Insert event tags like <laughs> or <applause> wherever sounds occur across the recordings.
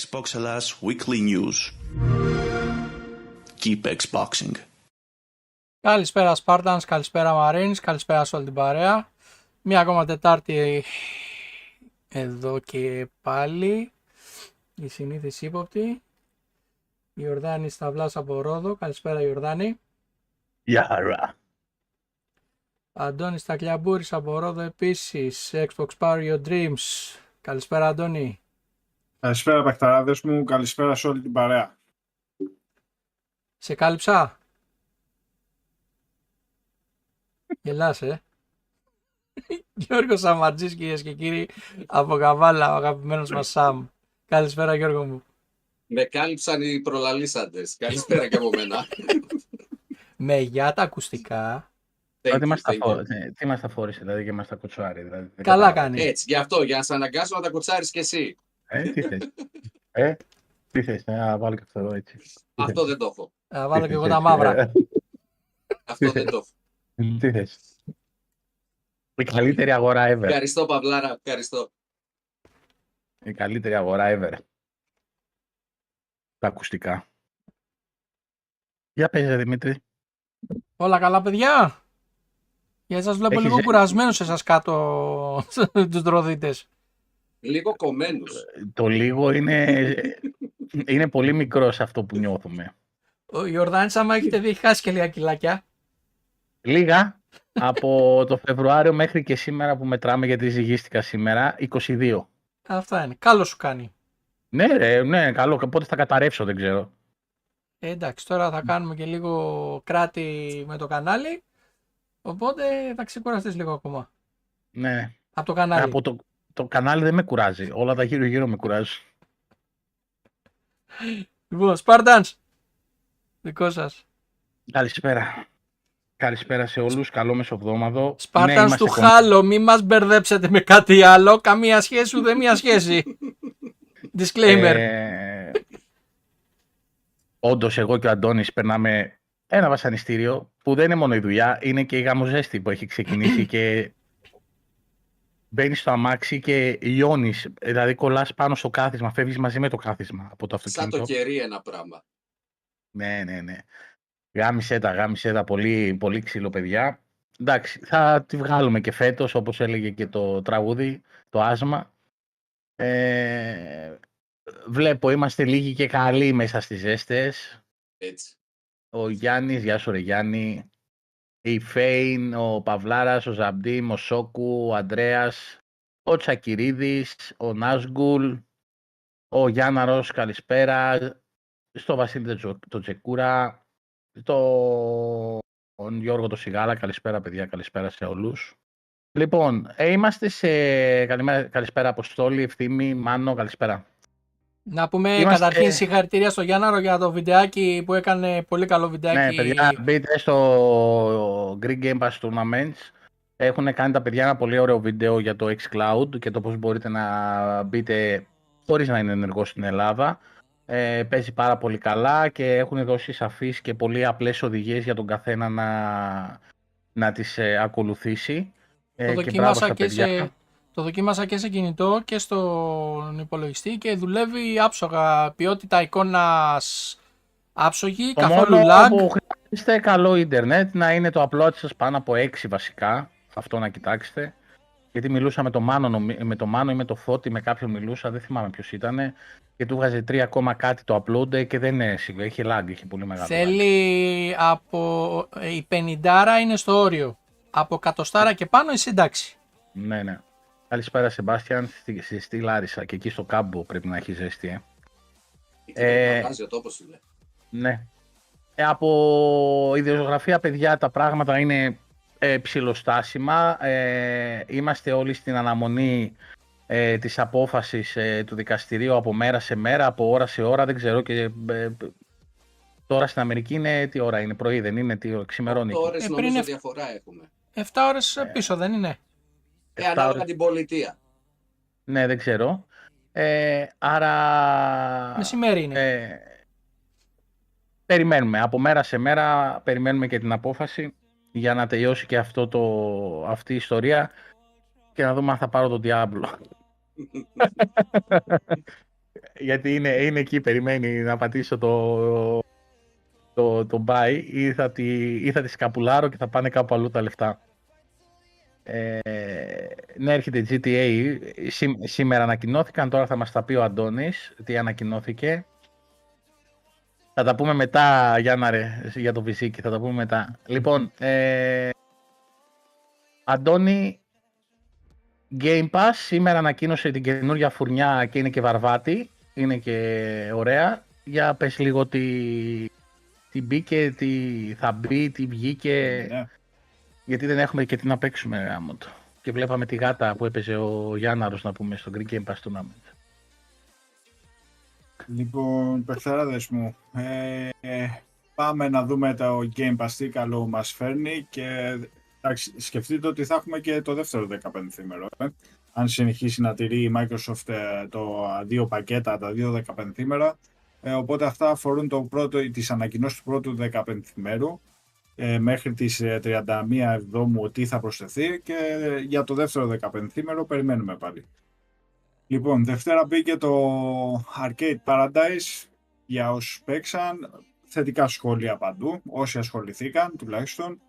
Xbox Ελλάς Weekly News. Keep Xboxing. Καλησπέρα Spartans, καλησπέρα Marines, καλησπέρα σε όλη την παρέα. Μία ακόμα Τετάρτη εδώ και πάλι. Η συνήθιση ύποπτη. Η Ιορδάνη Σταυλάς από Ρόδο. Καλησπέρα Ιορδάνη. Γεια χαρά. Αντώνης Τακλιαμπούρης από Ρόδο επίσης. Xbox Power Your Dreams. Καλησπέρα Αντώνη. Καλησπέρα παιχταράδες μου, καλησπέρα σε όλη την παρέα. Σε κάλυψα. Γελάς, ε. <laughs> Γιώργος Σαματζής, κυρίες και κύριοι, από Καβάλα, ο αγαπημένος μας Σαμ. Καλησπέρα, Γιώργο μου. Με κάλυψαν οι προλαλήσαντες. Καλησπέρα και από μένα. <laughs> Με για τα ακουστικά. Thank τι you, μας τα thank you. φόρησε, ναι, τι μας τα φόρησε δηλαδή και μας τα κοτσάρει. Δηλαδή, δεν Καλά κατάλαβα. κάνεις. Έτσι, γι' αυτό, για να σε αναγκάσω να τα κοτσάρεις κι εσύ. Ε, τι θες. ε, τι θες, ε, να βάλω και αυτό εδώ έτσι. Αυτό δεν το έχω. Θα βάλω Τι και εγώ θες, τα έτσι, μαύρα. ε, Αυτό δεν το έχω. Τι θες. Η καλύτερη αγορά ever. Ευχαριστώ, Παυλάρα. Ευχαριστώ. Η καλύτερη αγορά ever. Τα ακουστικά. Για πες, ρε, Δημήτρη. Όλα καλά, παιδιά; Για σας βλέπω Έχεις- λίγο κουρασμένους εσάς κάτω <laughs> τους δροδίτες. Λίγο κομμένους. Το λίγο είναι, είναι πολύ μικρός σε αυτό που νιώθουμε. Ο Ιορδάνης, άμα έχετε δει, έχει χάσει και λίγα κιλάκια. Λίγα από το Φεβρουάριο μέχρι και σήμερα που μετράμε γιατί ζυγίστηκα σήμερα, 22. Αυτά είναι. Καλό σου κάνει. Ναι, ρε, ναι, καλό. Πότε θα καταρρεύσω, δεν ξέρω. Ε, εντάξει, τώρα θα κάνουμε και λίγο κράτη με το κανάλι. Οπότε θα ξεκουραστείς λίγο ακόμα. Ναι. Από το κανάλι. Από το, το κανάλι δεν με κουράζει. Όλα τα γύρω-γύρω με κουράζουν. Λοιπόν, Spartans. Δικό σας. Καλησπέρα. Καλησπέρα σε όλους. Καλό μεσοβδόμαδο. Spartans Ναι, είμαστε του κομμα- Χάλο, μη μας μπερδέψετε με κάτι άλλο. Καμία σχέση ούτε μία σχέση. <laughs> Disclaimer. Ε, όντως, εγώ και ο Αντώνης περνάμε ένα βασανιστήριο που δεν είναι μόνο η δουλειά, είναι και η γαμοζέστη που έχει ξεκινήσει <clears throat> και μπαίνεις στο αμάξι και λιώνεις, δηλαδή κολλάς πάνω στο κάθισμα, φεύγεις μαζί με το κάθισμα από το Σαν αυτοκίνητο. το κερί ένα πράγμα. Ναι, ναι, ναι. Γάμισε τα, γάμισε τα, πολύ, πολύ ξύλο παιδιά. Εντάξει, θα τη βγάλουμε και φέτος, όπως έλεγε και το τραγούδι, το άσμα. Ε, βλέπω, είμαστε λίγοι και καλοί μέσα στις ζέστες. Έτσι. Ο Γιάννης, γεια σου ρε Γιάννη. Η Φέιν, ο Παυλάρας, ο Ζαμπτίμ, ο Σόκου, ο Ανδρέας, ο Τσακυρίδης, ο Νάσγκουλ, ο Γιάνναρος, καλησπέρα. Στο Βασίλη το Τζο- το Τσεκούρα, τον Γιώργο το Σιγάλα, καλησπέρα παιδιά, καλησπέρα σε όλους. Λοιπόν, ε, είμαστε σε... Καλημέρα, καλησπέρα Αποστόλη, Ευθύμη, Μάνο, καλησπέρα. Να πούμε Είμαστε- καταρχήν συγχαρητήρια στο Γιάνναρο για το βιντεάκι που έκανε πολύ καλό βιντεάκι. Ναι, παιδιά, μπείτε στο Greek Game Pass Tournaments. Έχουν κάνει τα παιδιά ένα πολύ ωραίο βίντεο για το xCloud και το πώς μπορείτε να μπείτε χωρίς να είναι ενεργό στην Ελλάδα. Ε, παίζει πάρα πολύ καλά και έχουν δώσει σαφείς και πολύ απλές οδηγίες για τον καθένα να, να τις ε, ακολουθήσει. Ε, Το μπράβο δοκίμασα στα και, παιδιά. σε, το δοκίμασα και σε κινητό και στον υπολογιστή και δουλεύει άψογα. Ποιότητα εικόνας άψογη, Το καθόλου μόνο lag. που χρειάζεστε καλό ίντερνετ, να είναι το upload σας πάνω από 6 βασικά. Αυτό να κοιτάξετε. Γιατί μιλούσα με το Μάνο, νομι- με το Μάνο ή με το Φώτη, με κάποιον μιλούσα, δεν θυμάμαι ποιος ήταν. Και του βγάζει 3 ακόμα κάτι το upload ε, και δεν είναι σίγουρο. Έχει lag, έχει πολύ μεγάλο lag. Θέλει από... ε, Η 50 είναι στο όριο. Από κατοστάρα και πάνω είσαι εντάξει. Ναι, ναι. Καλησπέρα Σεμπάστιαν, στη, στη, στη Λάρισα και εκεί στο κάμπο πρέπει να έχει ζέστη. Ε. Ε, Ε... ο τόπος σου, λέει. Ναι. Ε, από ιδεογραφία, παιδιά, τα πράγματα είναι ε, ψηλοστάσιμα. Ε, είμαστε όλοι στην αναμονή ε, της απόφασης ε, του δικαστηρίου από μέρα σε μέρα, από ώρα σε ώρα, δεν ξέρω και ε, τώρα στην Αμερική είναι, τι ώρα είναι, πρωί δεν είναι, τι ώρα, ξημερώνει. Οκτώ εκεί. ώρες Ε, πριν νομίζω εφ- διαφορά έχουμε. 7 ώρες πίσω δεν είναι; Ε, Εφτά ανάλογα ώρες. την πολιτεία. Ναι, δεν ξέρω. Ε, άρα... Μεσημέρι είναι. Ε, περιμένουμε. Από μέρα σε μέρα περιμένουμε και την απόφαση για να τελειώσει και αυτό το, αυτή η ιστορία και να δούμε αν θα πάρω τον Diablo. <laughs> γιατί είναι, είναι εκεί, περιμένει να πατήσω το, το, το buy ή θα, τη, ή θα τη σκαπουλάρω και θα πάνε κάπου αλλού τα λεφτά. Ε, ναι, έρχεται GTA. Σή- σήμερα ανακοινώθηκαν, τώρα θα μας τα πει ο Αντώνης τι ανακοινώθηκε. Θα τα πούμε μετά, Γιάννα ρε, εσύ για το φυσίκι, θα τα πούμε μετά. Λοιπόν, ε, Αντώνη, Game Pass σήμερα ανακοίνωσε την καινούργια φουρνιά και είναι και βαρβάτη, είναι και ωραία. Για πες λίγο τι, τι μπήκε, τι θα μπει, τι βγήκε, Ναι. Γιατί δεν έχουμε και τι να παίξουμε γάμο του. Και βλέπαμε τη γάτα που έπαιζε ο Γιάνναρος να πούμε στο Greek Game Pass Tournament. Λοιπόν, παιχταράδες μου, ε, ε, πάμε να δούμε το Game Pass τι καλό μας φέρνει και εντάξει, σκεφτείτε ότι θα έχουμε και το δεύτερο 15ήμερο. Ε. Αν συνεχίσει να τηρεί η Microsoft ε, το δύο πακέτα, τα δύο 15ήμερα, ε, οπότε αυτά αφορούν το πρώτο, τις ανακοινώσεις του πρώτου 15ήμερου ε, μέχρι τις ε, 31 Εβδόμου τι θα προσθεθεί και ε, για το δεύτερο 15ήμερο περιμένουμε πάλι. Λοιπόν, Δευτέρα μπήκε το Arcade Paradise για όσους παίξαν. Θετικά σχόλια παντού, όσοι ασχοληθήκαν τουλάχιστον.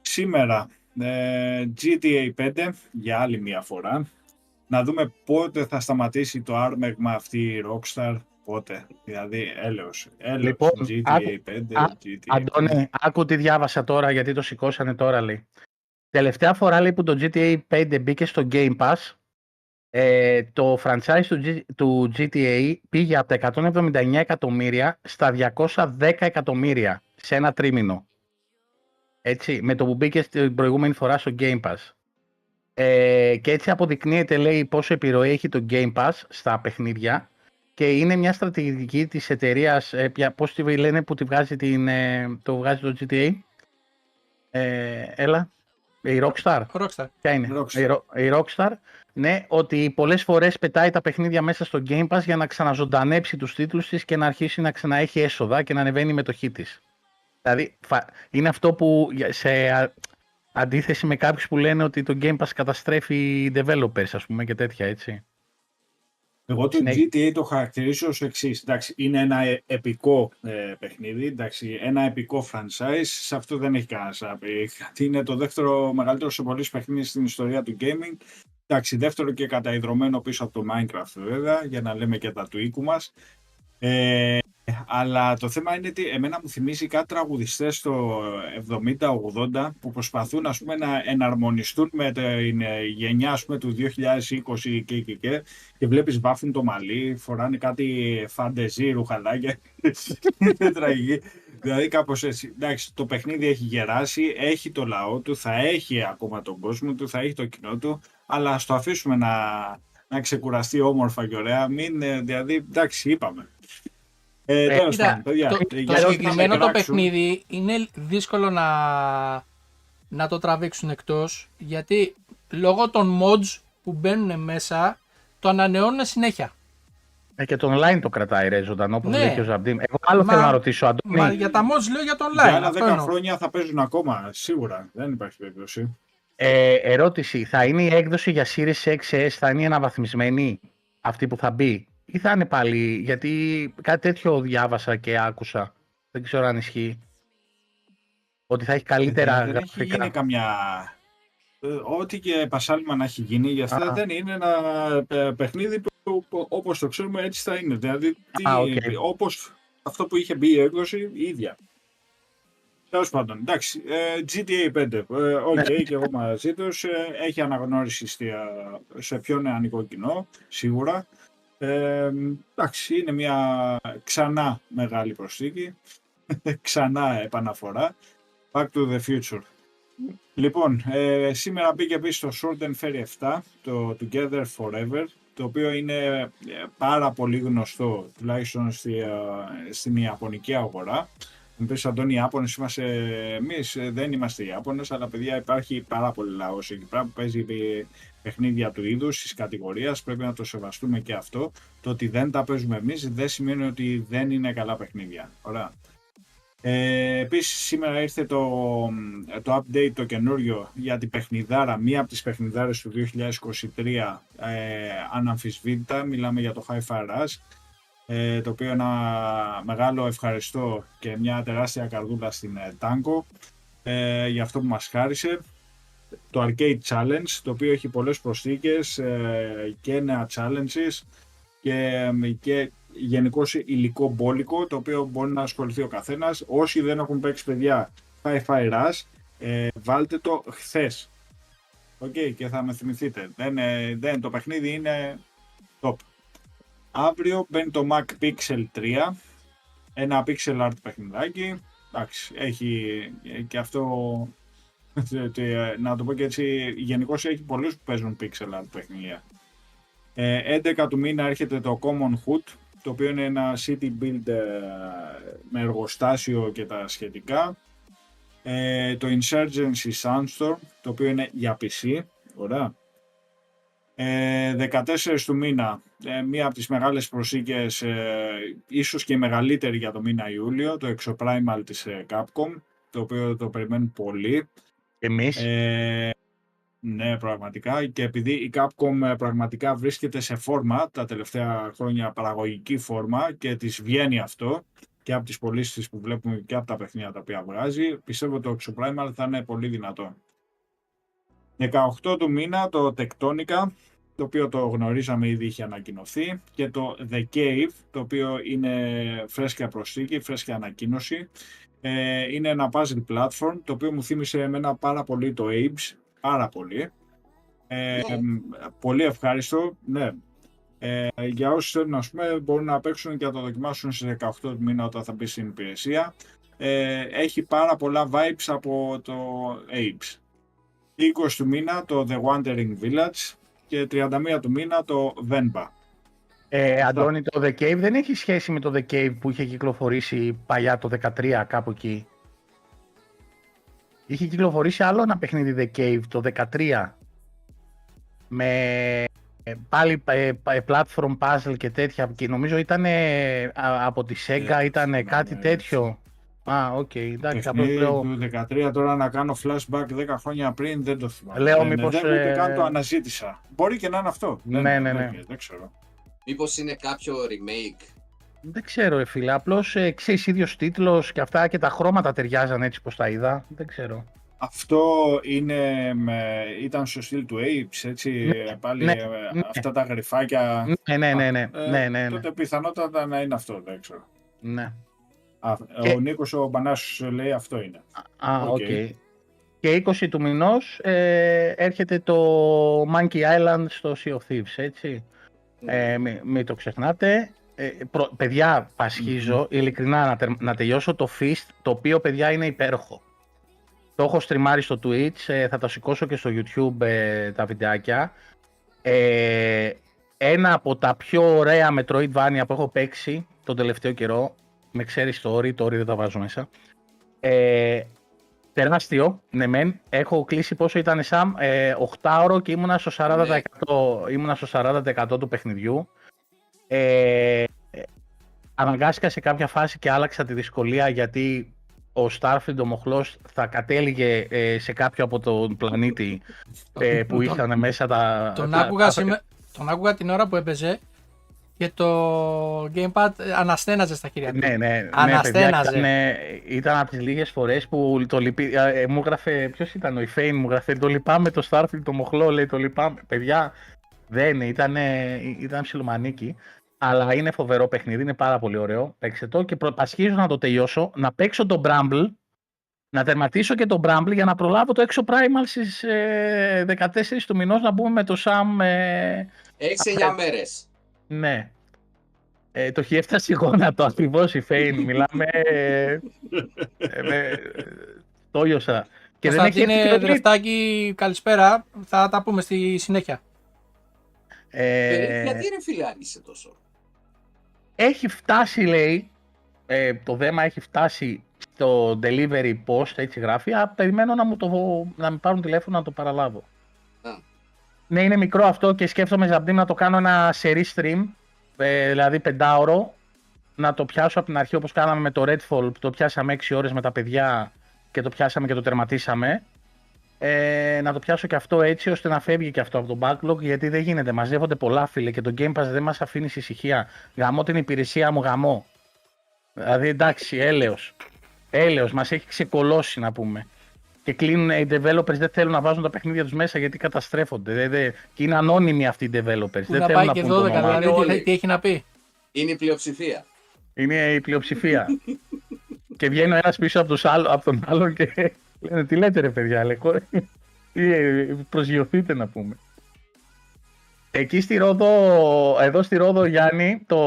Σήμερα ε, GTA 5 για άλλη μια φορά. Να δούμε πότε θα σταματήσει το άρμεγμα αυτή η Rockstar. Πότε, δηλαδή έλεος. έλεος. Λοιπόν, GTA άκου- 5, α- GTA 5. Αντώνη, άκου τι διάβασα τώρα γιατί το σηκώσανε τώρα λέει. Τελευταία φορά λέει που το GTA 5 μπήκε στο Game Pass ε, το franchise του, G- του GTA πήγε από τα 179 εκατομμύρια στα 210 εκατομμύρια σε ένα τρίμηνο. Έτσι, με το που μπήκε την προηγούμενη φορά στο Game Pass. Ε, και έτσι αποδεικνύεται, λέει, πόσο επιρροή έχει το Game Pass στα παιχνίδια και είναι μια στρατηγική της εταιρείας, ε, ποια- πώς τη λένε που τη βγάζει την, ε, το βγάζει το GTA. Ε, έλα, η Rockstar. Rockstar. Ποια είναι, Rockstar. Η, Ro- η Rockstar. Ναι, ότι πολλές φορές πετάει τα παιχνίδια μέσα στο Game Pass για να ξαναζωντανέψει τους τίτλους της και να αρχίσει να ξαναέχει έσοδα και να ανεβαίνει η μετοχή της. Δηλαδή, φα- είναι αυτό που για- σε α- αντίθεση με κάποιους που λένε ότι το Game Pass καταστρέφει developers, ας πούμε, και τέτοια, έτσι. Εγώ το Συνέχεια. GTA το χαρακτηρίζω ως εξής. Εντάξει, είναι ένα ε- επικό ε, παιχνίδι, εντάξει, ένα επικό franchise. Σε αυτό δεν έχει κανένα να πει. Γιατί είναι το δεύτερο μεγαλύτερο σε πολλές παιχνίδι στην ιστορία του gaming. Εντάξει, δεύτερο και καταϊδρωμένο πίσω από το Minecraft βέβαια, για να λέμε και τα του οίκου μας. Ε, αλλά το θέμα είναι ότι εμένα μου θυμίζει κάτι τραγουδιστές το 70-80 που προσπαθούν ας πούμε, να εναρμονιστούν με την ε, γενιά ας πούμε, του 2020 και, και, και και βλέπεις βάφουν το μαλλί, φοράνε κάτι φαντεζή, ρουχαλάκια. Είναι τραγική. Δηλαδή κάπως έτσι. Εντάξει, το παιχνίδι έχει γεράσει, έχει το λαό του, θα έχει ακόμα τον κόσμο του, θα έχει το κοινό του, αλλά ας το αφήσουμε να, να ξεκουραστεί όμορφα και ωραία. Μην, ε, δηλαδή, εντάξει, είπαμε. Ε, Ε, τέλος Κοίτα, πάντων, παιδιά. το, ε, το για όσους συγκεκριμένο να το κράξουν, παιχνίδι είναι δύσκολο να, να το τραβήξουν εκτός γιατί λόγω των mods που μπαίνουν μέσα το ανανεώνουν συνέχεια. Ε, και το online το κρατάει ρε ζωντανό, όπως Ναι. λέει και ο Ζαμπτίν. Εγώ άλλο Μα- θέλω να ρωτήσω, Αντώνη. Μα για τα mods λέω για το Για online. άλλα αυτό 10 εννοώ. χρόνια θα παίζουν ακόμα, σίγουρα. Δεν υπάρχει περίπτωση. Ε, ερώτηση, θα είναι η έκδοση για Series XS, θα είναι η αναβαθμισμένη αυτή που θα μπει; Ή θα είναι πάλι, γιατί κάτι τέτοιο διάβασα και άκουσα, δεν ξέρω αν ισχύει, ότι θα έχει καλύτερα δεν έχει γραφικά. γίνει καμιά. ε, Ό,τι και πασάλειμμα να έχει γίνει, για αυτά Α. δεν είναι ένα ε, παιχνίδι που, που όπως το ξέρουμε έτσι θα είναι. Δηλαδή, τι, Α, οκ. όπως αυτό που είχε μπει η έκδοση, η ίδια. Τέλος πάντων, εντάξει, ε, GTA 5, ε, οκ, Ναι. και εγώ μαζί τους. έχει αναγνώριση στη, ε, σε πιο νεανικό κοινό, σίγουρα. Ε, εντάξει, είναι μια ξανά μεγάλη προσθήκη, <laughs> ξανά επαναφορά. Back to the future. Λοιπόν, ε, σήμερα μπήκε επίσης το Sword and Fairy 7, το Together Forever, το οποίο είναι ε, πάρα πολύ γνωστό, τουλάχιστον στη, ε, στην Ιαπωνική αγορά. Μου πεις, Αντώνη, οι Ιάπωνες είμαστε εμείς, ε, δεν είμαστε οι Ιάπωνες, αλλά παιδιά υπάρχει πάρα πολύ λαός εκεί πέρα που παίζει ε, παιχνίδια του είδους, της κατηγορίας, πρέπει να το σεβαστούμε και αυτό. Το ότι δεν τα παίζουμε εμείς δεν σημαίνει ότι δεν είναι καλά παιχνίδια. Ωραία. Ε, επίσης σήμερα ήρθε το, το update το καινούριο για την παιχνιδάρα, μία από τις παιχνιδάρες του 2023 ε, αναμφισβήτητα, μιλάμε για το Hi-Fi Rush ε, το οποίο ένα μεγάλο ευχαριστώ και μια τεράστια καρδούλα στην ε, Tango ε, για αυτό που μας χάρισε. Το Arcade Challenge, το οποίο έχει πολλές προσθήκες ε, και νέα challenges και, και γενικώ υλικό μπόλικο, το οποίο μπορεί να ασχοληθεί ο καθένας. Όσοι δεν έχουν παίξει παιδιά Hi-Fi Rush, ε, βάλτε το χθες. Οκ, και θα με θυμηθείτε. Δεν, ε, δεν, το παιχνίδι είναι top. Αύριο μπαίνει το Mac Pixel 3, ένα pixel art παιχνιδάκι. Εντάξει, έχει ε, και αυτό, ε, να το πω και έτσι, γενικώ έχει πολλούς που παίζουν pixel art παιχνίδια. Ε, 11 του μήνα έρχεται το Common Hood, το οποίο είναι ένα city build ε, με εργοστάσιο και τα σχετικά. Ε, το Insurgency Sandstorm, το οποίο είναι για PC. Ωραία. Ε, 14 του μήνα, ε, μία από τις μεγάλες προσήκες, ε, ίσως και η μεγαλύτερη για το μήνα Ιούλιο, το Exoprimal της ε, Capcom, το οποίο το περιμένουν πολύ. Εμείς; Ε, ναι, πραγματικά. Και επειδή η Capcom ε, πραγματικά βρίσκεται σε φόρμα τα τελευταία χρόνια, παραγωγική φόρμα και της βγαίνει αυτό και από τις πωλήσεις που βλέπουμε και από τα παιχνίδια τα οποία βγάζει, πιστεύω ότι το Exoprimal θα είναι πολύ δυνατό. 18 του μήνα το Tectonica, το οποίο το γνωρίζαμε ήδη είχε ανακοινωθεί και το The Cave, το οποίο είναι φρέσκια προσθήκη, φρέσκια ανακοίνωση. Ε, είναι ένα puzzle platform, το οποίο μου θύμισε εμένα πάρα πολύ το Apes, πάρα πολύ. Ε, Πολύ ευχάριστο, ναι. Ε, για όσους θέλουν να πούμε, μπορούν να παίξουν και να το δοκιμάσουν στις 18 του μήνα όταν θα μπει στην υπηρεσία. Ε, έχει πάρα πολλά vibes από το Apes. 20 του μήνα το The Wandering Village και 31 του μήνα το Venba. Ε, Αντώνη, το The Cave δεν έχει σχέση με το The Cave που είχε κυκλοφορήσει παλιά το 13 κάπου εκεί; Είχε κυκλοφορήσει άλλο ένα παιχνίδι The Cave το 13 με ε, πάλι ε, ε, platform puzzle και τέτοια και νομίζω ήταν από τη Sega, ήταν θυμάμαι, κάτι ναι, τέτοιο. Α, οκ, εντάξει, απλώς Παιχνίδι λέω, του 13 τώρα να κάνω flashback 10 χρόνια πριν δεν το θυμάμαι. Λέω δεν, μήπως, δεν ούτε ε, καν το αναζήτησα. Μπορεί και να είναι αυτό. Ναι, δεν, ναι, δεν- ναι. Δεν ξέρω. Μήπως είναι κάποιο remake; δεν ξέρω ρε φίλε, απλώς ε, ξέρεις ίδιος τίτλος και αυτά και τα χρώματα ταιριάζαν έτσι πως τα είδα, δεν ξέρω. Αυτό είναι με, ήταν στο στυλ του Abe's, έτσι, Ναι, πάλι ναι, ε, ναι. αυτά τα γριφάκια. Ναι, ναι, ναι, ναι, Ε, ναι, ναι, ναι, Τότε πιθανότατα να είναι αυτό, δεν ξέρω. ναι. Α, Και- Ο Νίκος ο Μπανάσος λέει αυτό είναι. Α, οκ. Οκ. Και 20 του μηνός ε, έρχεται το Monkey Island στο Sea of Thieves, έτσι. Ε, μην, μην το ξεχνάτε. Ε, προ- παιδιά, πασχίζω, ειλικρινά να, τερ- να τελειώσω το Fist, το οποίο παιδιά είναι υπέροχο. Το έχω στριμάρει στο Twitch, ε, θα τα σηκώσω και στο YouTube ε, τα βιντεάκια. Ε, ένα από τα πιο ωραία Metroidvania που έχω παίξει τον τελευταίο καιρό, με ξέρεις το Ori, το Ori δεν τα βάζω μέσα. Ε, τεράστιο, ναι μεν, έχω κλείσει πόσο ήταν σαν ε, 8 ώρο και ήμουνα στο 40%, ήμουνα στο 40% του παιχνιδιού. Ε, ε, αναγκάστηκα σε κάποια φάση και άλλαξα τη δυσκολία γιατί ο Starfield ο μοχλός θα κατέληγε ε, σε κάποιο από τον πλανήτη ε, που Τον- είχαν μέσα τα... Τον τα- άκουγα, τα- σήμε- τον άκουγα την ώρα που έπαιζε και το gamepad ε, αναστέναζες στα χέρια του. Ναι, ναι, ναι, Αναστέναζε. παιδιά, ήταν, ήταν από τις λίγες φορές που το λυπή, ε, μου έγραφε, ποιος ήταν ο Ιφέιν, μου έγραφε το λυπάμαι το Starfield το μοχλό, λέει το λυπάμαι. Παιδιά, δεν ήταν, ήταν ψιλομανίκι, αλλά είναι φοβερό παιχνίδι, είναι πάρα πολύ ωραίο. Παίξτε το και προπασχίζω να το τελειώσω, να παίξω το Bramble, να τερματίσω και το Bramble για να προλάβω το έξω Primal στις ε, 14 του μηνός να μπούμε με το Sam ε, Έχεις 9 μέρες. Ναι. Ε, το έχει έφτασε γόνατο ακριβώς η Φέιν. Μιλάμε. Ε, ε, με- το λιώσα. Και δεν έχει έρθει και Κωνσταντίνε το τρίτο. Δρεφτάκη, καλησπέρα. Θα τα πούμε στη συνέχεια. Ε, Ε, γιατί ρε φίλε είσαι τόσο; έχει φτάσει, λέει. Ε, το δέμα έχει φτάσει στο delivery post, έτσι γράφει. Α, περιμένω να μου, το, να με πάρουν τηλέφωνο να το παραλάβω. Α. Ναι, είναι μικρό αυτό και σκέφτομαι Ζαμπτίν να το κάνω ένα σερί stream, ε, δηλαδή πεντάωρο, να το πιάσω από την αρχή όπως κάναμε με το Redfall που το πιάσαμε 6 ώρες με τα παιδιά και το πιάσαμε και το τερματίσαμε. ε, να το πιάσω και αυτό έτσι ώστε να φεύγει και αυτό από το backlog γιατί δεν γίνεται. Μαζεύονται πολλά φίλε και το Game Pass δεν μας αφήνει σε ησυχία. Γαμώ την υπηρεσία μου, γαμώ. Δηλαδή εντάξει, έλεος. Έλεος, μας έχει ξεκολώσει να πούμε. Και κλείνουν οι developers, δεν θέλουν να βάζουν τα παιχνίδια τους μέσα γιατί καταστρέφονται. Δεν, δεν, και είναι ανώνυμοι αυτοί οι developers. Που δεν να θέλουν πάει να και πούν το 12, όνομα. δηλαδή Όλοι. τι, τι έχει να πει; Είναι η πλειοψηφία. Είναι η πλειοψηφία. και βγαίνει ο ένας πίσω από, τους άλλο, από τον άλλον και λένε τι λέτε ρε παιδιά, λέει, κόρη, τι, ε, προσγειωθείτε να πούμε. Εκεί στη Ρόδο, εδώ στη Ρόδο Γιάννη, το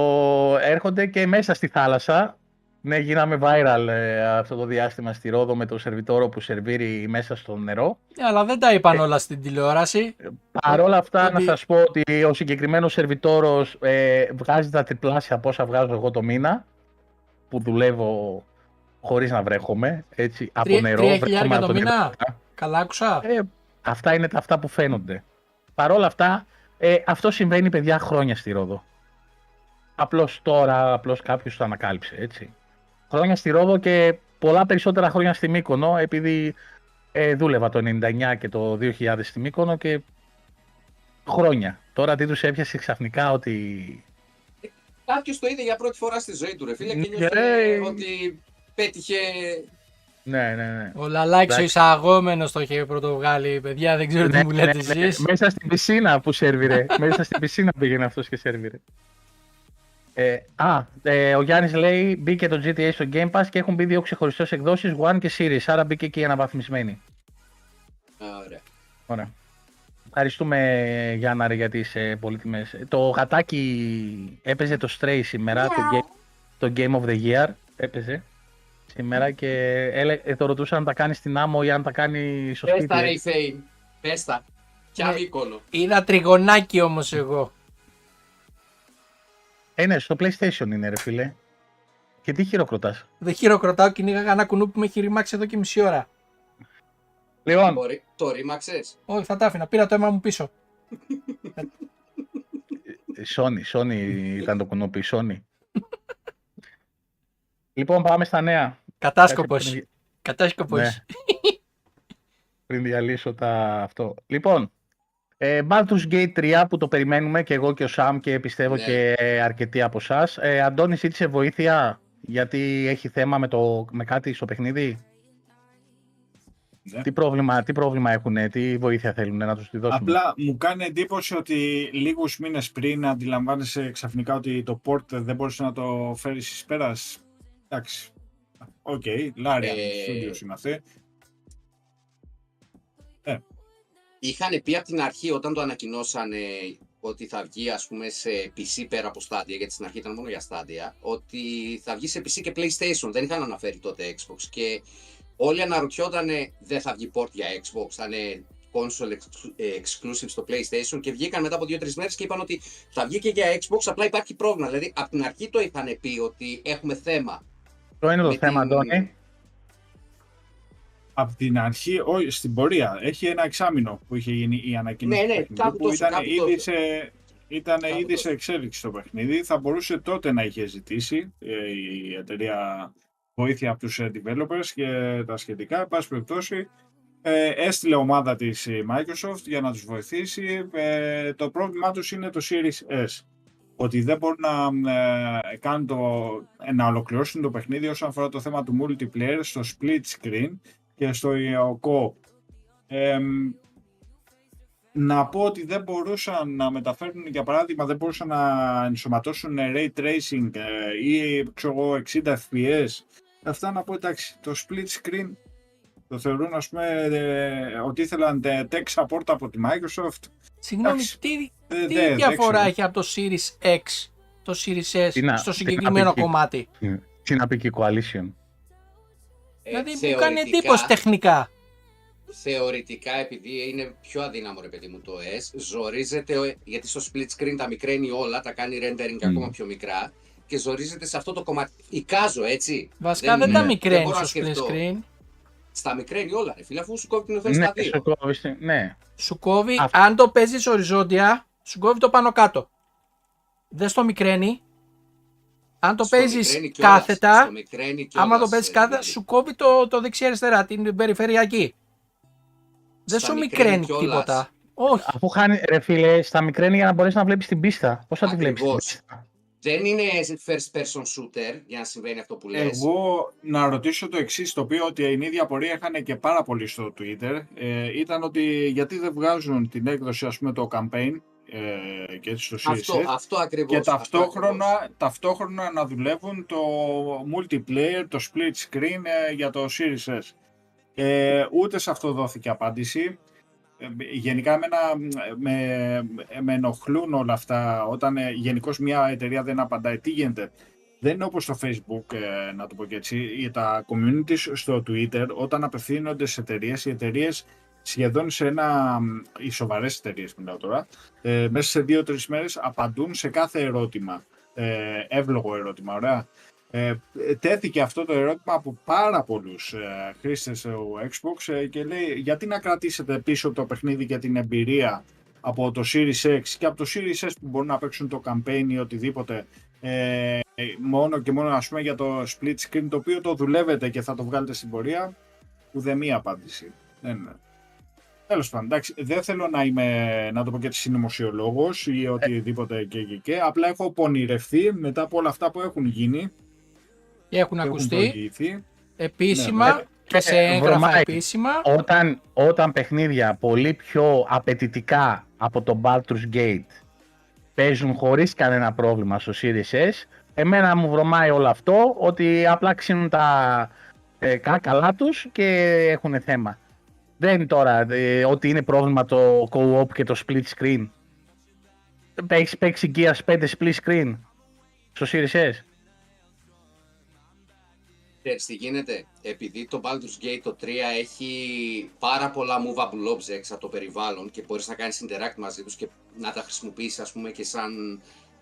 έρχονται και μέσα στη θάλασσα. Ναι, γίναμε viral ε, αυτό το διάστημα στη Ρόδο με το σερβιτόρο που σερβίρει μέσα στο νερό. Ναι, αλλά δεν τα είπαν όλα στην τηλεόραση. Παρ' όλα αυτά, ότι- να σας πω ότι ο συγκεκριμένος σερβιτόρος ε, βγάζει τα τριπλάσια από όσα βγάζω εγώ το μήνα, που δουλεύω χωρίς να βρέχομαι, έτσι, από Τρία- νερό. τρία βρέχομαι χιλιάρικα από το νερό. μήνα; Καλά άκουσα. Ε, αυτά είναι τα αυτά που φαίνονται. Παρ' όλα αυτά, ε, αυτό συμβαίνει παιδιά χρόνια στη Ρόδο. Απλώς τώρα, απλώς κάποιος το ανακάλυψε, έτσι. Χρόνια στη Ρόδο και πολλά περισσότερα χρόνια στη Μύκονο, επειδή ε, δούλευα το 99 και το 2000 στη Μύκονο και χρόνια. Τώρα τι τους έπιασε ξαφνικά ότι... Κάποιος το είδε για πρώτη φορά στη ζωή του, ρε φίλε, και Ναι, νιώθε ρε. ότι πέτυχε. Ναι, ναι, ναι. Ο Λαλάκης ο Εντάξει. εισαγόμενος το είχε πρωτοβγάλει, παιδιά, δεν ξέρω τι Ναι, μου λέτε ναι, ναι. εσείς. Μέσα στην πισίνα που σερβιρε. <laughs> Μέσα στην πισίνα πήγαινε αυτός και σερβιρε. Ε, α, ε, ο Γιάννης λέει μπήκε το GTA στο Game Pass και έχουν μπει δύο ξεχωριστές εκδόσεις One και Series, άρα μπήκε και η αναβαθμισμένη. Ωραία. Ωραία. Ευχαριστούμε Γιάννα ρε, για τις ε, πολύτιμες. Το γατάκι έπαιζε το Stray σήμερα, το, game, το Game of the Year έπαιζε σήμερα και έλε, ε, το ρωτούσα αν τα κάνει στην άμμο ή αν τα κάνει στο Πες σπίτι. τα, ρε η Φέιν. Πες τα. Ποια Ναι. μήκονο. Είδα τριγωνάκι όμως εγώ. Ε, ναι, στο PlayStation είναι ρε φίλε. Και τι χειροκροτάς. Δεν χειροκροτάω, κυνήγαγα ένα κουνούπι που με έχει ρημάξει εδώ και μισή ώρα. Λοιπόν, Το, ρι- το ρήμαξες. Όχι, θα τα άφηνα. Πήρα το αίμα μου πίσω. Sony, Sony ήταν το κουνούπι, Sony. λοιπόν, πάμε στα νέα. Κατάσκοπος. Πριν- Κατάσκοπος. Ναι. Πριν διαλύσω τα αυτό. Λοιπόν, ε, Baldur's Gate 3 που το περιμένουμε και εγώ και ο Σαμ και πιστεύω Ναι. και ε, αρκετοί από εσάς. Ε, Αντώνη, ζήτησε βοήθεια; Γιατί έχει θέμα με, το, με κάτι στο παιχνίδι; Ναι. Τι πρόβλημα, τι πρόβλημα έχουν, τι βοήθεια θέλουν να τους τη δώσουμε; Απλά μου κάνει εντύπωση ότι λίγους μήνες πριν αντιλαμβάνεσαι ξαφνικά ότι το port δεν μπορούσε να το φέρεις εις πέρας. Εντάξει. Οκ, okay, Larian Ε, Studios είναι αυτή. Είχαν πει από την αρχή όταν το ανακοινώσανε ότι θα βγει ας πούμε σε PC πέρα από Stadia, γιατί στην αρχή ήταν μόνο για Stadia, ότι θα βγει σε PC και PlayStation. Δεν είχαν αναφέρει τότε Xbox και όλοι αναρωτιόταν δεν θα βγει port για Xbox, θα είναι console ex- ε, exclusive στο PlayStation και βγήκαν μετά από 2-3 μέρες και είπαν ότι θα βγει και για Xbox, απλά υπάρχει πρόβλημα. Δηλαδή από την αρχή το είχαν πει ότι έχουμε θέμα. Το είναι το με θέμα, την- Αντώνη. Από την αρχή, όχι, στην πορεία. Έχει ένα εξάμεινο που είχε γίνει η ανακοίνωση Ναι, ναι, του παιχνιδιού, κάπου που τόσο, ήταν κάπου ήδη, τόσο. σε, ήταν Κάπου ήδη σε τόσο. εξέλιξη το παιχνίδι. Θα μπορούσε τότε να είχε ζητήσει ε, η εταιρεία βοήθεια από τους ε, developers και τα σχετικά. Εν πάση περιπτώσει, ε, έστειλε ομάδα της η Microsoft για να τους βοηθήσει. Ε, το πρόβλημά τους είναι το Series S. Ότι δεν μπορούν να, ε, κάνουν το, ε, να ολοκληρώσουν το παιχνίδι όσον αφορά το θέμα του multiplayer στο split screen και στο co Εμ, να πω ότι δεν μπορούσαν να μεταφέρουν, για παράδειγμα, δεν μπορούσαν να ενσωματώσουν ray tracing ε, ή ξέρω εγώ 60 fps. Αυτά να πω εντάξει, το split screen το θεωρούν ας πούμε ε, ότι ήθελαν ε, tech support από τη Microsoft. Συγγνώμη, Εντάξει. τι, Ε, τι δε- δεν διαφορά ξέρω. έχει από το Series X, το Series S, Τι να- στο τι να συγκεκριμένο πει εκεί. κομμάτι; Τι να πει και η Coalition; Ε, Δηλαδή μου θεωρητικά- κάνει εντύπωση τεχνικά. θεωρητικά επειδή είναι πιο αδύναμο ρε παιδί μου το S, ζορίζεται, ο- γιατί στο split screen τα μικραίνει όλα, τα κάνει rendering Μμ. ακόμα πιο μικρά και ζορίζεται σε αυτό το κομμάτι. Εικάζω έτσι. Βασικά δεν, ναι. τα δεν μικραίνεις μπορώ να στο split σκεφτώ. screen. Στα μικραίνει όλα ρε φίλε, αφού σου κόβει την οθόνη Ναι, στα δύο. σου κόβεις την- ναι. Σου κόβει, Αυτό. αν το παίζεις οριζόντια, σου κόβει το πάνω κάτω. Δεν στο μικραίνει. Αν το Στο παίζεις μικραίνει κιόλας, κάθετα, στο μικραίνει κιόλας, άμα το παίζεις ε, κάθετα, δηλαδή. σου κόβει το, το δεξί-αριστερά, την περιφερειακή. Δεν Στα σου μικραίνει μικραίνει κιόλας. τίποτα. Όχι. Αφού χάνει, ρε φίλε, στα μικραίνει για να μπορέσεις να βλέπεις την πίστα. Πώς θα τη βλέπεις την Ακριβώς. πίστα; Δεν είναι first person shooter για να συμβαίνει αυτό που λες. Εγώ να ρωτήσω το εξής, το οποίο ότι η ίδια απορία είχαν και πάρα πολύ στο Twitter. Ε, ήταν ότι γιατί δεν βγάζουν την έκδοση, ας πούμε, το campaign ε, και έτσι στο Series Αυτό, S, αυτό ακριβώς. και αυτό ταυτόχρονα, ακριβώς. ταυτόχρονα να δουλεύουν το multiplayer, το split screen ε, για το Series S. Ε, ούτε σε αυτό δόθηκε απάντηση. Ε, γενικά εμένα με, με ενοχλούν όλα αυτά όταν ε, γενικώς μια εταιρεία δεν απαντάει. Τι γίνεται; Δεν είναι όπως στο Facebook, ε, να το πω και έτσι, ή τα communities στο Twitter, όταν απευθύνονται σε εταιρείες, οι εταιρείες σχεδόν σε ένα, οι σοβαρές εταιρείες μιλάω τώρα, ε, μέσα σε δύο-τρεις μέρες απαντούν σε κάθε ερώτημα. Ε, εύλογο ερώτημα, ωραία. Ε, τέθηκε αυτό το ερώτημα από πάρα πολλούς ε, χρήστες στο Xbox ε, και λέει γιατί να κρατήσετε πίσω το παιχνίδι και την εμπειρία από το Series X και από το Series S που μπορούν να παίξουν το campaign ή οτιδήποτε ε, μόνο και μόνο ας πούμε για το split screen το οποίο το δουλεύετε και θα το βγάλετε στην πορεία ουδέμια απάντηση. Δεν, Τέλος πάντων, εντάξει, δεν θέλω να είμαι, να το πω και έτσι, συνωμοσιολόγος ή οτιδήποτε και, και, και. Απλά έχω πονηρευτεί μετά από όλα αυτά που έχουν γίνει. Και έχουν που ακουστεί Έχουν προηγηθεί. επίσημα ναι. και σε Ε, έγγραφα βρωμάει. επίσημα. Όταν, όταν παιχνίδια πολύ πιο απαιτητικά από το Baldur's Gate παίζουν χωρίς κανένα πρόβλημα στο Series S, εμένα μου βρωμάει όλο αυτό ότι απλά ξύνουν τα ε, κάκαλά τους και έχουν θέμα. Δεν είναι τώρα ε, ότι είναι πρόβλημα το co-op και το split screen. Έχεις παίξει Gears 5 split screen στο Series S. Ξέρεις τι γίνεται, επειδή το Baldur's Gate το 3 έχει πάρα πολλά movable objects από το περιβάλλον και μπορείς να κάνεις interact μαζί τους και να τα χρησιμοποιήσεις ας πούμε και σαν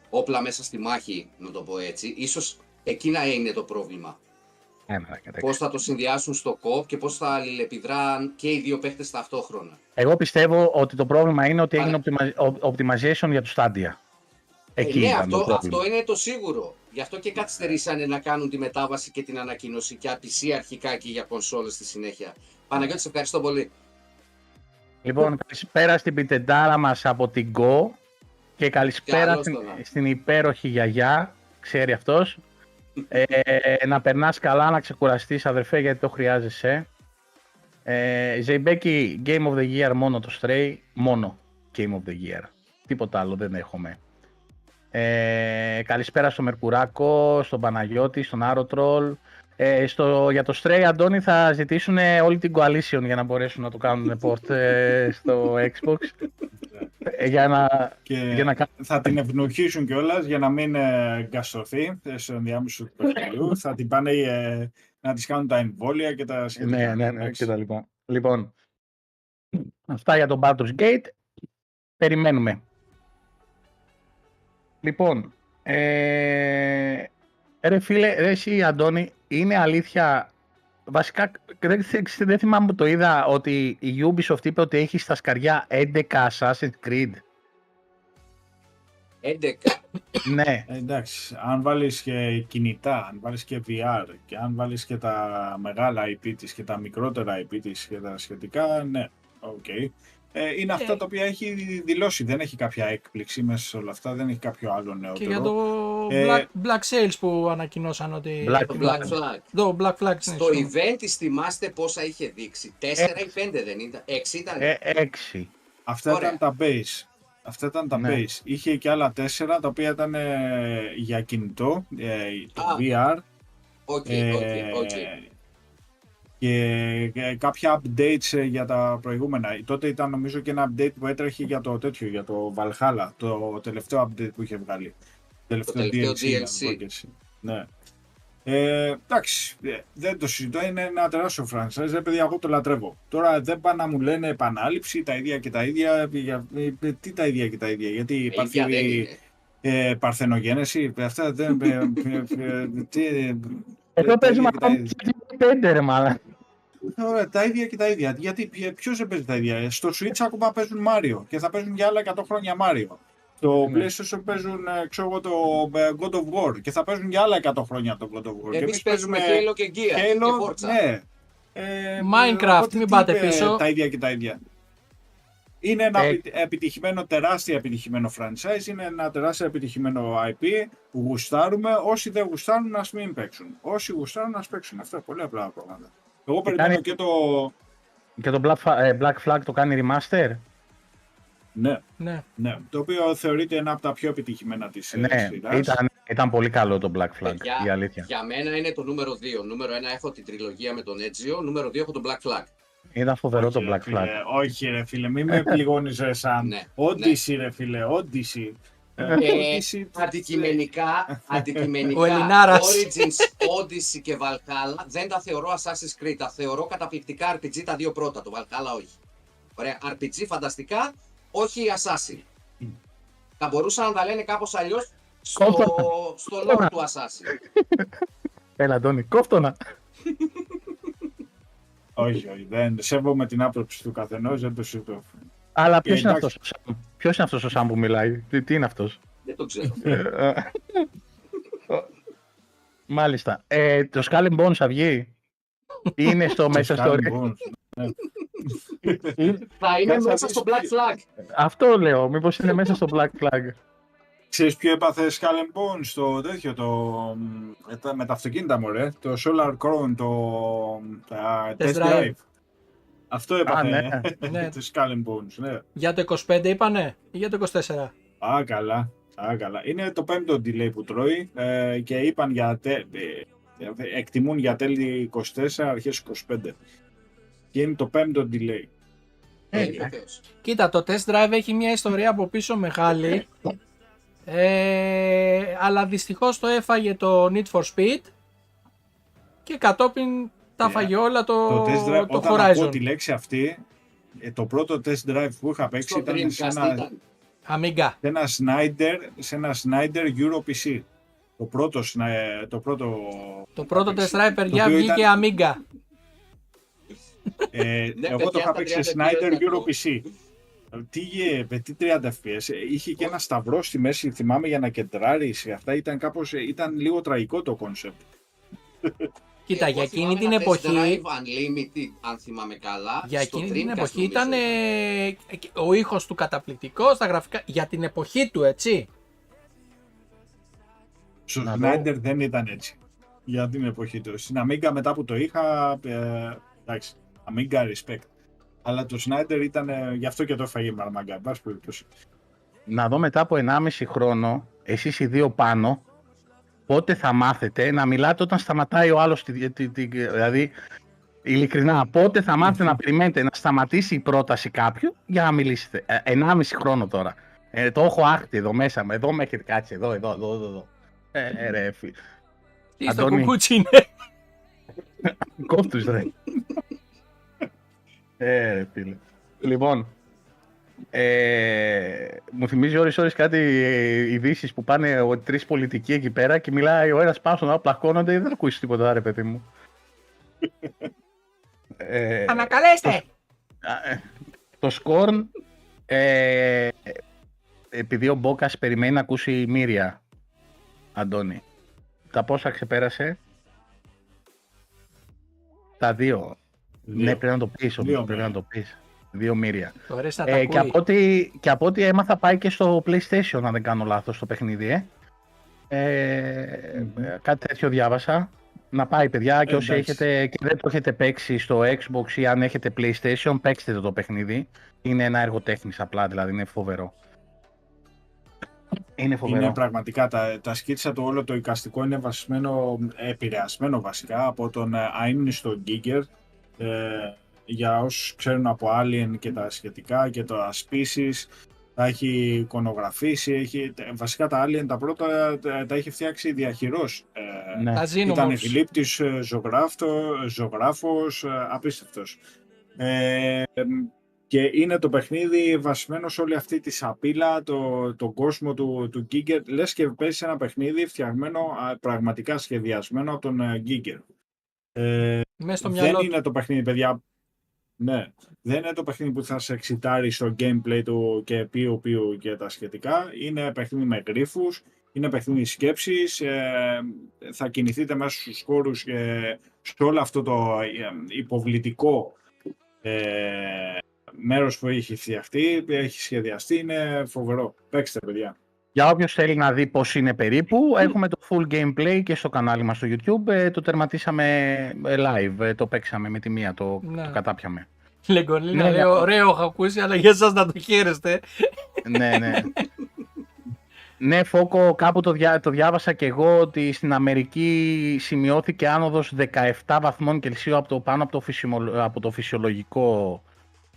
όπλα μέσα στη μάχη, να το πω έτσι, ίσως εκείνα είναι το πρόβλημα. Ε, μαλάκα, εντάξει. Πώς θα το συνδυάσουν στο κοπ και πώς θα αλληλεπιδράν και οι δύο παίχτες ταυτόχρονα. Εγώ πιστεύω ότι το πρόβλημα είναι ότι έγινε Άρα. optima- ο- optimization για το Stadia. Εκεί ε, ναι, ήταν αυτό, το πρόβλημα. αυτό είναι το σίγουρο. Γι' αυτό και καθυστερήσανε να κάνουν τη μετάβαση και την ανακοίνωση και από PC αρχικά και για κονσόλες στη συνέχεια. Παναγιώτη, σε ευχαριστώ πολύ. Λοιπόν, καλησπέρα στην πιτεντάρα μας από την Go και καλησπέρα Καλώς στην, το να. στην υπέροχη γιαγιά, ξέρει αυτός. Ε, να περνάς καλά, να ξεκουραστείς αδερφέ γιατί το χρειάζεσαι. Ε, Ζεϊμπέκη, Game of the Year μόνο το Stray, μόνο Game of the Year. Τίποτα άλλο δεν έχουμε. Ε, καλησπέρα στο Μερκουράκο, στον Παναγιώτη, στον Άρωτρολ. Ε, στο, για το Stray, Αντώνη, θα ζητήσουν όλη την coalition για να μπορέσουν να το κάνουν port ε, στο Xbox. Ε, για να, Και για να κάνουν θα την ευνοχήσουν κιόλας για να μην ε, γκαστρωθεί ε, στο ενδιάμεσο του <laughs> παιχνιδιού. θα την πάνε ε, να της κάνουν τα εμβόλια και τα σχετικά. Ναι, ναι, ναι, εντάξει. και τα λοιπά. Λοιπόν, αυτά για τον Baldur's Gate. Περιμένουμε. Λοιπόν, ε, ρε φίλε, ρε εσύ Αντώνη, είναι αλήθεια, βασικά δεν, δεν- δεν θυμάμαι που το είδα ότι η Ubisoft είπε ότι έχει στα σκαριά 11 Assassin's Creed. 11. ναι, Ε, εντάξει, αν βάλεις και κινητά, αν βάλεις και VR και αν βάλεις και τα μεγάλα IP της και τα μικρότερα IP της και τα σχετικά, ναι, οκ. Ε, είναι αυτά Ε. τα οποία έχει δηλώσει, δεν έχει κάποια έκπληξη μέσα σε όλα αυτά, δεν έχει κάποιο άλλο Και νεότερο. για το Ε, Black, Black Sails που ανακοινώσαν ότι... Black Το Black Flag. Το Black Flag. ναι, Στο συγγνώμη. event της θυμάστε πόσα είχε δείξει. 4 ή 5 δεν ήταν. 6 ήταν. ε, 6. Αυτά Ωραία. ήταν τα base. Αυτά ήταν τα Ναι. base. Είχε και άλλα τέσσερα τα οποία ήταν ε, για κινητό, ε, το Α, VR. Οκ, ε, οκ, οκ. Και ε, κάποια updates ε, για τα προηγούμενα. Τότε ήταν νομίζω και ένα update που έτρεχε για το τέτοιο, για το Valhalla, το τελευταίο update που είχε βγάλει. Τελευταίο, τελευταίο DLC. να το πω DLC. και έτσι. Ναι. Ε, εντάξει, ε, δεν το συζητώ, είναι ένα τεράστιο franchise, ρε παιδιά, εγώ το λατρεύω. Τώρα δεν πάνε να μου λένε επανάληψη, τα ίδια και τα ίδια, για, ε, ε, τι τα ίδια και τα ίδια, γιατί Ε, υπάρχει ίδια δεν είναι. ε, παρθενογένεση, αυτά δεν... ε, ε, ε, τι, ε, Εδώ τα παίζουμε ίδια και τα ακόμα ίδια. 5 ρε μάλλον. Ωραία, τα ίδια και τα ίδια. Γιατί ποιο δεν παίζει τα ίδια. Στο Switch ακόμα παίζουν Mario και θα παίζουν για άλλα 100 χρόνια Mario. Στο Ναι. PlayStation παίζουν ε, ξέρω εγώ, το ε, God of War και θα παίζουν για άλλα 100 χρόνια το God of War. Και Εμείς παίζουμε Halo και Gear και Halo, Forza. ναι. Ε, Minecraft, οπότε μην τι πάτε είπε πίσω. Τα ίδια και τα ίδια. Είναι ένα Ε, επι- επιτυχημένο, τεράστια επιτυχημένο franchise, είναι ένα τεράστια επιτυχημένο IP που γουστάρουμε. Όσοι δεν γουστάρουν, ας μην παίξουν. Όσοι γουστάρουν, ας παίξουν. Αυτά πολύ απλά πράγματα. Εγώ περιμένω κάνει- και το... Και το Black, Fa- ε, Black Flag το κάνει remaster; Ναι, Ναι. ναι. Το οποίο θεωρείται ένα από τα πιο επιτυχημένα της ε, Ναι, σειράς. ήταν, ήταν πολύ καλό το Black Flag, Παιδιά, η αλήθεια. Για μένα είναι το νούμερο 2. Νούμερο 1 έχω την τριλογία με τον Ezio, νούμερο 2 έχω τον Black Flag. Ήταν φοβερό Όχι, το ρε Black φίλε, Flag. όχι ρε φίλε, μην με πληγώνεις ρε σαν. <laughs> Ναι, Όντιση ρε φίλε, όντιση. Ε, Όντιση, αντικειμενικά, αντικειμενικά Ο Ελληνάρας. Origins, Odyssey και Valhalla δεν τα θεωρώ Assassin's Creed. Τα θεωρώ καταπληκτικά RPG τα δύο πρώτα. Το Valhalla όχι. Ωραία, RPG φανταστικά, όχι Assassin. Θα μπορούσαν να τα λένε κάπως αλλιώς στο, Κόφτωνα. στο lore του Assassin. Έλα, Αντώνη, κόφτονα. Όχι, όχι. Δεν σέβομαι την άποψη του καθενός, δεν το συζητώ. Αλλά ποιος είναι εντάξει. αυτός; Ο Σαμ. Ποιος είναι αυτός ο Σαμ που μιλάει, τι, τι είναι αυτός; δεν το ξέρω. Μάλιστα. Ε, το Skull and Bones θα βγει. Είναι στο μέσα στο. Skull and Bones. Θα είναι Κάτσε να μέσα δεις στο Black τι- Flag. Αυτό λέω. Μήπως είναι μέσα στο Black Flag. Ξέρεις ποιο έπαθε Skull and Bones, το τέτοιο, το, μ, τα- με τα αυτοκίνητα μου, ρε, το Solar Crown, το τα Test Test Drive. Drive. Αυτό έπαθε ναι. Ναι. <laughs> το Skull and Bones, ναι. Για το 25 είπανε ή για το 24. Α, καλά. Α, καλά. Είναι το πέμπτο delay που τρώει ε, και είπαν για τε, ε, εκτιμούν για τέλη 24, αρχές 25. Και είναι το πέμπτο delay. Ε, Τέλειο Θεός. Κοίτα, το test drive έχει μια ιστορία από πίσω μεγάλη. Ε, αλλά δυστυχώς το έφαγε το Need for Speed και κατόπιν τα Ε, έφαγε όλα το, το test drive, το όταν Horizon. ακούω τη λέξη αυτή, ε, το πρώτο test drive που είχα παίξει Στο ήταν σε Dreamcast ένα, ήταν. Amiga. σε ένα Snyder, σε ένα Snyder Euro PC. Το πρώτο, σνα- το πρώτο, Το πρώτο test drive, παιδιά, οποίο βγήκε ήταν- Amiga. ε, Ναι, εγώ παιδιά, το είχα στα παίξει σε 32 Snyder Euro ακούω. PC. Τι, ε, με τι 30 FPS. ε, Είχε και ένα σταυρό στη μέση, θυμάμαι, για να κεντράρεις. Αυτά ήταν κάπως, ε, ήταν λίγο τραγικό το κόνσεπτ. Κοίτα, Εγώ για εκείνη θυμάμαι την ένα test εποχή, Drive Unlimited, αν θυμάμαι καλά. για στο εκείνη την Dreamcast εποχή νομίζω ήταν ε, ο ήχος του καταπληκτικός, τα γραφικά, για την εποχή του, έτσι. Στο Να δω. Snyder δεν ήταν έτσι. Για την εποχή του. Στην Amiga μετά που το είχα, ε, εντάξει, Amiga respect. Αλλά το Snyder ήταν, ε, γι' αυτό και το έφαγε η Μαρμάγκα. εν πάση περιπτώσει. Να δω μετά από 1,5 χρόνο, εσείς οι δύο πάνω, πότε θα μάθετε να μιλάτε όταν σταματάει ο άλλος, τη- τη- τη- δηλαδή, ειλικρινά, πότε θα μάθετε να περιμένετε να σταματήσει η πρόταση κάποιου για να μιλήσετε. Ε, 1,5 χρόνο τώρα. Ε, το έχω άχτη εδώ μέσα μου, εδώ με έχετε κάτσει, εδώ, εδώ, εδώ, εδώ. εδώ. Ε, ε, ρε, φι... Τι στο Αντώνη. κουκούτσι είναι; Κόφτους ρε. ε, ρε φίλε. Λοιπόν, ε, μου θυμίζει ώρες ώρες κάτι ε, ειδήσεις που πάνε ο, τρεις πολιτικοί εκεί πέρα και μιλάει ο ένας πάνω στον άλλο, πλακώνονται, δεν ακούεις τίποτα ρε παιδί μου. ε, Ανακαλέστε! Α, ε, το Σκόρν, ε, επειδή ο Μπόκας περιμένει να ακούσει η Μύρια, Αντώνη, τα πόσα ξεπέρασε, τα δύο. Δύο. Ναι, πρέπει να το πεις, όμως, Δύο πρέπει να το πεις. Δύο Μύρια. Το ωραίες να τα Ε, και, ακούει. από ό,τι, και από ό,τι έμαθα πάει και στο PlayStation, αν δεν κάνω λάθος, το παιχνίδι, ε. Ε, κάτι τέτοιο διάβασα. Να πάει, παιδιά, και όσοι Εντάξει. έχετε και δεν το έχετε παίξει στο Xbox ή αν έχετε PlayStation, παίξτε το, το παιχνίδι. Είναι ένα έργο τέχνης απλά, δηλαδή είναι φοβερό. Είναι φοβερό. Είναι πραγματικά, τα, τα σκίτσα του όλο το εικαστικό είναι βασισμένο, επηρεασμένο βασικά από τον ε, αείμνηστο Giger. Ε, για όσους ξέρουν από Alien και τα σχετικά και το Species, τα έχει εικονογραφήσει, έχει, βασικά τα Alien τα πρώτα τα, τα έχει φτιάξει διαχειρός. Ε, Ναι. Τα Ήταν Xenomorphs. γλύπτης, ε, ζωγράφτο, ζωγράφος, ε, απίστευτος. Ε, και είναι το παιχνίδι βασισμένο σε όλη αυτή τη σαπίλα, το, τον κόσμο του, του Giger. Λες και παίζει ένα παιχνίδι φτιαγμένο, α, πραγματικά σχεδιασμένο από τον ε, Giger. Ε, Μέσα στο δεν μυαλό του. είναι το παιχνίδι, παιδιά. Ναι, δεν είναι το παιχνίδι που θα σε εξητάρει στο gameplay του και πίου πίου και τα σχετικά. Είναι παιχνίδι με γρίφους, είναι παιχνίδι σκέψης, ε, θα κινηθείτε μέσα στους χώρους και σε όλο αυτό το ε, υποβλητικό ε, μέρος που έχει φτιαχτεί, έχει σχεδιαστεί, είναι φοβερό. Παίξτε παιδιά. Για όποιος θέλει να δει πώς είναι περίπου, έχουμε το full gameplay και στο κανάλι μας στο YouTube. Ε, το τερματίσαμε ε, live, ε, το παίξαμε με τη μία, το, Ναι. το κατάπιαμε. Λεγκολίνα Ναι, λέει: ναι. Ωραίο, έχω ακούσει, αλλά για εσάς να το χαίρεστε. ναι, ναι. ναι, Φόκο, κάπου το, διά, το διάβασα και εγώ ότι στην Αμερική σημειώθηκε άνοδος 17 βαθμών Κελσίου από το, πάνω από το, φυσιμολο- από το φυσιολογικό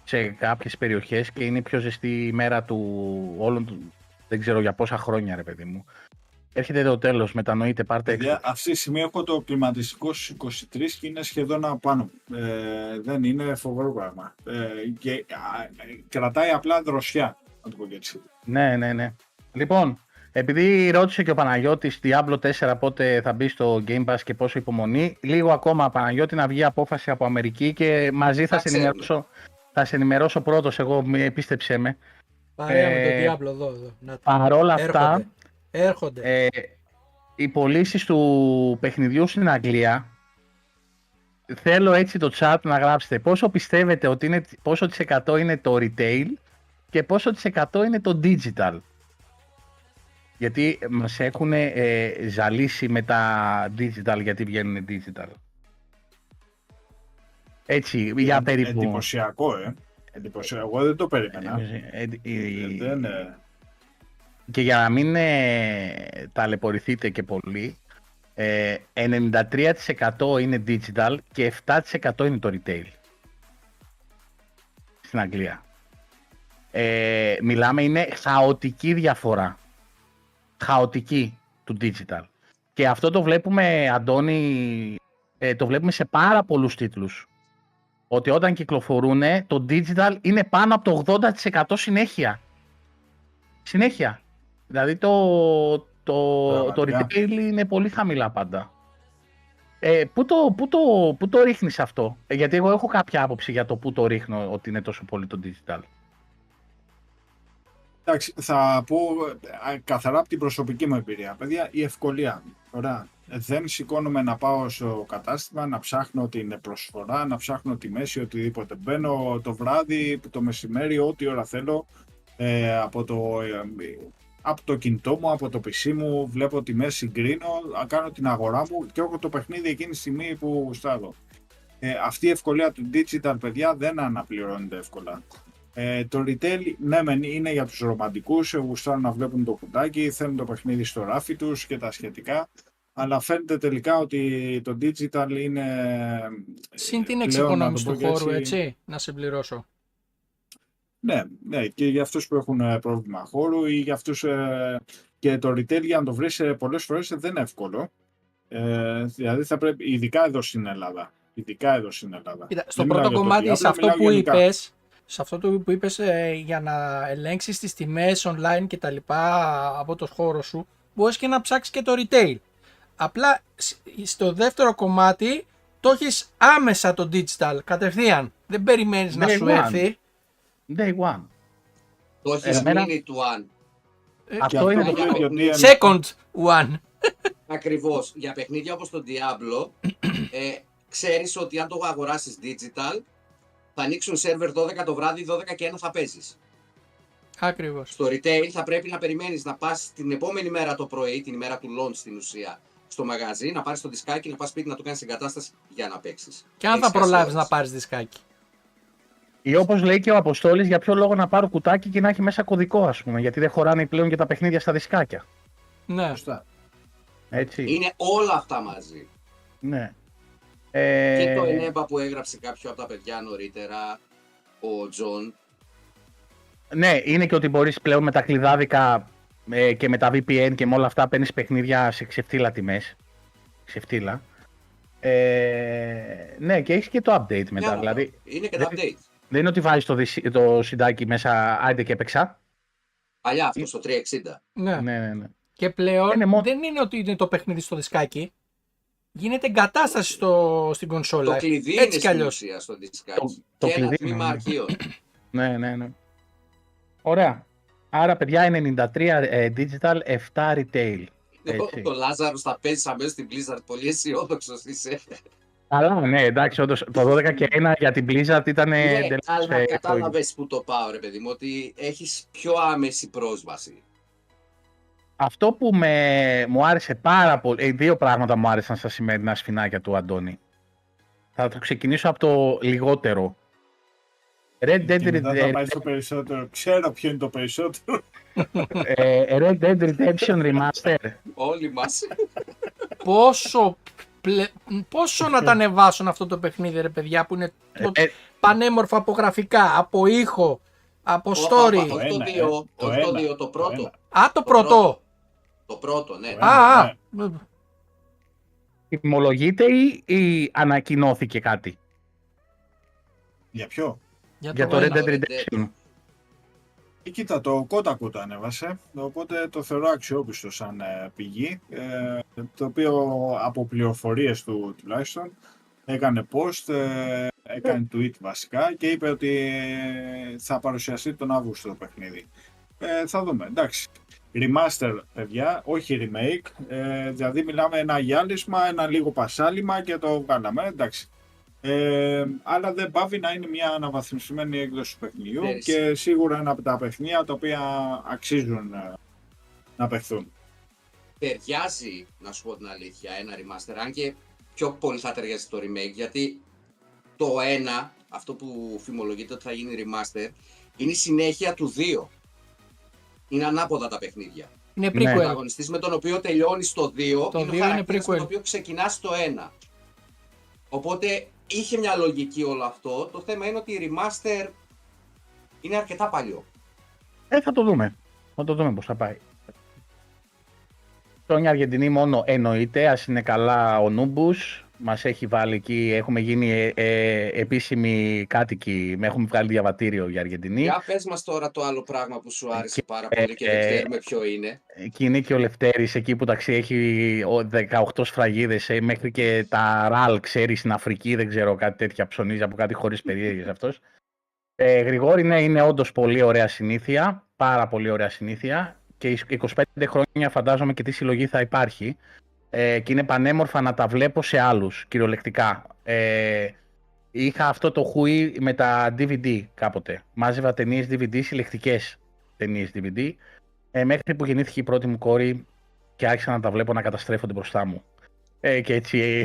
σε κάποιες περιοχές και είναι η πιο ζεστή ημέρα του όλων του, δεν ξέρω για πόσα χρόνια ρε παιδί μου. Έρχεται το τέλος, μετανοείτε, πάρτε έξω. Παιδιά, αυτή τη στιγμή έχω το κλιματιστικό στους 23 και είναι σχεδόν απάνω. Ε, δεν είναι φοβερό πράγμα. Ε, και α, ε, κρατάει απλά δροσιά, να το πω και έτσι. Ναι, ναι, ναι. Λοιπόν, επειδή ρώτησε και ο Παναγιώτης Diablo 4 πότε θα μπει στο Game Pass και πόσο υπομονή, λίγο ακόμα Παναγιώτη να βγει απόφαση από Αμερική και μαζί θα Τα σε ξέρουμε. ενημερώσω, θα σε ενημερώσω πρώτος, εγώ μη πίστεψέ με. Παρέα με Ε, τον Diablo εδώ. εδώ. Να το. Παρόλα αυτά, Έρχονται. Έρχονται. ε, οι πωλήσεις του παιχνιδιού στην Αγγλία θέλω έτσι το chat να γράψετε πόσο πιστεύετε ότι είναι, πόσο της εκατό είναι το retail και πόσο της εκατό είναι το digital; Γιατί μας έχουν ε, ζαλίσει με τα digital γιατί βγαίνουν digital. Έτσι, για περίπου. Εντυπωσιακό, ε. Εντυπωσιακό. Εγώ δεν το περίμενα. Ε, ε, ε, Ε, δεν, ε, Και για να μην ε, ταλαιπωρηθείτε και πολύ, ε, 93% είναι digital και 7% είναι το retail. Στην Αγγλία. Ε, μιλάμε, είναι χαοτική διαφορά. Χαοτική του digital. Και αυτό το βλέπουμε, Αντώνη, ε, το βλέπουμε σε πάρα πολλούς τίτλους. Ότι όταν κυκλοφορούν, το digital είναι πάνω από το 80% συνέχεια. Συνέχεια. Δηλαδή το, το, το Πραγματικά. retail είναι πολύ χαμηλά πάντα. Ε, πού, το, πού, το, πού το ρίχνεις αυτό, Ε, γιατί εγώ έχω κάποια άποψη για το πού το ρίχνω ότι είναι τόσο πολύ το digital. Εντάξει, θα πω ε, καθαρά από την προσωπική μου εμπειρία. Παιδιά, η ευκολία. Ωραία. Δεν σηκώνομαι να πάω στο κατάστημα, να ψάχνω την προσφορά, να ψάχνω τη μέση, οτιδήποτε. Μπαίνω το βράδυ, το μεσημέρι, ό,τι ώρα θέλω, ε, από, το, ε, από το κινητό μου, από το PC μου, βλέπω τη μέση, συγκρίνω, α, κάνω την αγορά μου και έχω το παιχνίδι εκείνη τη στιγμή που γουστάρω. Ε, αυτή η ευκολία του digital, παιδιά, δεν αναπληρώνεται εύκολα. Ε, το retail, ναι, μεν είναι για τους ρομαντικούς, ε, γουστάρουν να βλέπουν το κουτάκι, θέλουν το παιχνίδι στο ράφι τους και τα σχετικά, αλλά φαίνεται τελικά ότι το digital είναι... ε, Συν την πλέον, εξοικονόμηση να το του πω και χώρου, έτσι, να συμπληρώσω. Ναι, ναι, και για αυτούς που έχουν ε, πρόβλημα χώρου ή για αυτούς ε, και το retail για να το βρεις ε, πολλές φορές ε, δεν είναι εύκολο. Ε, δηλαδή θα πρέπει, ειδικά εδώ στην Ελλάδα. Ειδικά εδώ στην Ελλάδα. Κοίτα, στο Δεν μιλάω πρώτο για το κομμάτι, Diablo, σε αυτό μιλάω που γενικά. Είπες, σε αυτό το που είπες ε, για να ελέγξεις τις τιμές online και τα λοιπά από το χώρο σου, μπορείς και να ψάξεις και το retail. Απλά σ- στο δεύτερο κομμάτι το έχεις άμεσα το digital, κατευθείαν. Δεν περιμένεις να Day σου one. έρθει. Day one. Το έχεις Εμένα- mini του αν. Και Αυτό είναι το το πιο- ότι είναι- Second one. <laughs> Ακριβώς. Για παιχνίδια όπως το Diablo, <clears throat> ε, ξέρεις ότι αν το αγοράσεις digital, θα ανοίξουν σερβερ 12 το βράδυ, 12 και 1 θα παίζεις. Ακριβώς. Στο retail θα πρέπει να περιμένεις να πας την επόμενη μέρα το πρωί, την ημέρα του launch στην ουσία, στο μαγαζί, να πάρεις το δισκάκι, να πας σπίτι να το κάνεις εγκατάσταση για να παίξεις. Και αν θα Έχεις χάσει προλάβεις ώρες. να πάρεις δισκάκι. Ή όπως λέει και ο Αποστόλης, για ποιο λόγο να πάρω κουτάκι και να έχει μέσα κωδικό, ας πούμε, γιατί δεν χωράνε πλέον και τα παιχνίδια στα δισκάκια. Ναι. Σωστά. Έτσι. Είναι όλα αυτά μαζί. Ναι. Ε, Και το NBA που έγραψε κάποιο από τα παιδιά νωρίτερα, ο Τζον; Ναι, είναι και ότι μπορείς πλέον με τα κλειδάδικα ε, και με τα VPN και με όλα αυτά παίρνεις παιχνίδια σε ξεφτύλα τιμές. Ξεφτύλα. Ε, ναι, και έχεις και το update μετά. Ναι, δηλαδή, Είναι και τα δεν- update. δεν είναι ότι βάζεις το, δυσι- το σιντάκι μέσα, άιντε και έπαιξα. Παλιά αυτό στο 360. ναι. Ναι, ναι, ναι. Και πλέον Είναι μόνο- δεν είναι ότι είναι το παιχνίδι στο δισκάκι. Γίνεται εγκατάσταση στο, στην κονσόλα. Το κλειδί Έτσι είναι κι στην αλλιώς. ουσία στο δισκάκι. Το- το και ένα κλειδί, τμήμα ναι. αρχείων. <clears throat> ναι, ναι, ναι. Ωραία. Άρα, παιδιά, 93 ε, digital, 7 retail. Λοιπόν, Έτσι. το Λάζαρο θα παίζεις αμέσως στην Blizzard. Πολύ αισιόδοξος είσαι. Αλλά ναι, εντάξει, όντως, το 12 και 1 για την Blizzard ήταν Ναι, εντελώς, αλλά ε, κατάλαβες που το πάω, ρε παιδί μου, ότι έχεις πιο άμεση πρόσβαση. Αυτό που με, μου άρεσε πάρα πολύ, ε, δύο πράγματα μου άρεσαν στα σημερινά σφινάκια του Αντώνη. Θα το ξεκινήσω από το λιγότερο. Red Dead, Και μετά θα Redemption, πάει στο περισσότερο. Ξέρω ποιο είναι το περισσότερο. ε, Red Dead Redemption Remaster. Όλοι μας. Πόσο, πλε... πόσο να τα ανεβάσουν αυτό το παιχνίδι ρε παιδιά που είναι το... Ε, πανέμορφο από γραφικά, από ήχο, από story. Όχι το ένα, 2, ε, το όχι το ένα, 2, το το πρώτο. ένα. Α, το το πρωτό. Το πρώτο, ναι. Το Α, α. Τιμολογείται ή, ή ανακοινώθηκε κάτι; Για ποιο; για το Red ένα. Dead Redemption. Ε, Κοίτα, το Kotaku το ανέβασε, οπότε το θεωρώ αξιόπιστο σαν ε, πηγή, ε, το οποίο από πληροφορίες του τουλάχιστον έκανε post, ε, έκανε tweet βασικά και είπε ότι ε, θα παρουσιαστεί τον Αύγουστο το παιχνίδι. Ε, θα δούμε, εντάξει. Remaster, παιδιά, όχι remake, ε, δηλαδή μιλάμε ένα γυάλισμα, ένα λίγο πασάλιμα και το βγάλαμε, εντάξει. Ε, αλλά δεν πάβει να είναι μια αναβαθμισμένη έκδοση του παιχνιδιού Ξέρεις. και σίγουρα ένα από τα παιχνίδια τα οποία αξίζουν ε, να παιχθούν. Ταιριάζει, να σου πω την αλήθεια, ένα remaster, αν και πιο πολύ θα ταιριάζει το remake, γιατί το 1, αυτό που φημολογείται ότι θα γίνει remaster, είναι η συνέχεια του 2. Είναι ανάποδα τα παιχνίδια. Είναι Ναι. Ο prequel. πρωταγωνιστής με τον οποίο τελειώνεις το 2 Το είναι δύο ο είναι χαρακτήρας με prequel. τον οποίο ξεκινάς το 1. Οπότε είχε μια λογική όλο αυτό. Το θέμα είναι ότι η remaster είναι αρκετά παλιό. Ε, θα το δούμε. Θα το δούμε πώς θα πάει. Χρόνια Αργεντινή μόνο εννοείται, ας είναι καλά ο Νούμπους. Μας έχει βάλει εκεί, έχουμε γίνει ε, ε, επίσημοι κάτοικοι, με έχουμε βγάλει διαβατήριο για Αργεντινή. Για πες μας τώρα το άλλο πράγμα που σου άρεσε Και- πάρα πολύ και δεν ε, ξέρουμε ποιο είναι. Εκεί είναι και ο Λευτέρης, εκεί που ταξί έχει ο- 18 σφραγίδες, ε, μέχρι και τα ραλ, ξέρεις, στην Αφρική, δεν ξέρω, κάτι τέτοια ψωνίζει από κάτι χωρίς περίεργες αυτός. Ε, Γρηγόρη, ναι, είναι όντως πολύ ωραία συνήθεια, πάρα πολύ ωραία συνήθεια και οι 25 χρόνια φαντάζομαι και τι συλλογή θα υπάρχει ε, και είναι πανέμορφα να τα βλέπω σε άλλους, κυριολεκτικά. Ε, είχα αυτό το χουί με τα DVD κάποτε. Μάζευα ταινίες DVD, συλλεκτικές ταινίες DVD ε, μέχρι που γεννήθηκε η πρώτη μου κόρη και άρχισα να τα βλέπω να καταστρέφονται μπροστά μου. Ε, και έτσι ε,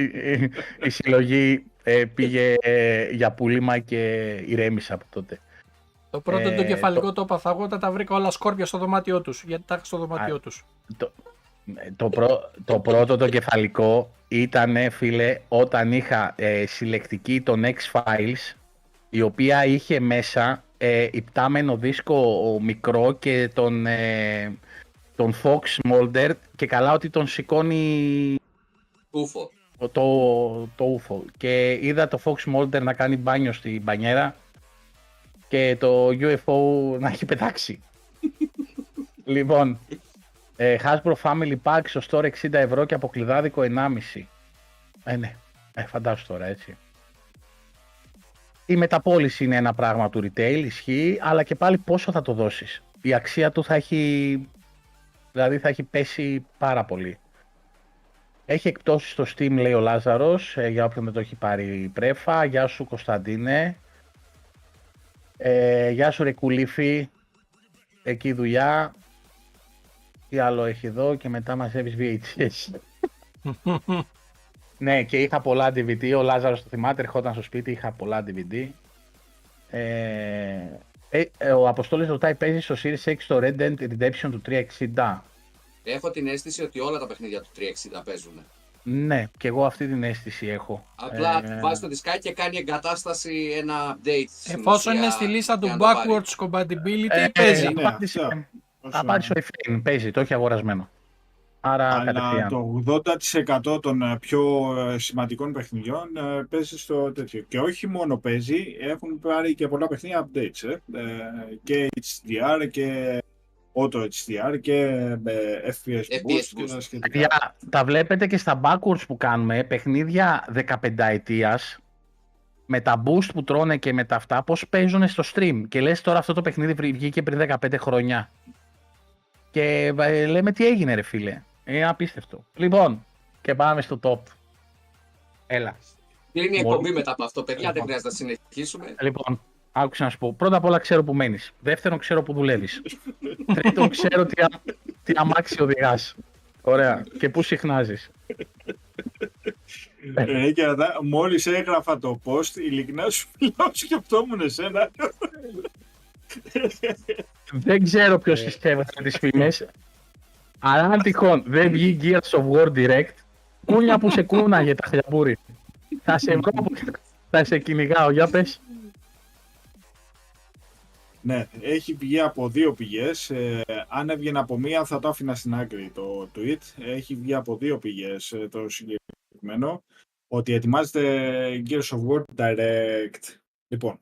η, η- η συλλογή ε, πήγε ε, για πούλημα και ηρέμησα από τότε. Το πρώτο Ε, το κεφαλικό το έπαθα εγώ όταν τα βρήκα όλα σκόρπια στο δωμάτιό τους. Γιατί τα είχα στο δωμάτιό τους. Το, το, πρω- το πρώτο το κεφαλικό ήταν, φίλε, όταν είχα ε, συλλεκτική των X-Files, η οποία είχε μέσα ε, υπτάμενο δίσκο ο μικρό και τον, ε, τον Fox Mulder και καλά ότι τον σηκώνει Ούφο. το, το, το ούφο. Και είδα το Fox Mulder να κάνει μπάνιο στην μπανιέρα και το UFO να έχει πετάξει. <laughs> λοιπόν, ε, Hasbro Family Pack στο store 60 ευρώ και αποκλειδάδικο 1,5. Ε, ναι. Ε, φαντάσου τώρα, έτσι. Η μεταπόληση είναι ένα πράγμα του retail, ισχύει, αλλά και πάλι πόσο θα το δώσεις. Η αξία του θα έχει, δηλαδή θα έχει πέσει πάρα πολύ. Έχει εκπτώσεις στο Steam, λέει ο Λάζαρος, ε, για όποιον δεν το έχει πάρει η πρέφα. Γεια σου Κωνσταντίνε. Ε, γεια σου Ρεκουλήφη. Εκεί δουλειά. Τι άλλο έχει εδώ και μετά μαζεύεις VHS. <laughs> ναι, και είχα πολλά DVD. Ο Λάζαρος το θυμάται, ερχόταν στο σπίτι, είχα πολλά DVD. Ε, ε, ε, ο Αποστόλης ρωτάει, παίζεις στο Series X το Red Dead Redemption του 360. Έχω την αίσθηση ότι όλα τα παιχνίδια του 360 παίζουν. Ναι, και εγώ αυτή την αίσθηση έχω. Απλά Ε, βάζει το δισκάκι και κάνει εγκατάσταση ένα update. στην Εφόσον ουσία, είναι στη λίστα του για να το πάρει. backwards compatibility, Ε, παίζει. Ε, Ναι, απάντησε, αυτό. Όσο- απάντησε ο Εφραίμ, παίζει, το έχει αγορασμένο. Άρα Αλλά κατευθείαν. το 80% των ε, πιο ε, σημαντικών παιχνιδιών ε, παίζει στο τέτοιο. Και όχι μόνο παίζει, έχουν πάρει και πολλά παιχνίδια updates. Ε. Ε, και HDR και Auto HDR και ε, FPS, FPS boost και boost. τα σχετικά. Παιδιά, τα βλέπετε και στα backwards που κάνουμε, παιχνίδια 15 ετίας, με τα boost που τρώνε και με τα αυτά, πώς παίζουν στο stream. Και λες τώρα αυτό το παιχνίδι βρει- βγήκε πριν 15 χρόνια. Και ε, λέμε τι έγινε ρε φίλε. Είναι απίστευτο. Λοιπόν, και πάμε στο top. Έλα. Κλείνει η Μόνο. εκπομπή μετά από αυτό, παιδιά; Δεν Λοιπόν. χρειάζεται να συνεχίσουμε. Λοιπόν, άκουσα να σου πω. Πρώτα απ' όλα ξέρω που μένεις. Δεύτερον, ξέρω που δουλεύεις. Τρίτον, ξέρω τι, α- τι αμάξι οδηγάς. Ωραία. Και πού συχνάζεις. Ε, και να- μόλις έγραφα το post, ειλικρινά σου μιλάω, σκεφτόμουν εσένα. Δεν ξέρω ποιος Ε. συσκεύασε τις φήμες. Αλλά αν τυχόν δεν βγει Gears of War Direct, κούνια που σε κούναγε τα χλιαμπούρι. Θα σε βρω που θα σε κυνηγάω. Για πες. Ναι, έχει βγει από δύο πηγές. Ε, αν έβγαινε από μία θα το άφηνα στην άκρη το tweet. Έχει βγει από δύο πηγές ε, το συγκεκριμένο. Ότι ετοιμάζεται Gears of War Direct. Λοιπόν,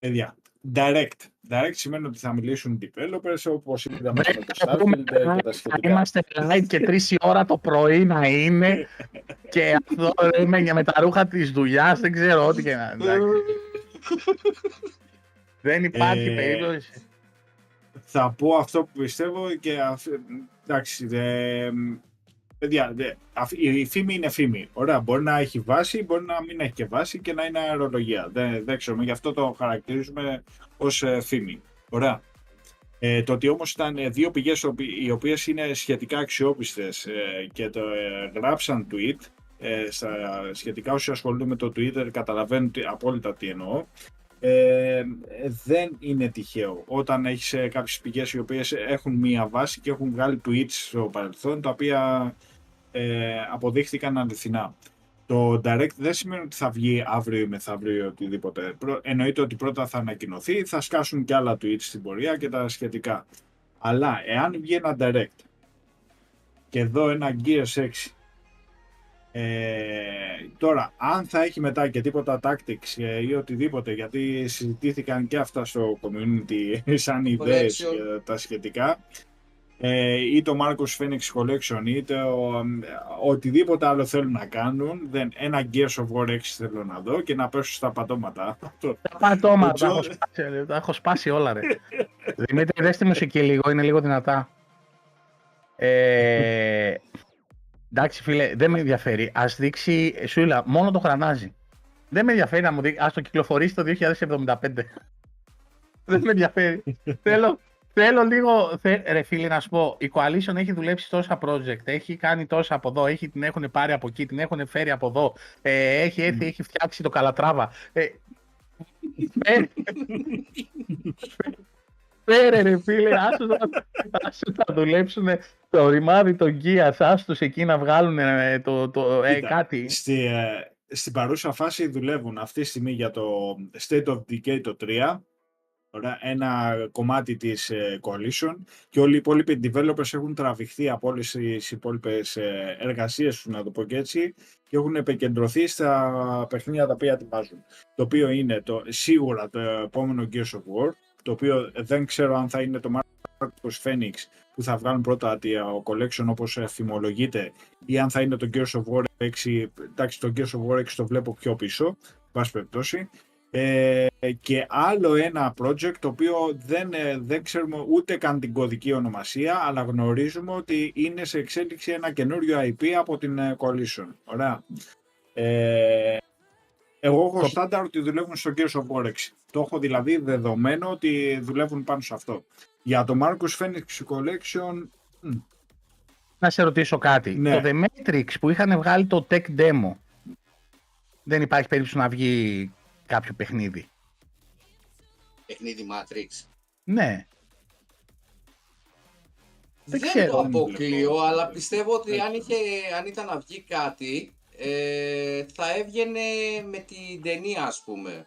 παιδιά, Direct. Direct σημαίνει ότι θα μιλήσουν developers όπως είδαμε Βρε, με το θα πούμε, Starfield ε, και τα Θα σχετικά. είμαστε live και τρεις η ώρα το πρωί να είναι και αυτό ρε, με, με τα ρούχα της δουλειάς. Δεν ξέρω ό,τι και να. εντάξει. Δεν υπάρχει Ε, περίπτωση. θα πω αυτό που πιστεύω και αφ- εντάξει, δε, παιδιά, δε, αφ- η φήμη είναι φήμη. Ωραία, μπορεί να έχει βάση, μπορεί να μην έχει και βάση και να είναι αερολογία. Δεν, δεν ξέρουμε, γι' αυτό το χαρακτηρίζουμε ως ε, φήμη. Ωραία. Ε, το ότι όμως ήταν ε, δύο πηγές οποι- οι οποίες είναι σχετικά αξιόπιστες ε, και το ε, γράψαν tweet, ε, στα, σχετικά όσοι ασχολούνται με το Twitter καταλαβαίνουν τι- απόλυτα τι εννοώ, ε, δεν είναι τυχαίο. Όταν έχεις ε, κάποιες πηγές οι οποίες έχουν μία βάση και έχουν βγάλει tweets στο παρελθόν τα οποία ε, αποδείχθηκαν αληθινά. Το direct δεν σημαίνει ότι θα βγει αύριο ή μεθαύριο ή οτιδήποτε. Προ- Εννοείται ότι πρώτα θα ανακοινωθεί, θα σκάσουν και άλλα tweets στην πορεία και τα σχετικά. Αλλά εάν βγει ένα direct και εδώ ένα Gears 6 ε, τώρα, αν θα έχει μετά και τίποτα tactics ε, ή οτιδήποτε, γιατί συζητήθηκαν και αυτά στο community <laughs> σαν ιδέες Collection. για τα σχετικά, ε, ή το Marcos Phoenix Collection, είτε ο, ε, οτιδήποτε άλλο θέλουν να κάνουν, δεν, ένα Gears of War 6 θέλω να δω και να πέσω στα πατώματα. <laughs> Αυτό. Τα πατώματα, τα Τζο- έχω σπάσει, ρε, τα έχω σπάσει όλα ρε. <laughs> Δημήτρη, δες τη μουσική λίγο, είναι λίγο δυνατά. Ε, εντάξει φίλε, δεν με ενδιαφέρει. Ας δείξει, Σούιλα, μόνο το γρανάζι. Δεν με ενδιαφέρει να μου δείξει, ας το κυκλοφορήσει το 2075. <laughs> δεν με ενδιαφέρει. θέλω, θέλω λίγο, θε, ρε φίλε να σου πω, η Coalition έχει δουλέψει τόσα project, έχει κάνει τόσα από εδώ, έχει, την έχουν πάρει από εκεί, την έχουν φέρει από εδώ, ε, έχει έρθει, έχει φτιάξει το Καλατράβα. Ε, φέρε- Φέρε ρε φίλε, άσου να, άσου να δουλέψουν το ρημάδι των Gears, άστος εκεί να βγάλουν ε, το, το, ε, Κοίτα, κάτι. Στη, ε, στην παρούσα φάση δουλεύουν αυτή τη στιγμή για το State of Decay το 3, ωραία, ένα κομμάτι της ε, Coalition και όλοι οι υπόλοιποι developers έχουν τραβηχθεί από όλες τις υπόλοιπες ε, εργασίες τους, να το πω και έτσι, και έχουν επικεντρωθεί στα παιχνίδια τα οποία ετοιμάζουν. Το οποίο είναι το, σίγουρα το επόμενο Gears of War, το οποίο δεν ξέρω αν θα είναι το Marcos Phoenix που θα βγάλουν πρώτα το collection όπως ε, φημολογείται ή αν θα είναι το Gears of War 6, εντάξει το Gears of War 6 το βλέπω πιο πίσω, πάση περιπτώσει. Ε, και άλλο ένα project το οποίο δεν, ε, δεν ξέρουμε ούτε καν την κωδική ονομασία αλλά γνωρίζουμε ότι είναι σε εξέλιξη ένα καινούριο IP από την ε, Coalition. Ωραία. Ε, εγώ έχω Το- στάνταρ ότι δουλεύουν στο Gears of War 6. Το έχω δηλαδή δεδομένο ότι δουλεύουν πάνω σε αυτό. Για το Marcus Phoenix Collection μ, Να σε ρωτήσω κάτι. Ναι. Το The Matrix που είχαν βγάλει το tech demo, δεν υπάρχει περίπτωση να βγει κάποιο παιχνίδι. Παιχνίδι Matrix. Ναι. Δεν Δεν, ξέρω. το Δεν αποκλείω, βλέπω. αλλά πιστεύω ότι Δεν- αν, είχε, αν ήταν να βγει κάτι, ε, θα έβγαινε με την ταινία, ας πούμε.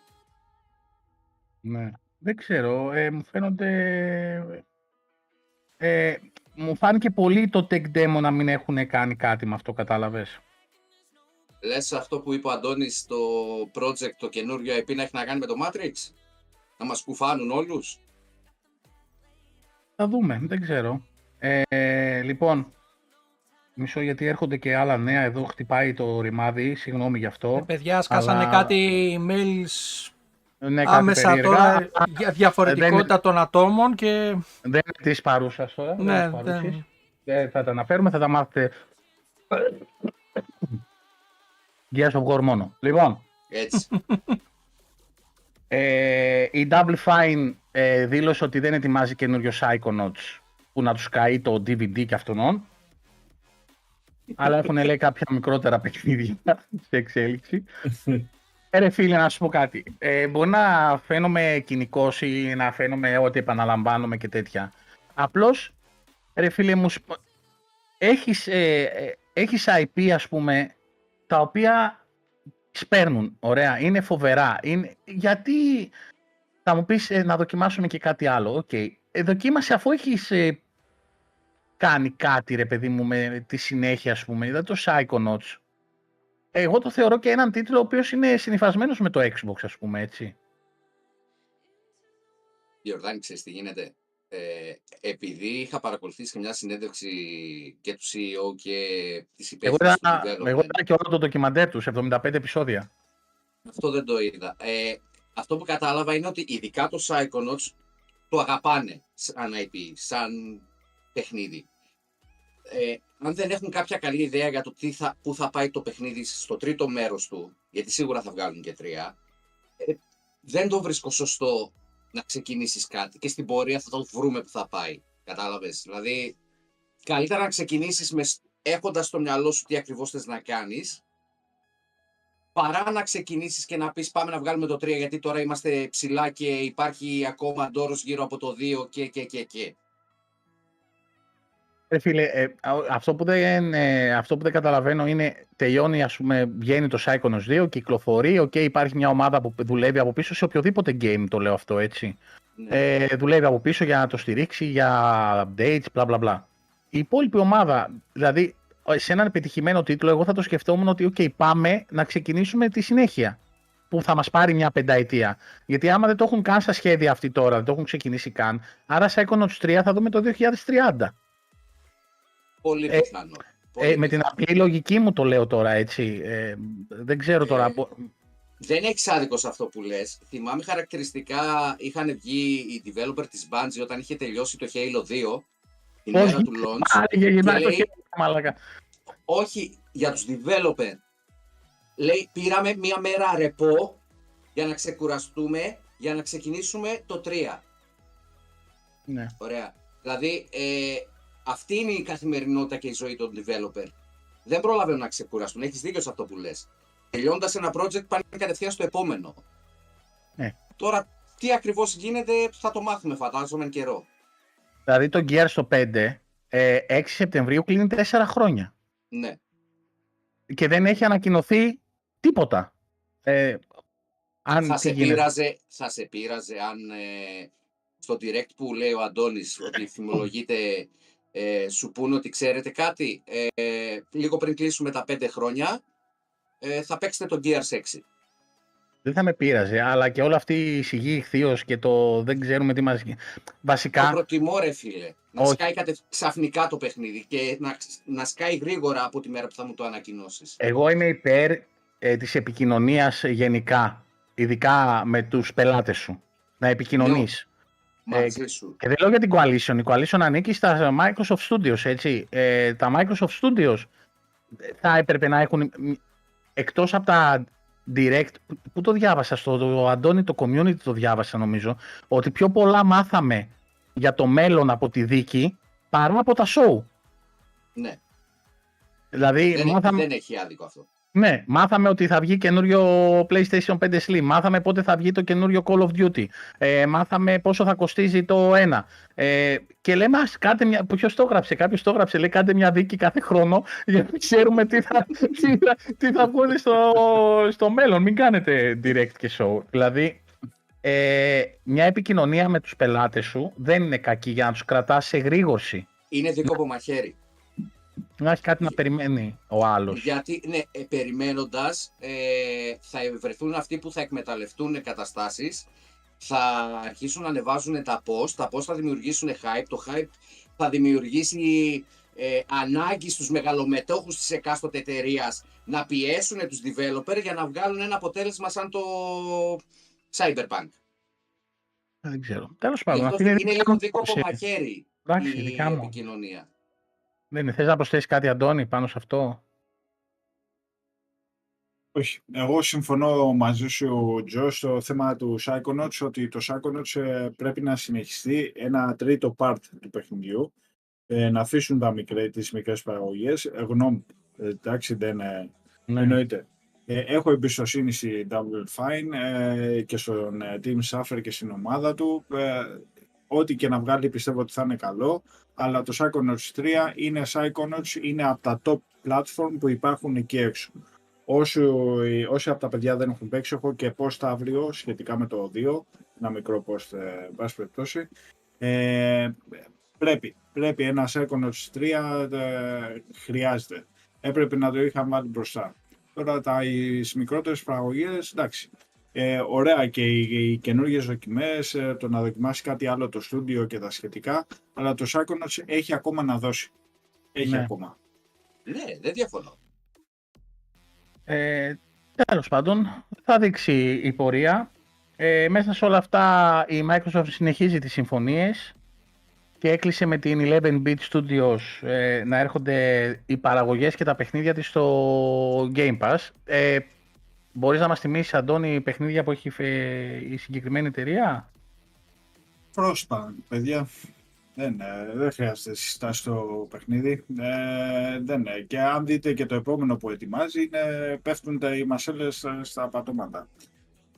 Ναι. Δεν ξέρω. Ε, μου φαίνονται... Ε, μου φάνηκε πολύ το tech demo να μην έχουν κάνει κάτι με αυτό, κατάλαβες; Λες αυτό που είπε ο Αντώνης το project, το καινούριο IP να έχει να κάνει με το Matrix; Να μας κουφάνουν όλους; Θα δούμε, δεν ξέρω. Ε, λοιπόν, μισό γιατί έρχονται και άλλα νέα. Εδώ χτυπάει το ρημάδι, συγγνώμη γι' Ε, αυτό. παιδιά, σκάσανε Αλλά- κάτι emails Ναι, κάτι άμεσα περίεργα. τώρα για διαφορετικότητα των ατόμων και Δεν είναι της παρούσας τώρα. δεν ναι, είναι της παρούσης. δεν... Δεν θα τα αναφέρουμε, θα τα μάθετε. Gears of War μόνο. Λοιπόν, Έτσι. ε, η Double Fine ε, δήλωσε ότι δεν ετοιμάζει καινούριο Psychonauts που να τους καεί το DVD και αυτόν. αλλά έχουν λέει κάποια μικρότερα παιχνίδια <laughs> σε εξέλιξη. Ε, ρε φίλε, να σου πω κάτι. Ε, μπορεί να φαίνομαι κοινικός ή να φαίνομαι ότι επαναλαμβάνομαι και τέτοια. Απλώς, ρε φίλε μου, σπ- έχεις, ε, ε, έχεις IP, ας πούμε, τα οποία σπέρνουν, ωραία, είναι φοβερά. Είναι... Γιατί θα μου πεις ε, να δοκιμάσουμε και κάτι άλλο. Οκ. Ε, δοκίμασε αφού έχεις ε, κάνει κάτι, ρε παιδί μου, με τη συνέχεια, ας πούμε. Είδα το Psychonauts. Εγώ το θεωρώ και έναν τίτλο ο οποίος είναι συνυφασμένος με το Xbox, ας πούμε, έτσι. Γιορδάνη, ξέρεις τι γίνεται; Ε, επειδή είχα παρακολουθήσει και μια συνέντευξη και του CEO και της Εγώ υπεύθυνης είδα, του development. εγώ είδα και όλο το ντοκιμαντέρ τους, 75 επεισόδια. Αυτό δεν το είδα. Ε, αυτό που κατάλαβα είναι ότι ειδικά το Psychonauts το αγαπάνε σαν IP, σαν παιχνίδι. Ε, αν δεν έχουν κάποια καλή ιδέα για το τι θα, πού θα πάει το παιχνίδι στο τρίτο μέρος του, γιατί σίγουρα θα βγάλουν και τρία, ε, δεν το βρίσκω σωστό να ξεκινήσεις κάτι και στην πορεία θα το βρούμε που θα πάει. Κατάλαβες; Δηλαδή, καλύτερα να ξεκινήσεις μες, σ- έχοντας στο μυαλό σου τι ακριβώς θες να κάνεις παρά να ξεκινήσεις και να πεις πάμε να βγάλουμε το 3 γιατί τώρα είμαστε ψηλά και υπάρχει ακόμα ντόρος γύρω από το 2 και και και και. Ρε φίλε, ε, α- αυτό, που δεν, ε, αυτό που δεν καταλαβαίνω είναι τελειώνει, ας πούμε, βγαίνει το Psychonauts 2, κυκλοφορεί, οκ, υπάρχει μια ομάδα που δουλεύει από πίσω σε οποιοδήποτε game, το λέω αυτό έτσι. Ναι. Ε, δουλεύει από πίσω για να το στηρίξει, για updates, bla bla bla. Η υπόλοιπη ομάδα, δηλαδή σε έναν επιτυχημένο τίτλο, εγώ θα το σκεφτόμουν ότι, οκ, πάμε να ξεκινήσουμε τη συνέχεια. Που θα μας πάρει μια πενταετία. Γιατί άμα δεν το έχουν καν στα σχέδια αυτή τώρα, δεν το έχουν ξεκινήσει καν, άρα Psychonauts 3 θα δούμε το 2030. Πολύ ε, πιθανό. Πολύ Ε, με την πιθανό. απλή λογική μου το λέω τώρα, έτσι. Ε, δεν ξέρω τώρα. Ε, μπο- Δεν έχεις άδικος σε αυτό που λες. Θυμάμαι χαρακτηριστικά είχαν βγει οι developer της Bungie όταν είχε τελειώσει το Halo 2 την Όχι, μέρα του <laughs> launch. Άρη, γυρνάει το λέει- χέρι, μαλάκα. όχι για τους developer. Λέει, πήραμε μία μέρα ρεπό για να ξεκουραστούμε, για να ξεκινήσουμε το 3. Ναι. Ωραία. Δηλαδή, ε, αυτή είναι η καθημερινότητα και η ζωή των developer. Δεν προλαβαίνουν να ξεκουραστούν. Έχεις δίκιο σε αυτό που λες. Τελειώντας ένα project πάνε κατευθείαν στο επόμενο. Ναι. Τώρα, τι ακριβώς γίνεται θα το μάθουμε φαντάζομαι εν καιρό. Δηλαδή το Gears στο 5, ε, 6 Σεπτεμβρίου κλείνει 4 χρόνια. Ναι. Και δεν έχει ανακοινωθεί τίποτα. Ε, αν θα, τι σε γίνεται. πείραζε, θα σε πείραζε αν ε, στο direct που λέει ο Αντώνης ότι <coughs> θυμολογείται ε, σου πούνε ότι ξέρετε κάτι; Ε, λίγο πριν κλείσουμε τα πέντε χρόνια ε, θα παίξετε το Gears 6. Δεν θα με πείραζε, αλλά και όλη αυτή η σιγή ηχθείος και το δεν ξέρουμε τι μας... Το Βασικά, προτιμώ ρε φίλε. Να Όχι. σκάει κατε... ξαφνικά το παιχνίδι και να, να σκάει γρήγορα από τη μέρα που θα μου το ανακοινώσεις. εγώ είμαι υπέρ ε, της επικοινωνίας γενικά, ειδικά με τους πελάτες σου. Να επικοινωνείς. Μαζί σου. Και δεν λέω για την Coalition. Η Coalition ανήκει στα Microsoft Studios, έτσι. Ε, τα Microsoft Studios θα έπρεπε να έχουν, μ, εκτός από τα direct, που- πού το διάβασα, στο το, Αντώνη το community το διάβασα νομίζω, ότι πιο πολλά μάθαμε για το μέλλον από τη δίκη παρά από τα show. Ναι, Δηλαδή, δεν, μάθαμε, δεν έχει άδικο αυτό. Ναι, μάθαμε ότι θα βγει καινούριο PlayStation 5 Slim. Μάθαμε πότε θα βγει το καινούριο Call of Duty. Ε, μάθαμε πόσο θα κοστίζει το ένα. Ε, και λέμε, ας κάντε μια. Ποιος το έγραψε, κάποιος το έγραψε. Λέει, κάντε μια δίκη κάθε χρόνο <laughs> για να ξέρουμε τι θα, τι θα, τι θα βγουν στο, στο μέλλον. Μην κάνετε direct και show. Δηλαδή, ε, μια επικοινωνία με τους πελάτες σου δεν είναι κακή για να τους κρατάς σε γρήγορση. Είναι δικό από μαχαίρι. Να έχει κάτι να περιμένει ο άλλος. Γιατί, ναι, ε, περιμένοντας, ε, θα βρεθούν αυτοί που θα εκμεταλλευτούν καταστάσεις, θα αρχίσουν να ανεβάζουν τα post, τα post θα δημιουργήσουν hype, το hype θα δημιουργήσει ε, ανάγκη στους μεγαλομετόχους της εκάστοτε εταιρεία να πιέσουν τους developer για να βγάλουν ένα αποτέλεσμα σαν το Cyberpunk. Δεν ξέρω. Τέλος Γι' πάντων, αυτό αυτή είναι, είναι η λίγο δικιά μου δικό από άποψη. μαχαίρι Εντάξει, η δικά μου. επικοινωνία. Δεν είναι. Θες να προσθέσεις κάτι, Αντώνη, πάνω σε αυτό; Όχι. Εγώ συμφωνώ μαζί σου, Τζος, στο θέμα του Psychonauts, ότι το Psychonauts ε, πρέπει να συνεχιστεί ένα τρίτο part του παιχνιδιού, ε, να αφήσουν τα μικρέ, τις μικρές παραγωγές. Ε, γνώμη, ε, εντάξει, δεν ε, Ναι. εννοείται. Ε, έχω εμπιστοσύνη στη Double Fine ε, και στον ε, Team Suffer και στην ομάδα του. Ε, ό,τι και να βγάλει πιστεύω ότι θα είναι καλό, αλλά το Psychonauts 3 είναι Psychonauts, είναι από τα top platform που υπάρχουν εκεί έξω. Όσοι, όσοι από τα παιδιά δεν έχουν παίξει, έχω και post αύριο σχετικά με το 2, ένα μικρό post, ε, εν πάση περιπτώσει. Ε, πρέπει, πρέπει ένα Psychonauts 3 ε, χρειάζεται. Έπρεπε να το είχαν βάλει μπροστά. Τώρα τα οι μικρότερες παραγωγές, εντάξει, ε, ωραία και οι, οι καινούργιες δοκιμές, το να δοκιμάσεις κάτι άλλο το στούντιο και τα σχετικά, αλλά το Psychonauts έχει ακόμα να δώσει. Έχει Ναι. ακόμα. Ναι, δεν διαφωνώ. Ε, τέλος πάντων, θα δείξει η πορεία. Ε, μέσα σε όλα αυτά η Microsoft συνεχίζει τις συμφωνίες και έκλεισε με την 11-bit Studios ε, να έρχονται οι παραγωγές και τα παιχνίδια της στο Game Pass. Ε, μπορείς να μας θυμίσεις, Αντώνη, παιχνίδια που έχει φε- η συγκεκριμένη εταιρεία; Frostpunk, παιδιά. Δεν, ε, δεν χρειάζεται συστάσει στο παιχνίδι. Ε, δεν, είναι. και αν δείτε και το επόμενο που ετοιμάζει, είναι, πέφτουν τα, οι μασέλες ε, στα πατώματα.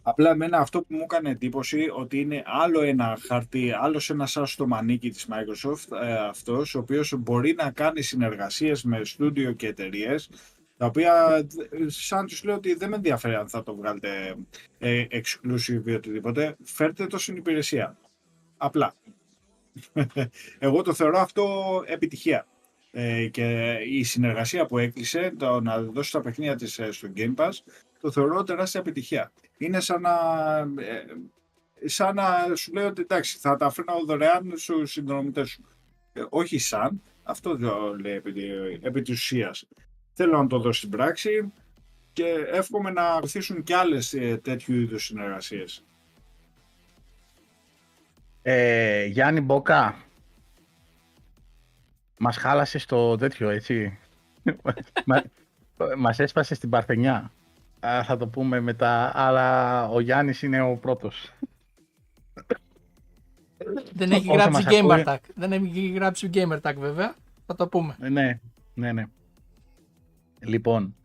Απλά εμένα αυτό που μου έκανε εντύπωση ότι είναι άλλο ένα χαρτί, άλλο ένα σαν στο μανίκι της Microsoft ε, αυτός, ο οποίος μπορεί να κάνει συνεργασίες με στούντιο και εταιρείες, τα οποία ε, σαν τους λέω ότι δεν με ενδιαφέρει αν θα το βγάλετε ε, exclusive ή οτιδήποτε, φέρτε το στην υπηρεσία. Απλά. <laughs> Εγώ το θεωρώ αυτό επιτυχία. Ε, και η συνεργασία που έκλεισε, το να δώσει τα παιχνίδια της ε, στο Game Pass, το θεωρώ τεράστια επιτυχία. Είναι σαν να, ε, σαν να σου λέω ότι εντάξει, θα τα φέρνω δωρεάν στους συνδρομητές σου. Ε, όχι σαν, αυτό το λέει επί, επί της ουσίας. Θέλω να το δω στην πράξη και εύχομαι να αρθίσουν και άλλες ε, τέτοιου είδους συνεργασίες. Ε, Γιάννη Μπόκα, μας χάλασες στο τέτοιο, έτσι. <laughs> Μα, μας έσπασες στην Παρθενιά. Α, θα το πούμε μετά, αλλά ο Γιάννης είναι ο πρώτος. Δεν έχει Όσο γράψει μας ακούει. Gamer Tag. Δεν έχει γράψει Gamer Tag βέβαια. Θα το πούμε. Ε, Ναι, ναι, ναι. Λοιπόν,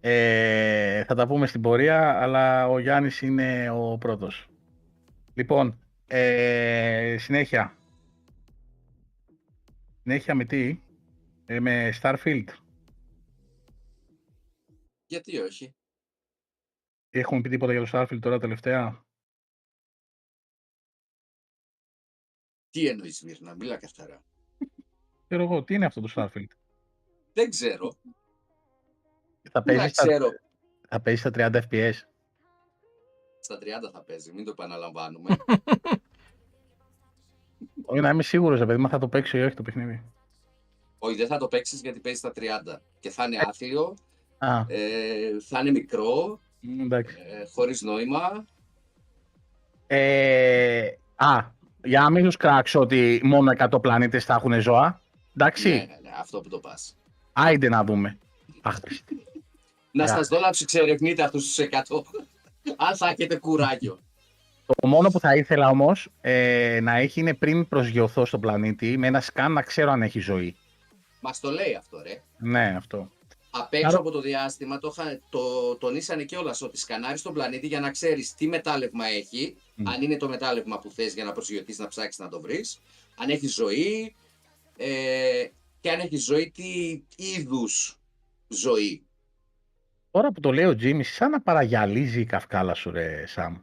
ε, θα τα πούμε στην πορεία, αλλά ο Γιάννης είναι ο πρώτος. Λοιπόν, ε, συνέχεια. Συνέχεια με τι; Ε, με Starfield. Γιατί όχι; Έχουμε πει τίποτα για το Starfield τώρα τελευταία; Τι εννοείς Μύρνα, μιλά καθαρά. Ξέρω εγώ, τι είναι αυτό το Starfield; Δεν ξέρω. Θα Δεν παίζεις, στα, ξέρω. θα παίζεις στα 30 FPS. Στα 30 θα παίζει, μην το επαναλαμβάνουμε. <laughs> Όχι να είμαι σίγουρος, ρε παιδί, μα θα το παίξει ή όχι το παιχνίδι. όχι, δεν θα το παίξεις γιατί παίζεις στα 30. Και θα είναι άθλιο, Α, ε, θα είναι μικρό, μ, εντάξει. ε, χωρίς νόημα. Ε, α, για να μην τους κράξω ότι μόνο 100 πλανήτες θα έχουν ζώα. Εντάξει, Ναι, ναι, ναι, αυτό που το πας. άιντε να δούμε. Αχ, Χριστέ. Να Γεια. σας δω να τους εξερευνείτε αυτούς τους 100. Αν θα έχετε κουράγιο. το μόνο που θα ήθελα όμως ε, να έχει είναι πριν προσγειωθώ στον πλανήτη με ένα σκάν να ξέρω αν έχει ζωή. Μας το λέει αυτό, ρε. Ναι, αυτό. Απ' έξω Άρα- από το διάστημα το, είχα- το τονίσανε κιόλα ότι σκανάρεις τον πλανήτη για να ξέρεις τι μετάλλευμα έχει, Μμ. αν είναι το μετάλλευμα που θες για να προσγειωθείς να ψάξεις να το βρεις, αν έχεις ζωή ε, και αν έχεις ζωή τι είδους ζωή. Τώρα που το λέει ο Τζίμις, σαν να παραγιαλίζει η καυκάλα σου, ρε Σαμ.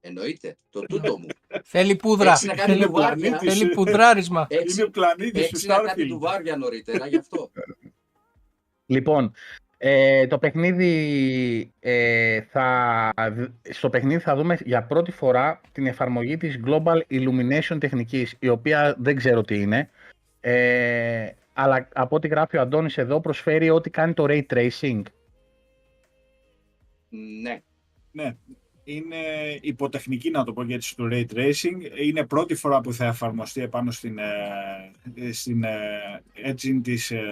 Εννοείται, το τούτο μου. Θέλει πούδρα. Έχει να κάνει Θέλει, λουβάρια. πλανήτης. θέλει πουδράρισμα. Έχει, Είναι πλανήτης του έχει να κάνει Starfield. του βάρια νωρίτερα γι' αυτό. Λοιπόν, ε, το παιχνίδι ε, θα, στο παιχνίδι θα δούμε για πρώτη φορά την εφαρμογή της Global Illumination τεχνικής, η οποία δεν ξέρω τι είναι, ε, αλλά από ό,τι γράφει ο Αντώνης εδώ προσφέρει ό,τι κάνει το Ray Tracing. Ναι. Ναι, είναι υποτεχνική να το πω γιατί στο Ray Tracing. Είναι πρώτη φορά που θα εφαρμοστεί επάνω στην, ε, στην ε, engine της ε,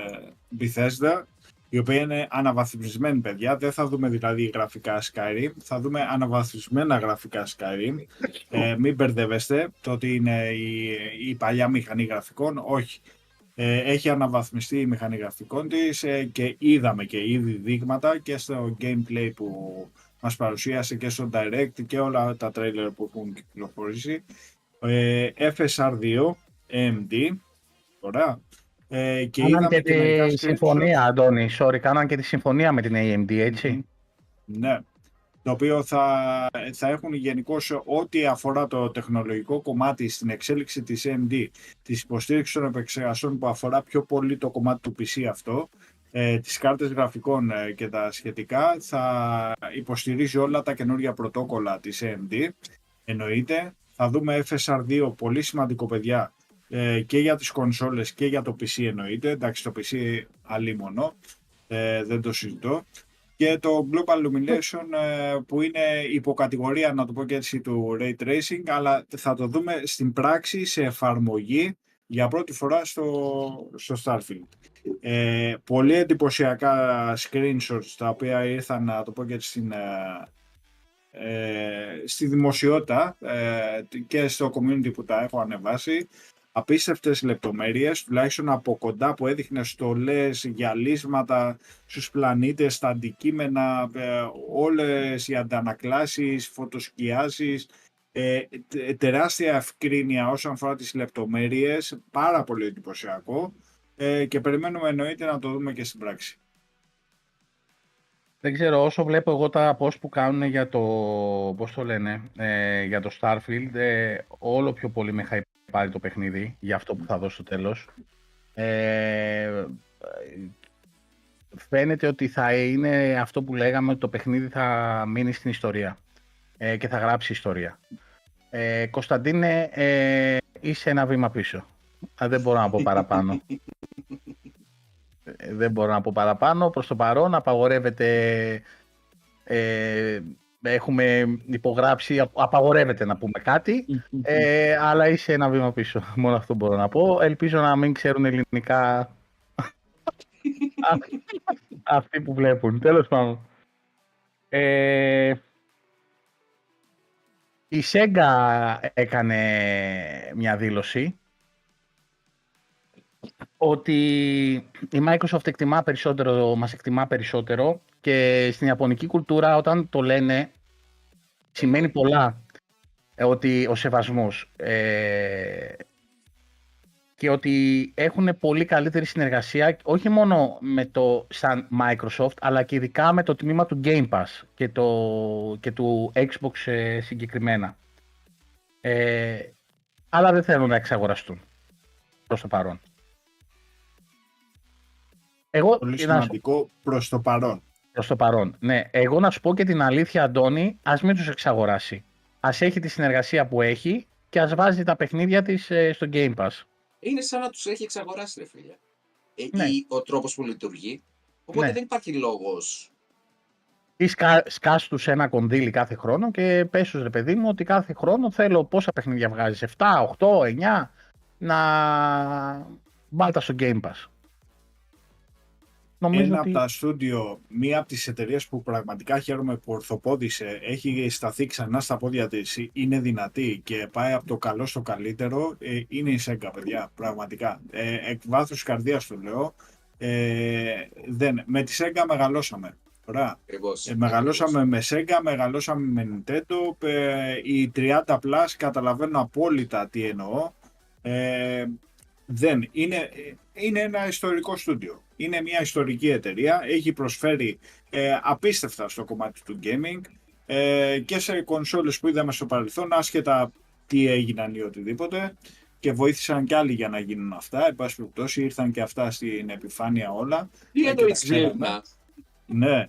Bethesda. η οποία είναι αναβαθμισμένη, παιδιά. Δεν θα δούμε δηλαδή γραφικά Skyrim, θα δούμε αναβαθμισμένα γραφικά Skyrim. Ε, μην μπερδεύεστε το ότι είναι η, η παλιά μηχανή γραφικών, όχι. Ε, έχει αναβαθμιστεί η μηχανή γραφικών της ε, και είδαμε και ήδη δείγματα και στο gameplay που μας παρουσίασε και στο Direct και όλα τα trailer που έχουν κυκλοφορήσει. Ε, FSR2, AMD, ωραία. Ε, και Κάναν είδαμε και και μερικά τη screenshots. συμφωνία, Αντώνη, sorry, κάναν και τη συμφωνία με την AMD, έτσι. Ναι. Το οποίο θα, θα έχουν γενικώ ό,τι αφορά το τεχνολογικό κομμάτι στην εξέλιξη της AMD, της υποστήριξης των επεξεργασιών που αφορά πιο πολύ το κομμάτι του PC αυτό, ε, τις κάρτες γραφικών ε, και τα σχετικά, θα υποστηρίζει όλα τα καινούργια πρωτόκολλα της AMD. Εννοείται. Θα δούμε FSR2, πολύ σημαντικό παιδιά, ε, και για τις κονσόλες και για το PC εννοείται. Εντάξει, το PC αλίμονο, ε, δεν το συζητώ. Και το Global Illumination ε, που είναι υποκατηγορία, να το πω και έτσι, του Ray Tracing, αλλά θα το δούμε στην πράξη, σε εφαρμογή, για πρώτη φορά στο, στο Starfield. Ε, πολύ εντυπωσιακά screenshots τα οποία ήρθαν, να το πω και έτσι, στην, ε, ε, στη δημοσιότητα ε, και στο community που τα έχω ανεβάσει απίστευτες λεπτομέρειες, τουλάχιστον από κοντά που έδειχνε στολές, γυαλίσματα στους πλανήτες, τα αντικείμενα, ε, όλες οι αντανακλάσεις, φωτοσκιάσεις, ε, τε- τεράστια ευκρίνεια όσον αφορά τις λεπτομέρειες, πάρα πολύ εντυπωσιακό ε, και περιμένουμε εννοείται να το δούμε και στην πράξη. Δεν ξέρω, όσο βλέπω εγώ τα post που κάνουν για το, πώς το λένε, ε, για το Starfield, ε, όλο πιο πολύ με χαϊπάρει το παιχνίδι, για αυτό που θα δώσω στο τέλος. Ε, φαίνεται ότι θα είναι αυτό που λέγαμε, ότι το παιχνίδι θα μείνει στην ιστορία ε, και θα γράψει ιστορία. Ε, Κωνσταντίνε, ε, είσαι ένα βήμα πίσω. Α, δεν μπορώ να πω παραπάνω. Ε, δεν μπορώ να πω παραπάνω. Προς το παρόν απαγορεύεται, ε, έχουμε υπογράψει, απ- απαγορεύεται να πούμε κάτι, <laughs> ε, αλλά είσαι ένα βήμα πίσω. <laughs> Μόνο αυτό μπορώ να πω. Ελπίζω να μην ξέρουν ελληνικά <laughs> α- αυτοί που βλέπουν. Τέλος πάντων. Ε, η Sega έκανε μια δήλωση ότι η Microsoft εκτιμά περισσότερο, μας εκτιμά περισσότερο και στην ιαπωνική κουλτούρα όταν το λένε σημαίνει πολλά ε, ότι ο σεβασμός ε, και ότι έχουν πολύ καλύτερη συνεργασία όχι μόνο με το σαν Microsoft αλλά και ειδικά με το τμήμα του Game Pass και, το, και του Xbox ε, συγκεκριμένα. Ε, αλλά δεν θέλουν να εξαγοραστούν προς το παρόν. Εγώ, Πολύ να σου- σημαντικό προς το παρόν. Προς το παρόν. Ναι, εγώ να σου πω και την αλήθεια, Αντώνη, ας μην τους εξαγοράσει. Ας έχει τη συνεργασία που έχει και ας βάζει τα παιχνίδια της ε, στο Game Pass. Είναι σαν να τους έχει εξαγοράσει, ρε φίλε. Ε, Ναι. ή ο τρόπος που λειτουργεί. Οπότε Ναι. δεν υπάρχει λόγος. Ή σκα, σκάς τους ένα κονδύλι κάθε χρόνο και πες τους, ρε παιδί μου, ότι κάθε χρόνο θέλω πόσα παιχνίδια βγάζεις, 7, 8, 9, να βάλτα στο Game Pass. Νομίζω Ένα ότι... από τα στούντιο, μία από τις εταιρείες που πραγματικά χαίρομαι που ορθοπόδησε, έχει σταθεί ξανά στα πόδια της, είναι δυνατή και πάει από το καλό στο καλύτερο, ε, είναι η Sega, παιδιά, πραγματικά. Ε, εκ βάθους καρδίας το λέω. Ε, δεν, με τη Sega μεγαλώσαμε. Ωραία. Ακριβώς. Ε, μεγαλώσαμε με Sega, μεγαλώσαμε με Nintendo. Ε, οι 30 Plus καταλαβαίνω απόλυτα τι εννοώ. Ε, δεν. Είναι, είναι ένα ιστορικό στούντιο. Είναι μια ιστορική εταιρεία. Έχει προσφέρει ε, απίστευτα στο κομμάτι του gaming ε, και σε κονσόλες που είδαμε στο παρελθόν, άσχετα τι έγιναν ή οτιδήποτε. Και βοήθησαν κι άλλοι για να γίνουν αυτά. Εν πάση περιπτώσει, ήρθαν και αυτά στην επιφάνεια όλα. Τι Ε, εννοεί και τα ξέραμε. Ναι.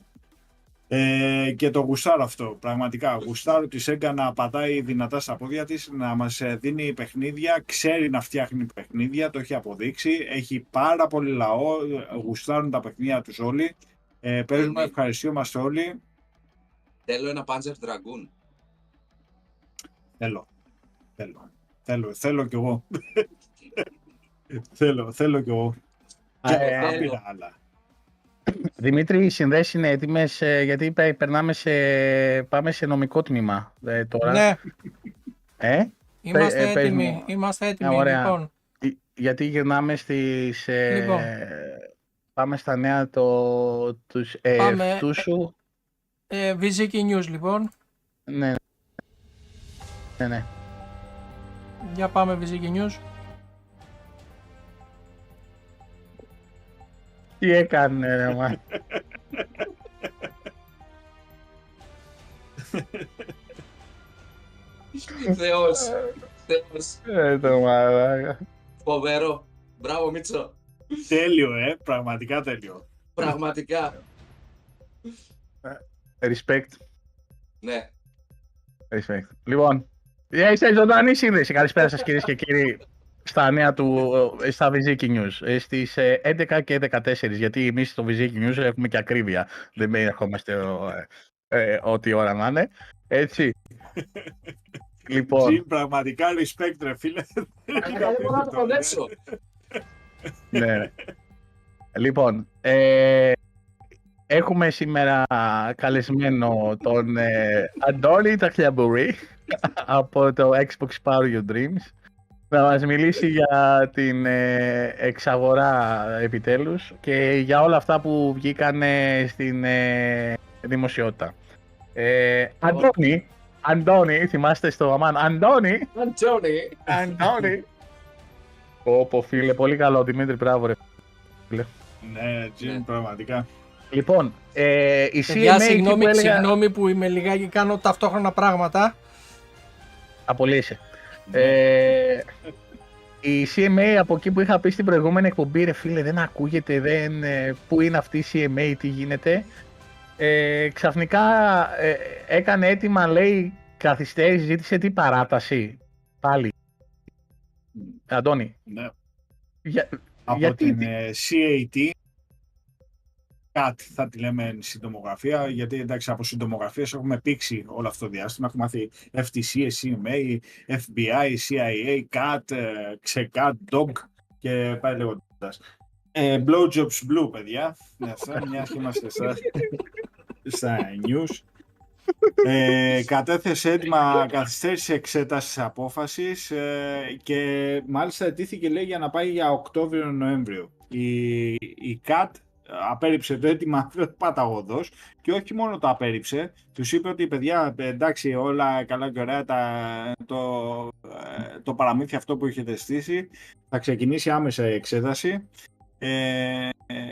Ε, και το γουστάρω αυτό, πραγματικά. Γουστάρω τη Sega να πατάει δυνατά στα πόδια της, να μας ε, δίνει παιχνίδια, ξέρει να φτιάχνει παιχνίδια, το έχει αποδείξει, έχει πάρα πολύ λαό, ε, γουστάρουν τα παιχνίδια τους όλοι. Ε, παίζουμε, Ναι. ευχαριστούμαστε όλοι. Θέλω ένα Panzer Dragoon. Θέλω, θέλω, θέλω, θέλω κι εγώ. <laughs> θέλω, θέλω κι εγώ. Α, Και ε, άπειρα άλλα. Δημήτρη, οι συνδέσεις είναι έτοιμες ε, γιατί πε- περνάμε σε, πάμε σε νομικό τμήμα ε, τώρα. Ναι, Ε; είμαστε ε, πες έτοιμοι. μου. Είμαστε έτοιμοι. ωραία. Λοιπόν, Ε, Γιατί γυρνάμε στις... ε, Λοιπόν. Πάμε στα νέα το, τους ε, Πάμε. Φτούσου. ε, Viziki News λοιπόν. Ναι. Ναι, ναι. Για πάμε Viziki News. Τι έκανε ρε μα. Θεός. Θεός. Ε, το μαλάκα. Φοβερό. Μπράβο Μίτσο. Τέλειο, ε, πραγματικά τέλειο. Πραγματικά. Respect. Ναι. Respect. Λοιπόν, ε, είστε ζωντανής σύνδεση. Καλησπέρα σας κυρίες και κύριοι στα νέα του, ε, στα Viziki News. Ε, Στις ε, 11 και 14, γιατί εμείς στο Viziki News έχουμε και ακρίβεια. Δεν με ερχόμαστε ε, ε, ό,τι ώρα να είναι. Έτσι. <laughs> λοιπόν, Τζιν, πραγματικά respect, ρε φίλε. Δεν μπορώ να το χωνέψω. ναι. λοιπόν, ε, έχουμε σήμερα καλεσμένο τον ε, Αντώνη Ταχλιαμπουρή <laughs> από το Xbox Power Your Dreams να μας μιλήσει για την ε, εξαγορά επιτέλους και για όλα αυτά που βγήκαν ε, στην ε, δημοσιότητα. Ε, Αντώνη, Αντώνη, θυμάστε στο αμάν, Αντώνη, Αντώνη. Αντώνη. Πω πω φίλε, πολύ καλό Δημήτρη, μπράβο ρε. Ναι, Τζιν, Ναι. πραγματικά. Λοιπόν, ε, η Παιδιά, CMA εκεί συγγνώμη, που έλεγα... συγγνώμη που είμαι λιγάκι κάνω ταυτόχρονα πράγματα. Απολύεσαι. Ε, η CMA από εκεί που είχα πει στην προηγούμενη εκπομπή, ρε φίλε, δεν ακούγεται, δεν, ε, πού είναι αυτή η CMA, τι γίνεται. Ε, ξαφνικά ε, έκανε έτοιμα, λέει, καθυστέρηση, ζήτησε τι παράταση. Πάλι. Αντώνη, Ναι. για, Από Γιατί- την ε, CAT, κάτι θα τη λέμε εν συντομογραφία, γιατί εντάξει από συντομογραφίες έχουμε πήξει όλο αυτό το διάστημα. Έχουμε μάθει FTC, CMA, FBI, CIA, CAT, ε, XECAT, DOG και πάει λέγοντας. Ε, blowjobs blue, παιδιά. Ναι, αυτά, μια και είμαστε στα, στα news. Ε, κατέθεσε έτοιμα καθυστέρηση εξέτασης απόφασης ε, και μάλιστα αιτήθηκε λέει για να πάει για Οκτώβριο-Νοέμβριο. Η, η ΚΑΤ απέρριψε το αίτημα <laughs> παταγωδός και όχι μόνο το απέρριψε, τους είπε ότι παιδιά εντάξει όλα καλά και ωραία τα, το, ε, το παραμύθι αυτό που έχετε στήσει θα ξεκινήσει άμεσα η εξέταση. Ε, ε,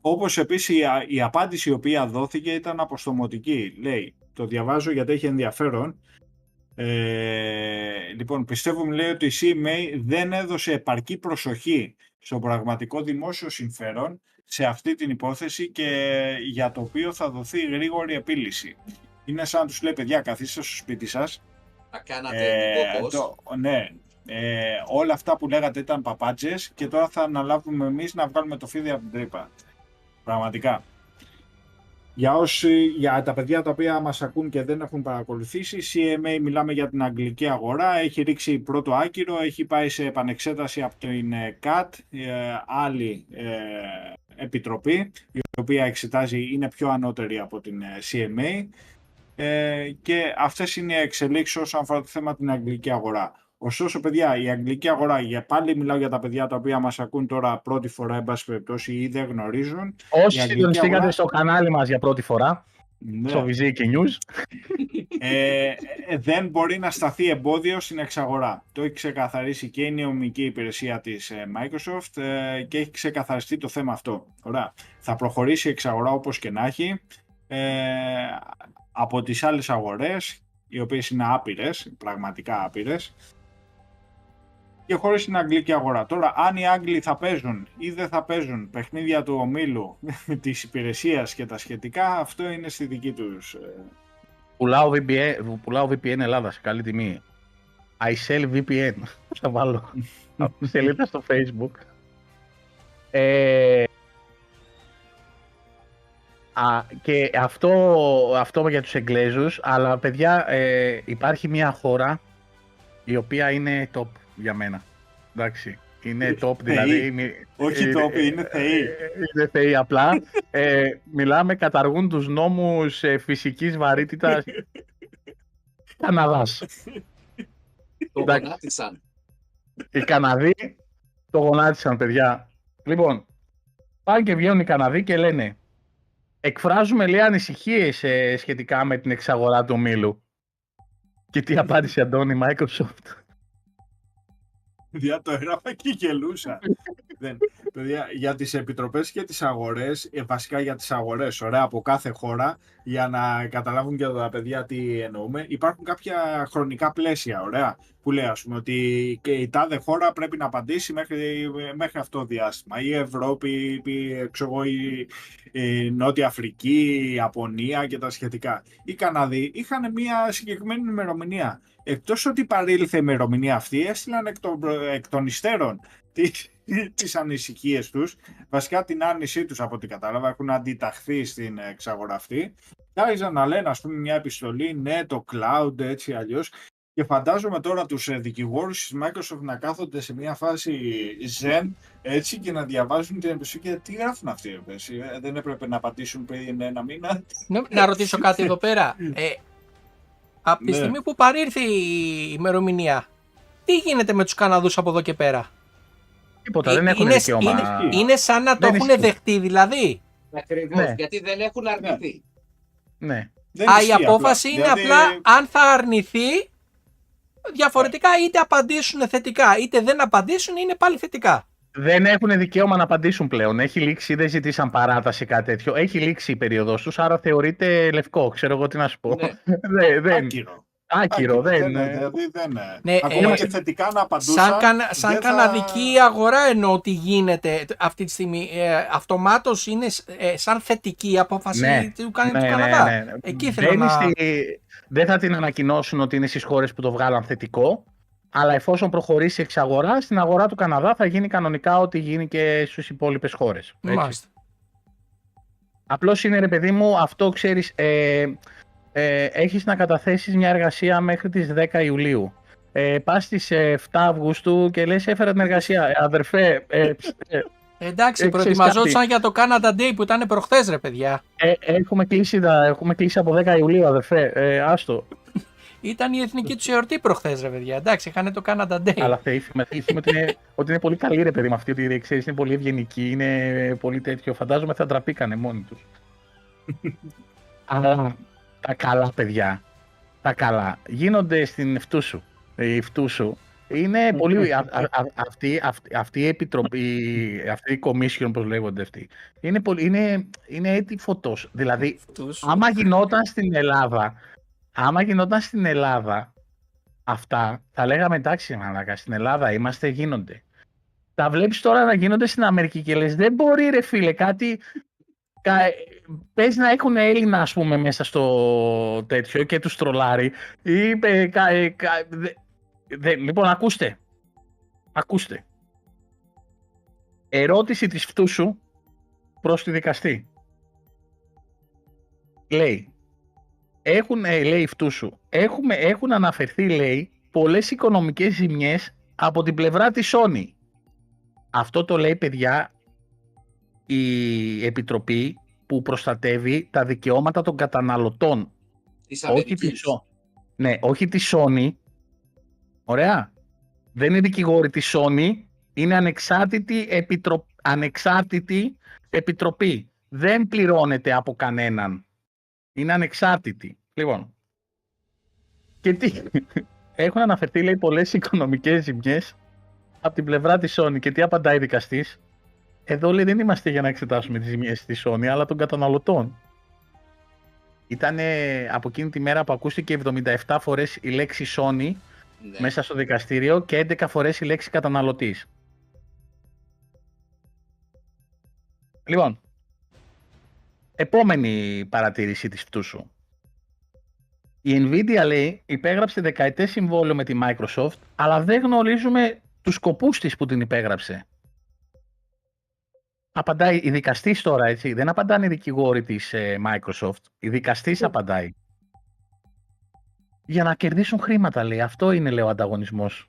όπως επίσης η, α- η απάντηση η οποία δόθηκε ήταν αποστομωτική. Λέει, το διαβάζω γιατί έχει ενδιαφέρον. Ε, λοιπόν, πιστεύουμε λέει ότι η CMA δεν έδωσε επαρκή προσοχή στο πραγματικό δημόσιο συμφέρον σε αυτή την υπόθεση και για το οποίο θα δοθεί γρήγορη επίλυση. Είναι σαν να τους λέει, παιδιά, καθίστε στο σπίτι σας. Τα κάνατε Ε, ε, το, ναι, ε, όλα αυτά που λέγατε ήταν παπάντζες και τώρα θα αναλάβουμε εμείς να βγάλουμε το φίδι από την τρύπα. Πραγματικά. Για, όσοι, για τα παιδιά τα οποία μας ακούν και δεν έχουν παρακολουθήσει, CMA μιλάμε για την αγγλική αγορά, έχει ρίξει πρώτο άκυρο, έχει πάει σε επανεξέταση από την ε, CAT, ε, άλλη ε, επιτροπή, η οποία εξετάζει, είναι πιο ανώτερη από την ε, CMA ε, και αυτές είναι οι εξελίξεις όσον αφορά το θέμα την αγγλική αγορά. Ωστόσο, παιδιά, η αγγλική αγορά, για πάλι μιλάω για τα παιδιά τα οποία μας ακούν τώρα πρώτη φορά, εν πάση περιπτώσει, ή δεν γνωρίζουν. όσοι Η αγγλική συντονιστήκατε αγορά- στο κανάλι μας για πρώτη φορά, Ναι. στο Viziki News, ε, ε, δεν μπορεί να σταθεί εμπόδιο στην εξαγορά. Το έχει ξεκαθαρίσει και η νομική υπηρεσία της ε, Microsoft ε, και έχει ξεκαθαριστεί το θέμα αυτό. Ωραία. Θα προχωρήσει η εξαγορά όπως και να έχει ε, από τις άλλες αγορές, οι οποίες είναι άπειρες, πραγματικά άπειρες, και χωρίς την αγγλική αγορά. Τώρα, αν οι Άγγλοι θα παίζουν ή δεν θα παίζουν παιχνίδια του ομίλου <laughs> της υπηρεσίας και τα σχετικά, αυτό είναι στη δική τους ε, πουλάω VPN, πουλάω VPN Ελλάδα σε καλή τιμή. I sell VPN. <laughs> Θα βάλω <laughs> σελίδα στο Facebook. Ε, α, και αυτό, αυτό για τους Εγγλέζους, αλλά παιδιά ε, υπάρχει μια χώρα η οποία είναι top για μένα. Εντάξει. Είναι top, δηλαδή. μι- Όχι ε, top, ε, είναι θεοί. ε, Είναι θεοί απλά. Ε, μιλάμε, καταργούν τους νόμους ε, φυσικής βαρύτητας <laughs> Καναδάς. Το Εντάξει. γονάτισαν. Οι Καναδοί το γονάτισαν, παιδιά. Λοιπόν, πάνε και βγαίνουν οι Καναδοί και λένε εκφράζουμε λέει ανησυχίες ε, σχετικά με την εξαγορά του ομίλου. Και τι απάντησε Αντώνη η Microsoft. Παιδιά, το έγραφα και γελούσα. Δεν. Παιδιά, για τις επιτροπές και τις αγορές, ε, βασικά για τις αγορές, ωραία, από κάθε χώρα, για να καταλάβουν και τα παιδιά τι εννοούμε, υπάρχουν κάποια χρονικά πλαίσια, ωραία, που λέει, ας πούμε, ότι και η τάδε χώρα πρέπει να απαντήσει μέχρι, μέχρι αυτό το διάστημα. Η Ευρώπη, η, ξέρω εγώ, η, η Νότια Αφρική, η Ιαπωνία και τα σχετικά. Οι Καναδοί είχαν μια συγκεκριμένη ημερομηνία. Εκτός ότι παρήλθε η ημερομηνία αυτή, έστειλαν εκ των, προ- εκ των υστέρων τις, τις ανησυχίες τους, βασικά την άρνησή τους από ό,τι κατάλαβα, έχουν αντιταχθεί στην εξαγορά αυτή. Και άρχισαν να λένε, ας πούμε, μια επιστολή, ναι, το cloud, έτσι αλλιώς. Και φαντάζομαι τώρα τους ε, δικηγόρους της Microsoft να κάθονται σε μια φάση zen, έτσι, και να διαβάζουν την επιστολή και τι γράφουν αυτοί, ρε παιδί. Ε, δεν έπρεπε να απαντήσουν πριν ένα μήνα; Ναι, Να ρωτήσω κάτι εδώ πέρα. Ε, από τη Ναι. στιγμή που παρήρθε η ημερομηνία, τι γίνεται με τους Καναδούς από εδώ και πέρα; Τίποτα, Ε, δεν έχουν είναι, δικαίωμα. είναι, είναι σαν να το Δεν έχουν ισχύει. δεχτεί δηλαδή. Ακριβώς, Ναι. γιατί δεν έχουν αρνηθεί. Ναι. Δεν Α, η ισχύει απόφαση απλά. είναι Δηλαδή, απλά αν θα αρνηθεί, διαφορετικά είτε απαντήσουν θετικά είτε δεν απαντήσουν είναι πάλι θετικά. Δεν έχουν δικαίωμα να απαντήσουν πλέον. Έχει λήξει, δεν ζητήσαν παράταση κάτι τέτοιο. Έχει λήξει η περίοδος τους, άρα θεωρείται λευκό. Ξέρω εγώ τι να σου πω. Ναι. <laughs> δεν, δεν, Άκυρο. άκυρο, δεν. δεν, ε, δηλαδή δεν, Ναι, Ακόμα ε, και θετικά να απαντούσαν. Σαν, κανα, σαν δεν θα- καναδική αγορά εννοώ ότι γίνεται αυτή τη στιγμή. Ε, αυτομάτως είναι ε, σαν θετική η απόφαση Ναι, του, κάνει ναι, του ναι, Καναδά. ναι, ναι. Εκεί θέλω Δεν, να... στη- δεν θα την ανακοινώσουν ότι είναι στις χώρες που το βγάλαν θετικό, αλλά εφόσον προχωρήσει η εξαγορά, στην αγορά του Καναδά θα γίνει κανονικά ό,τι γίνει και στις υπόλοιπες χώρες. έτσι. Μάλιστα. Απλώς είναι ρε παιδί μου, αυτό ξέρεις, ε, ε, έχεις να καταθέσεις μια εργασία μέχρι τις 10 Ιουλίου. Ε, πας στις ε, 7 Αυγούστου και λες έφερα την εργασία. Ε, αδερφέ, ε, ψ, ε, Εντάξει, Ε, ξέρεις προετοιμαζόντουσαν για το Canada Day που ήταν προχθές ρε παιδιά. ε, έχουμε, κλείσει, τα- έχουμε κλείσει από 10 Ιουλίου, αδερφέ. Ε, άστο. Ήταν η εθνική του εορτή προχθές ρε παιδιά. Εντάξει, είχαν το Canada Day. Αλλά θεήθημε, θεήθημε ότι, είναι, ότι είναι πολύ καλή ρε παιδί με αυτή, ότι ξέρεις, είναι πολύ ευγενική, είναι πολύ τέτοιο. Φαντάζομαι θα ντραπήκανε μόνοι τους. <laughs> Αλλά τα καλά παιδιά, τα καλά, γίνονται στην Φτούσου. Η Φτούσου είναι πολύ... α- α- α- αυτή, αυτή, αυτή η επιτροπή, αυτή η commission, όπως λέγονται αυτοί, είναι, πολύ, είναι, είναι έτη φωτός. Δηλαδή, Τους. άμα γινόταν στην Ελλάδα, άμα γινόταν στην Ελλάδα αυτά, θα λέγαμε εντάξει μαλάκα, στην Ελλάδα είμαστε, γίνονται. Τα βλέπεις τώρα να γίνονται στην Αμερική και λες δεν μπορεί ρε φίλε κάτι, κα, πες να έχουν Έλληνα ας πούμε μέσα στο τέτοιο και τους τρολάρει ή ε, κα- ε, κα- δε- δε- λοιπόν ακούστε, ακούστε. Ερώτηση της φτούσου προς τη δικαστή. Λέει, έχουν, ε, λέει φτούσου, έχουμε, έχουν αναφερθεί, λέει, πολλές οικονομικές ζημιές από την πλευρά της Sony. Αυτό το λέει, παιδιά, η Επιτροπή που προστατεύει τα δικαιώματα των καταναλωτών. Της Όχι της, Αμερικής. Sony. ναι, όχι της Sony. Ωραία. Δεν είναι δικηγόρη της Sony. Είναι ανεξάρτητη, επιτρο... ανεξάρτητη επιτροπή. Δεν πληρώνεται από κανέναν. Είναι ανεξάρτητη. Λοιπόν. Και τι; Έχουν αναφερθεί, λέει, πολλές οικονομικές ζημιές από την πλευρά της Sony. Και τι απαντάει η δικαστής. Εδώ, λέει, δεν είμαστε για να εξετάσουμε τις ζημιές της Sony, αλλά των καταναλωτών. Ήταν από εκείνη τη μέρα που ακούστηκε 77 φορές η λέξη Sony Ναι. μέσα στο δικαστήριο και 11 φορές η λέξη καταναλωτής. Λοιπόν, επόμενη παρατήρηση της φτούσου. Η Nvidia λέει υπέγραψε δεκαετές συμβόλαιο με τη Microsoft, αλλά δεν γνωρίζουμε τους σκοπούς της που την υπέγραψε. Απαντάει η δικαστής τώρα, έτσι. Δεν απαντάνε οι δικηγόροι της ε, Microsoft. Η δικαστής απαντάει. Για να κερδίσουν χρήματα, λέει. Αυτό είναι, λέει, ο ανταγωνισμός.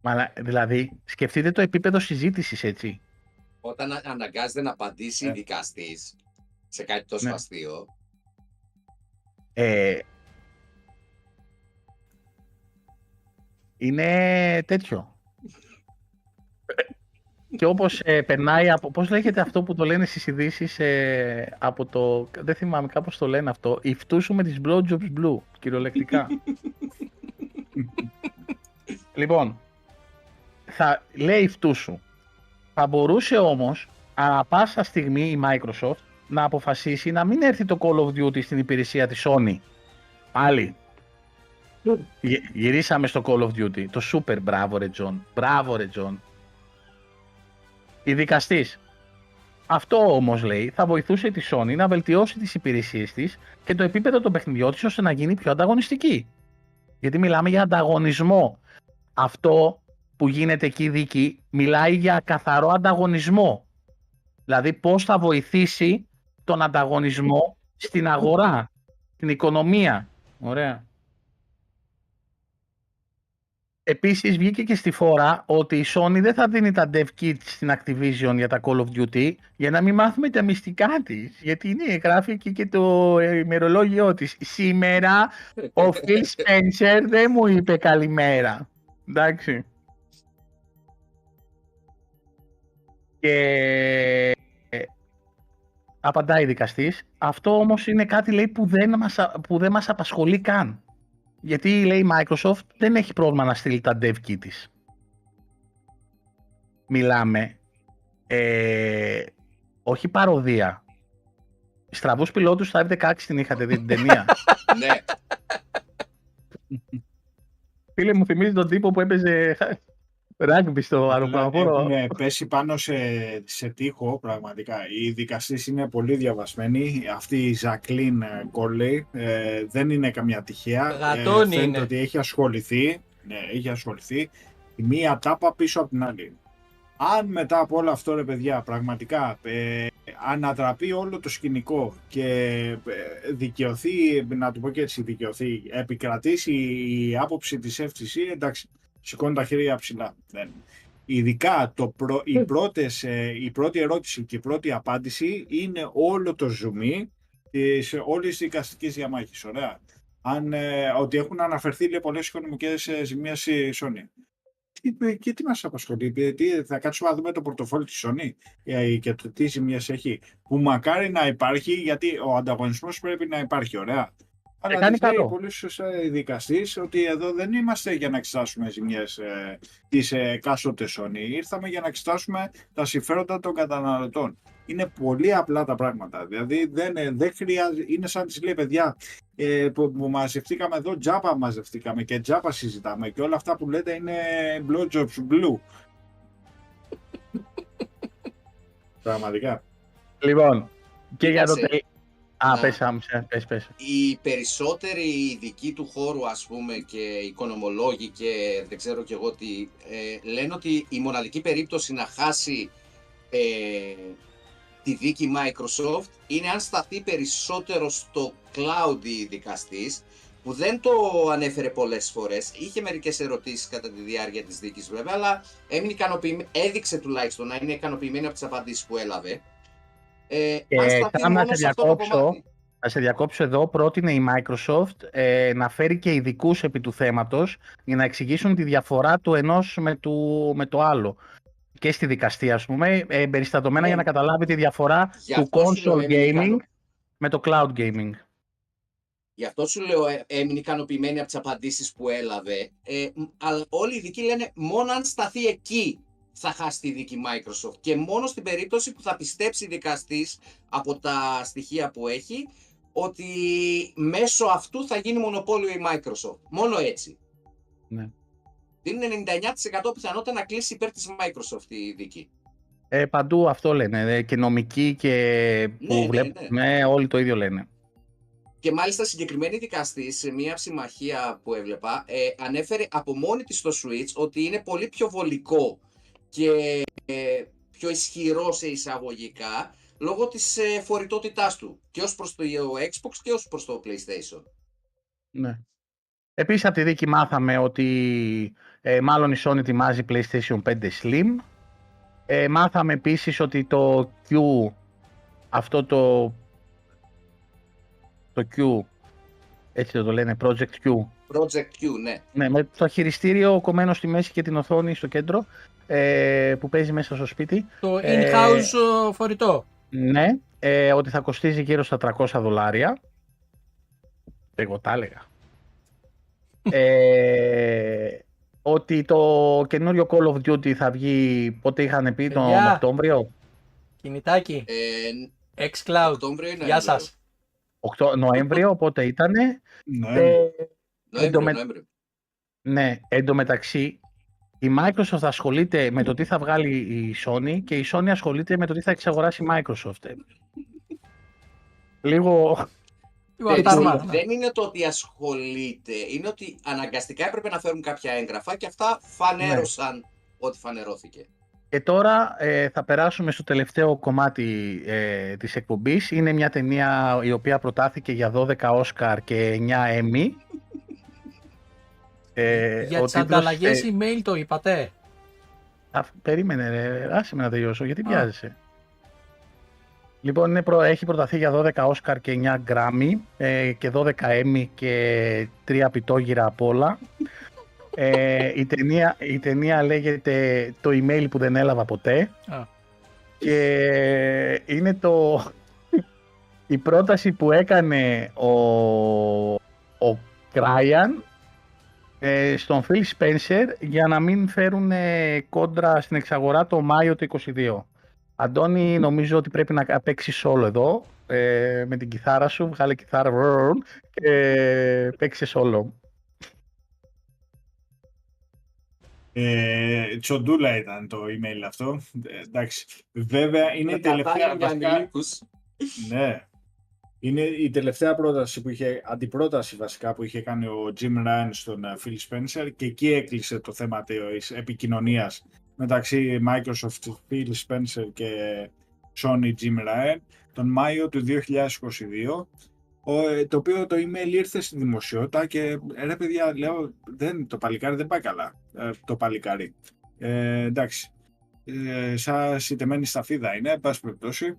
Μα, δηλαδή, σκεφτείτε το επίπεδο συζήτησης έτσι. Όταν α- αναγκάζεται να απαντήσει Ε. δικαστής σε κάτι τόσο Ναι. αστείο. Ε, είναι τέτοιο. Και όπως ε, περνάει από, πώς λέγεται αυτό που το λένε στις ειδήσεις ε, από το, δεν θυμάμαι κάπως το λένε αυτό, η φτούσου με τις blowjobs blue, κυριολεκτικά. λοιπόν, θα λέει η φτούσου. Θα μπορούσε όμως, ανά πάσα στιγμή η Microsoft να αποφασίσει να μην έρθει το Call of Duty στην υπηρεσία της Sony. Πάλι. Γυ- Γυρίσαμε στο Call of Duty. Το super μπράβο ρε Τζον. Μπράβο ρε Τζον. Η δικαστής. Αυτό όμως λέει θα βοηθούσε τη Sony να βελτιώσει τις υπηρεσίες της και το επίπεδο των παιχνιδιών της ώστε να γίνει πιο ανταγωνιστική. Γιατί μιλάμε για ανταγωνισμό. Αυτό που γίνεται εκεί η δίκη μιλάει για καθαρό ανταγωνισμό. Δηλαδή πώς θα βοηθήσει τον ανταγωνισμό στην αγορά, την οικονομία. Ωραία. Επίσης βγήκε και στη φόρα ότι η Sony δεν θα δίνει τα dev kits στην Activision για τα Call of Duty για να μην μάθουμε τα μυστικά της. Γιατί είναι, γράφει εκεί και το ε, ημερολόγιο της. Σήμερα ο Phil Spencer δεν μου είπε καλημέρα. Εντάξει. Και ε, απαντάει η δικαστής. Αυτό όμως είναι κάτι λέει, που, δεν μας, α- που δεν μας απασχολεί καν. Γιατί λέει η Microsoft δεν έχει πρόβλημα να στείλει τα dev kit της. Μιλάμε ε, όχι παροδία. Στραβούς πιλότους στα F-16 την είχατε δει την ταινία. <laughs> ναι, Φίλε μου θυμίζει τον τύπο που έπαιζε ράγκμπι στο αεροπλανοφόρο. Έχουν πέσει πάνω σε, σε τείχο πραγματικά. Οι δικαστές είναι πολύ διαβασμένοι. Αυτή η Ζακλίν Κόρλεϊ ε, δεν είναι καμιά τυχαία. Γατόνι φαίνεται είναι. ότι έχει ασχοληθεί. Ναι, έχει ασχοληθεί. Η μία τάπα πίσω από την άλλη. Αν μετά από όλο αυτό ρε παιδιά πραγματικά ε, ανατραπεί όλο το σκηνικό και ε, δικαιωθεί, να του πω και έτσι δικαιωθεί, επικρατήσει η άποψη της FTC, εντάξει, σηκώνει τα χέρια ψηλά. Δεν. Ειδικά το πρω, οι πρώτες, ε, η πρώτη ερώτηση και η πρώτη απάντηση είναι όλο το zoom της όλης της δικαστικής διαμάχης. Ωραία. Αν, ε, ότι έχουν αναφερθεί λέει, πολλές οικονομικές ε, ζημίες η Sony. Τι, και τι μας απασχολεί, ε, τι, θα κάτσουμε να δούμε το πορτοφόλι της Sony ε, και το τι ζημίες έχει. Που μακάρι να υπάρχει, γιατί ο ανταγωνισμός πρέπει να υπάρχει, ωραία. Αλλά κάνει της λέει καλό. πολύ σωστά η δικαστής ότι εδώ δεν είμαστε για να εξετάσουμε ζημιές ε, της ε, εκάστοτε Sony. Ήρθαμε για να εξετάσουμε τα συμφέροντα των καταναλωτών. Είναι πολύ απλά τα πράγματα. Δηλαδή δεν, ε, δεν χρειάζεται, είναι σαν τις λέει παιδιά ε, που, που μαζευτήκαμε εδώ, τζάπα μαζευτήκαμε και τζάπα συζητάμε και όλα αυτά που λέτε είναι blowjobs blue. <laughs> Πραγματικά. Λοιπόν, και για το Κοίταξε. τελ... Α, Να. πες, άμυσα, πες, πες. οι περισσότεροι ειδικοί του χώρου ας πούμε και οικονομολόγοι και δεν ξέρω και εγώ τι ε, λένε ότι η μοναδική περίπτωση να χάσει ε, τη δίκη Microsoft είναι αν σταθεί περισσότερο στο cloud η δικαστής που δεν το ανέφερε πολλές φορές. Είχε μερικές ερωτήσεις κατά τη διάρκεια της δίκης βέβαια, αλλά έμεινε ικανοποιημένη, έδειξε τουλάχιστον να είναι ικανοποιημένη από τις απαντήσεις που έλαβε. Ε, Και αν σταθεί κάμα μόνος σε σε αυτό το διακόψω. κομμάτι. Θα σε διακόψω εδώ. Πρότεινε η Microsoft ε, να φέρει και ειδικούς επί του θέματος για να εξηγήσουν τη διαφορά του ενός με, του, με το άλλο. Και στη δικαστή, ας πούμε, ε, περιστατωμένα Ναι. για να καταλάβει τη διαφορά Γι' του αυτό σου λέω, console έμεινε gaming ικανο- με το cloud gaming. Γι' αυτό σου λέω ε, έμεινε ικανοποιημένη από τις απαντήσεις που έλαβε. Ε, μ, αλλά όλοι οι ειδικοί λένε μόνο αν σταθεί εκεί θα χάσει τη δίκη Microsoft. Και μόνο στην περίπτωση που θα πιστέψει δικαστής από τα στοιχεία που έχει ότι μέσω αυτού θα γίνει μονοπόλιο η Microsoft. Μόνο έτσι. Ναι. Δίνουν 99% πιθανότητα να κλείσει υπέρ της Microsoft η δίκη. Ε, παντού αυτό λένε. ε, Και νομικοί και που Ναι, ναι, βλέπουμε, όλοι το ίδιο λένε. Και μάλιστα συγκεκριμένη δικαστής σε μια συμμαχία που έβλεπα ε, ανέφερε από μόνη της στο Switch ότι είναι πολύ πιο βολικό και ε, πιο ισχυρό σε εισαγωγικά λόγω της ε, φορητότητάς του και ως προς το Xbox και ως προς το PlayStation. Ναι. Επίσης από τη δίκη μάθαμε ότι ε, μάλλον η Sony ετοιμάζει PlayStation 5 Slim. Ε, μάθαμε επίσης ότι το Q, αυτό το, το Q, έτσι το λένε, Project Q, Project Q, ναι. ναι, με το χειριστήριο κομμένο στη μέση και την οθόνη στο κέντρο, ε, που παίζει μέσα στο σπίτι. Το Ε, in-house ε, φορητό. Ναι, ε, ότι θα κοστίζει γύρω στα 300 δολάρια. Εγώ τα έλεγα. <laughs> ε, ότι το καινούριο Call of Duty θα βγει, πότε είχαν πει, τον Παιδιά. Οκτώβριο; Κινητάκι. Ε, xCloud. Οκτώβριο είναι. Γεια σας. Οκτώ- Νοέμβριο, πότε ήτανε; Ναι. Ε, Νοέμβριο, εντωμε- Νοέμβριο. ναι, εντωμεταξύ η Microsoft ασχολείται με το τι θα βγάλει η Sony και η Sony ασχολείται με το τι θα εξαγοράσει η Microsoft. Ε, Λίγο... Λίγο Έτσι, αυτάρμα. δεν είναι το ότι ασχολείται, είναι ότι αναγκαστικά έπρεπε να φέρουν κάποια έγγραφα και αυτά φανέρωσαν ότι φανερώθηκε. Και τώρα ε, θα περάσουμε στο τελευταίο κομμάτι ε, της εκπομπής. Είναι μια ταινία η οποία προτάθηκε για 12 Όσκαρ και 9 Emmy. Ε, Για ο τις τίτλος, ανταλλαγές ε, email το είπατε; α, περίμενε, ρε, άσε με να τελειώσω, γιατί Α. πιάζεσαι. Λοιπόν, είναι προ, έχει προταθεί για 12 Όσκαρ και 9 Grammy ε, και 12 Emmy και 3 πιτόγυρα απ' όλα. Ε, η, ταινία, η ταινία λέγεται «Το email που δεν έλαβα ποτέ» Α. και είναι το, η πρόταση που έκανε ο, ο Κράιαν ε, στον Phil Spencer για να μην φέρουν ε, κόντρα στην εξαγορά το Μάιο του 22. Αντώνη, νομίζω ότι πρέπει να παίξεις solo εδώ ε, με την κιθάρα σου, βγάλε κιθάρα βρρρρ, και παίξει solo. Ε, τσοντούλα ήταν το email αυτό. Ε, εντάξει. Βέβαια είναι η τελευταία. Κατάλληλο για βασικά- ανηλίκους. Ναι. Είναι η τελευταία πρόταση που είχε, αντιπρόταση βασικά που είχε κάνει ο Jim Ryan στον ε, Phil Spencer και εκεί έκλεισε το θέμα της επικοινωνίας μεταξύ Microsoft, Phil Spencer και Sony Jim Ryan τον Μάιο του 2022 ο, ε, το οποίο το email ήρθε στη δημοσιότητα και ε, ρε παιδιά λέω δεν, το παλικάρι δεν πάει καλά ε, το παλικάρι. Ε, εντάξει ε, σαν σιτεμένη σταφίδα είναι εν πάση περιπτώσει.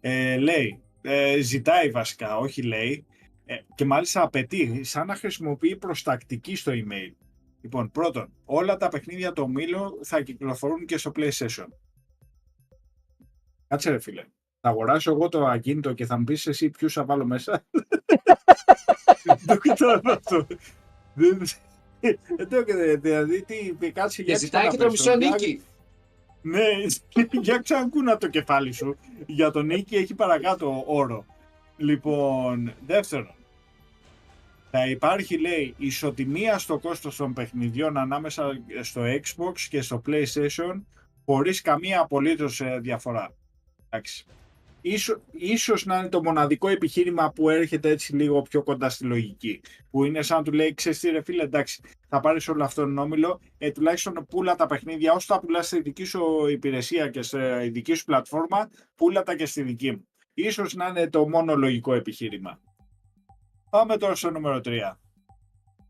Ε, λέει ε, ζητάει βασικά, όχι λέει, ε, και μάλιστα απαιτεί, σαν να χρησιμοποιεί προστακτική στο email. Λοιπόν, πρώτον, όλα τα παιχνίδια του ομίλου θα κυκλοφορούν και στο PlayStation. Κάτσε ρε φίλε. Θα αγοράσω εγώ το ακίνητο και θα μου πεις εσύ ποιους θα βάλω μέσα. Δεν <laughs> το κατάλαβα αυτό. Δεν- <laughs> Δεν το δηλαδή, τι, κάτσε Και για ζητάει και το πες μισό τον. νίκη. Ναι, για ξανακούνα το κεφάλι σου. Για τον Νίκη έχει παρακάτω όρο. Λοιπόν, δεύτερον, θα υπάρχει, λέει, ισοτιμία στο κόστος των παιχνιδιών ανάμεσα στο Xbox και στο PlayStation χωρίς καμία απολύτως ε, διαφορά. Εντάξει. Ίσο, ίσως να είναι το μοναδικό επιχείρημα που έρχεται έτσι λίγο πιο κοντά στη λογική. Που είναι σαν να του λέει, ξέρεις τι ρε φίλε, εντάξει, θα πάρεις όλο αυτόν τον όμιλο, ε, τουλάχιστον πούλα τα παιχνίδια, όσο τα πουλάς στη δική σου υπηρεσία και στη δική σου πλατφόρμα, πούλα τα και στη δική μου. Ίσως να είναι το μόνο λογικό επιχείρημα. Πάμε τώρα στο νούμερο 3.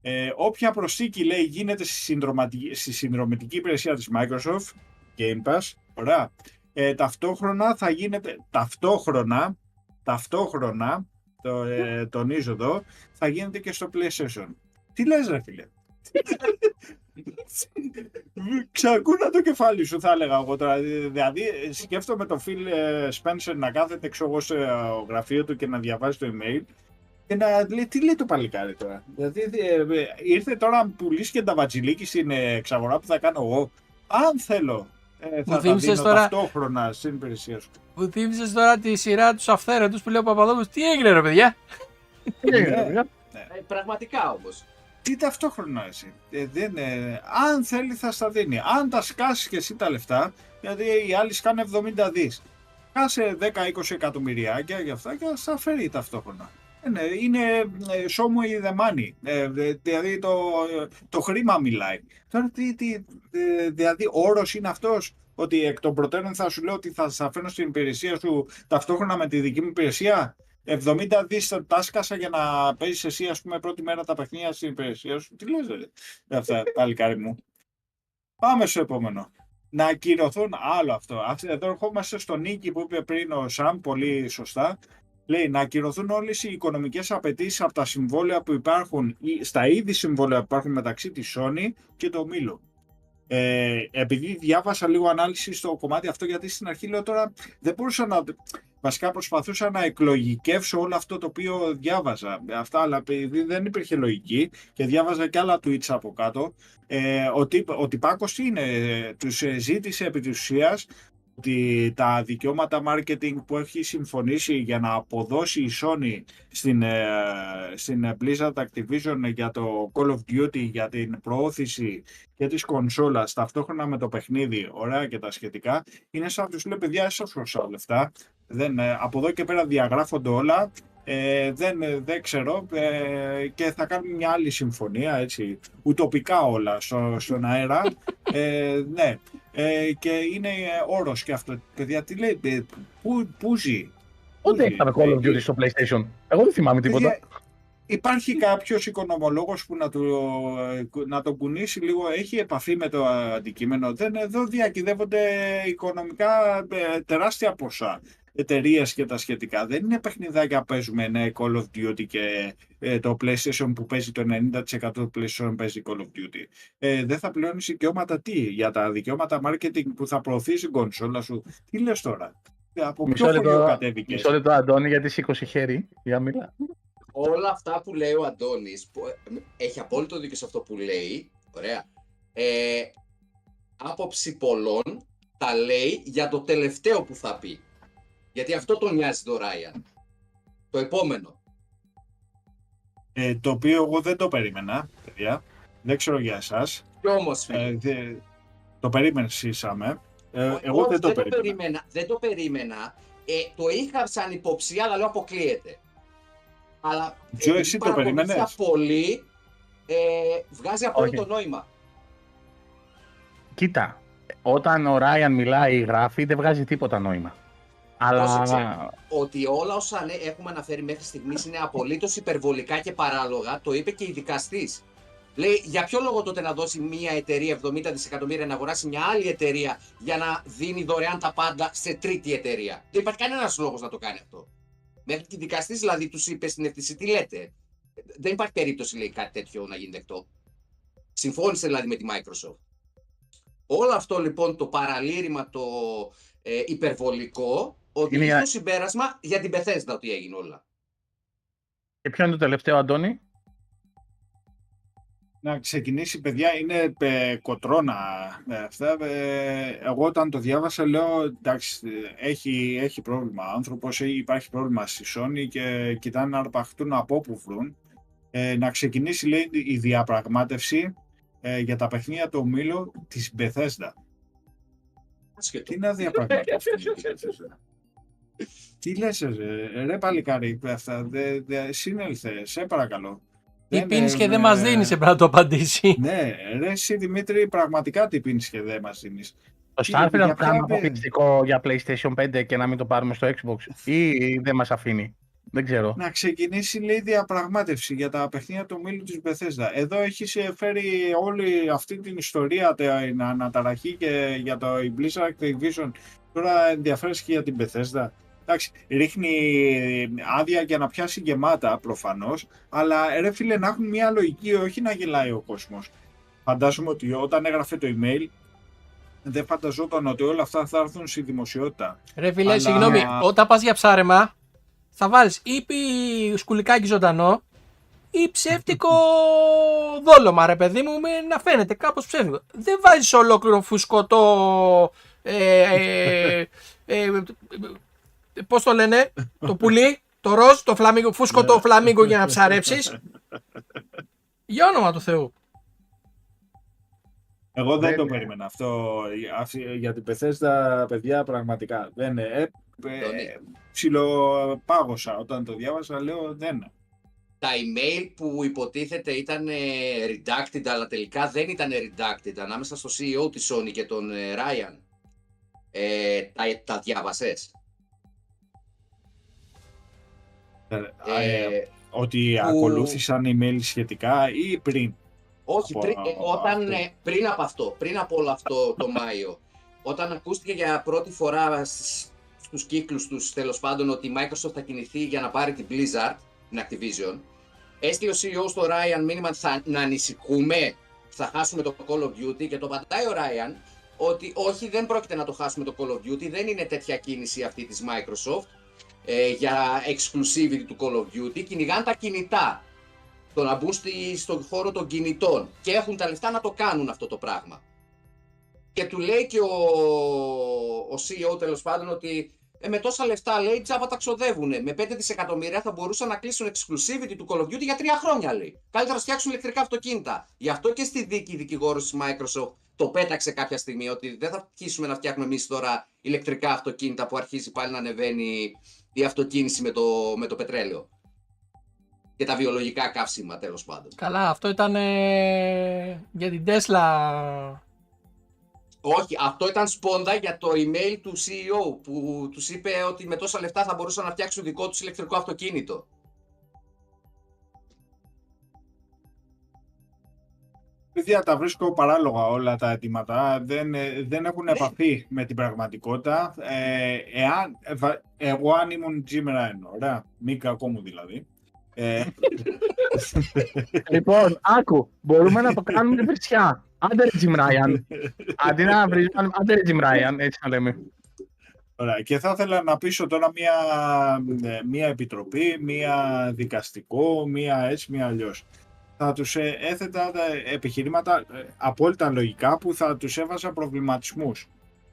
Ε, όποια προσθήκη λέει γίνεται στη, συνδροματική- στη συνδρομητική υπηρεσία της Microsoft, Game Pass, ωραία, ε, ταυτόχρονα θα γίνεται, ταυτόχρονα, ταυτόχρονα, το, ε, τονίζω εδώ, θα γίνεται και στο PlayStation. Τι λες ρε φίλε; Ξακούνα το κεφάλι σου θα έλεγα εγώ τώρα. Δηλαδή σκέφτομαι τον Phil ε, Spencer να κάθεται ξέρω εγώ στο γραφείο του και να διαβάζει το email και να λέει τι λέει το παλικάρι τώρα; Δηλαδή ε, ε, ήρθε τώρα να πουλήσει και τα βατζιλίκη στην ε, εξαγορά που θα κάνω εγώ. Αν θέλω ε, Μου θα τα θύμισες δίνω τώρα- ταυτόχρονα στην υπηρεσία σου. Μου θύμισες τώρα τη σειρά τους αυθαίρετους που λέει ο Παπαδόπουλος. Τι έγινε ρε παιδιά; Ε, Ναι. Ε, πραγματικά όμως. Τι ταυτόχρονα εσύ. Ε, δεν, ε, αν θέλει θα στα δίνει. Αν τα σκάσεις και εσύ τα λεφτά, γιατί οι άλλοι σκάνε 70 δις. Κάσε 10-20 εκατομμυριάκια για αυτά και θα στα φέρει ταυτόχρονα. Ε, ναι, είναι ε, show me the money. Ε, ε, δηλαδή το, το χρήμα μιλάει. Τώρα τι, τι ε, δηλαδή όρος είναι αυτός ότι εκ των προτέρων θα σου λέω ότι θα σα φέρνω στην υπηρεσία σου ταυτόχρονα με τη δική μου υπηρεσία; 70 δις τα σκάσα για να παίζεις εσύ, ας πούμε, πρώτη μέρα τα παιχνίδια στην υπηρεσία σου. Τι λες, ρε, αυτά, παλικάρι μου. Πάμε στο επόμενο. Να ακυρωθούν άλλο αυτό. Αυτή- Εδώ ερχόμαστε στο νίκη που είπε πριν ο Σαμ, πολύ σωστά. Λέει να ακυρωθούν όλες οι οικονομικές απαιτήσεις από τα συμβόλαια που υπάρχουν, ή στα είδη συμβόλαια που υπάρχουν μεταξύ της Sony και το Milo. Ε, επειδή διάβασα λίγο ανάλυση στο κομμάτι αυτό, γιατί στην αρχή λέω τώρα δεν μπορούσα να. Βασικά προσπαθούσα να εκλογικεύσω όλο αυτό το οποίο διάβαζα. Αυτά, αλλά επειδή δεν υπήρχε λογική και διάβαζα και άλλα tweets από κάτω, ε, ο, τύπ, ο τυπάκος τι είναι, ε, τους ε, ζήτησε επί της ουσίας ότι τα δικαιώματα marketing που έχει συμφωνήσει για να αποδώσει η Sony στην, ε, στην Blizzard Activision για το Call of Duty, για την προώθηση και της κονσόλας ταυτόχρονα με το παιχνίδι, ωραία και τα σχετικά, είναι σαν να τους λέει παιδιά εσάς χρωστάω λεφτά, δεν, ε, από εδώ και πέρα διαγράφονται όλα, ε, δεν, ε, δεν ξέρω ε, και θα κάνουμε μια άλλη συμφωνία, έτσι, ουτοπικά όλα στο, στον αέρα, ε, ναι, ε, και είναι ε, όρος και αυτό, παιδιά, τι λέει, ε, πού, πού ζει, Πότε Πού είχαμε ζει; Call of Ε, Duty στο PlayStation. Εγώ δεν θυμάμαι τίποτα. Παιδιά, Υπάρχει κάποιος οικονομολόγος που να, του, να τον κουνήσει λίγο, έχει επαφή με το αντικείμενο. Δεν, εδώ διακυδεύονται οικονομικά ε, τεράστια ποσά εταιρείες και τα σχετικά. Δεν είναι παιχνιδάκια που παίζουμε ναι, Call of Duty και ε, το PlayStation που παίζει το 90% του PlayStation παίζει Call of Duty. Ε, δεν θα πληρώνεις δικαιώματα τι, για τα δικαιώματα marketing που θα προωθήσει η κονσόλα σου; Τι λες τώρα, από Μισό ποιο χωριό λεπτό, κατέβηκες; μισό λεπτό, Αντώνη, γιατί σήκωσε χέρι. Για μιλά. όλα αυτά που λέει ο Αντώνης, που ε, έχει απόλυτο δίκιο σε αυτό που λέει, ωραία, ε, άποψη πολλών τα λέει για το τελευταίο που θα πει. Γιατί αυτό τον νοιάζει το Ράιαν. Το επόμενο. Ε, το οποίο εγώ δεν το περίμενα, παιδιά. Δεν ξέρω για εσάς. Κι όμως, φίλε, Ε, δε- το περίμενε σύσαμε. Ε, ό- εγώ όχι, δεν το περίμενα. Δεν το περίμενα. Ε, το είχα σαν υποψία, αλλά λέω αποκλείεται. Αλλά Τζο, επειδή εσύ το περίμενες; παρακολούθησα πολύ, ε, βγάζει απόλυτο Όχι. νόημα. Κοίτα, όταν ο Ράιαν μιλάει ή γράφει, δεν βγάζει τίποτα νόημα. Αλλά Πρόσεξε. ότι όλα όσα ναι, έχουμε αναφέρει μέχρι στιγμής είναι απολύτως υπερβολικά και παράλογα, το είπε και η δικαστής. Λέει, για ποιο λόγο τότε να δώσει μια εταιρεία 70 δισεκατομμύρια να αγοράσει μια άλλη εταιρεία για να δίνει δωρεάν τα πάντα σε τρίτη εταιρεία; Δεν υπάρχει κανένας λόγος να το κάνει αυτό. Μέχρι και η δικαστής δηλαδή τους είπε στην FTC, τι λέτε; Δεν υπάρχει περίπτωση, λέει, κάτι τέτοιο να γίνει δεκτό. Συμφώνησε δηλαδή με τη Microsoft. Όλο αυτό λοιπόν το παραλήρημα, το ε, υπερβολικό, οδηγεί Είναι- στο συμπέρασμα για την Bethesda ότι έγινε όλα. και ποιο είναι το τελευταίο, Αντώνη; Να ξεκινήσει, παιδιά, είναι ε, κοτρώνα ε, αυτά. Ε, εγώ όταν το διάβασα λέω, εντάξει, ε, έχει, έχει πρόβλημα. Ο άνθρωπος έχει- υπάρχει πρόβλημα στη Sony και κοιτάνε να αρπαχτούν από όπου βρουν. Ε, να ξεκινήσει, λέει, η διαπραγμάτευση ε, για τα παιχνίδια του ομίλου της Bethesda. Άσχετο. Τι να διαπραγματεύσει η Bethesda; Τι λες, ρε, ρε παλικάρι, αυτά, δε, δε, συνέλθε, σε παρακαλώ. Τι Δεν, πίνεις ε, και δεν ε, μας δίνεις, έπρεπε να το απαντήσει. ναι, ρε εσύ Δημήτρη, πραγματικά τι πίνεις και δεν μας δίνεις. Το Τι, Starfield για να το ποια κάνουμε παι- αποκλειστικό για PlayStation 5 και να μην το πάρουμε στο Xbox ή δεν μας αφήνει. Δεν ξέρω. Να ξεκινήσει λέει διαπραγμάτευση για τα παιχνίδια του μήλου της Bethesda. Εδώ έχεις ε, φέρει όλη αυτή την ιστορία, την αναταραχή και για το η Blizzard Activision. Τώρα ενδιαφέρεσαι και για την Bethesda. Εντάξει, ρίχνει άδεια για να πιάσει γεμάτα προφανώς, αλλά ε, ρε φίλε να έχουν μια λογική, όχι να γελάει ο κόσμος. Φαντάζομαι ότι όταν έγραφε το email, δεν φανταζόταν ότι όλα αυτά θα έρθουν στη δημοσιότητα. Ρε φίλε, Αλλά- συγγνώμη, όταν πας για ψάρεμα, θα βάλεις ή πι- σκουλικάκι ζωντανό ή ψεύτικο <laughs> δόλωμα, ρε παιδί μου, με να φαίνεται κάπως ψεύτικο. Δεν βάζεις ολόκληρο φουσκωτό... Ε, ε, <laughs> ε, ε, πώς το λένε, το πουλί, το ροζ, το φλαμίγκο, φουσκωτό φλαμίγκο για να ψαρέψεις. Για όνομα του Θεού. Εγώ δεν Δεν- το περίμενα αυτό. Αυτή- Για την Bethesda, παιδιά, πραγματικά. Δεν, ε, ε, Τόνι. ψιλοπάγωσα όταν το διάβασα, λέω δεν. Τα email που υποτίθεται ήταν ε, redacted, αλλά τελικά δεν ήταν redacted ανάμεσα στο CEO της Sony και τον ε, Ryan. Ε, τα, τα διάβασες; Ότι που- ακολούθησαν email σχετικά ή πριν; Όχι, από- πριν, ε, από όταν, αυτό. ε, πριν από αυτό, πριν από όλο αυτό το <laughs> Μάιο, όταν ακούστηκε για πρώτη φορά στις, στους κύκλους τους, τέλος πάντων, ότι η Microsoft θα κινηθεί για να πάρει την Blizzard, την Activision, έστειλε ο CEO στο Ryan μήνυμα ότι θα, να ανησυχούμε, θα χάσουμε το Call of Duty και το πατάει ο Ryan ότι όχι δεν πρόκειται να το χάσουμε το Call of Duty, δεν είναι τέτοια κίνηση αυτή της Microsoft ε, για exclusivity του Call of Duty, κυνηγάνε τα κινητά το να μπουν στη, στον χώρο των κινητών και έχουν τα λεφτά να το κάνουν αυτό το πράγμα. Και του λέει και ο, ο CEO τέλος πάντων ότι ε, με τόσα λεφτά λέει τζάμπα τα ξοδεύουν. Με 5 δισεκατομμύρια θα μπορούσαν να κλείσουν exclusivity του Call of Duty για τρία χρόνια λέει. Καλύτερα να φτιάξουν ηλεκτρικά αυτοκίνητα. Γι' αυτό και στη δίκη δικηγόρο της Microsoft το πέταξε κάποια στιγμή ότι δεν θα αρχίσουμε να φτιάχνουμε εμείς τώρα ηλεκτρικά αυτοκίνητα που αρχίζει πάλι να ανεβαίνει η αυτοκίνηση με το, με το πετρέλαιο. Και τα βιολογικά καύσιμα τέλος πάντων. Καλά, αυτό ήταν ε, για την Tesla. Όχι, αυτό ήταν σπόντα για το email του CEO που τους είπε ότι με τόσα λεφτά θα μπορούσαν να φτιάξουν δικό τους ηλεκτρικό αυτοκίνητο. Παιδιά, τα βρίσκω παράλογα όλα τα αιτήματα. Δεν, ε, δεν έχουν επαφή με την πραγματικότητα. Ε, εάν, ε, βα- εγώ αν ήμουν Jim Ryan, ωραία, μη κακό μου δηλαδή. Ε, <laughs> Λοιπόν, άκου, μπορούμε να το κάνουμε βρισιά. Άντε ρε Jim Ryan. Αντί να βρίζουμε, άντε ρε Jim Ryan, έτσι να λέμε. Ωραία. Και θα ήθελα να πείσω τώρα μία, ε, μία επιτροπή, μία δικαστικό, μία έτσι, μία αλλιώς. Θα τους ε, έθετα τα επιχειρήματα ε, απόλυτα λογικά που θα τους έβαζα προβληματισμούς.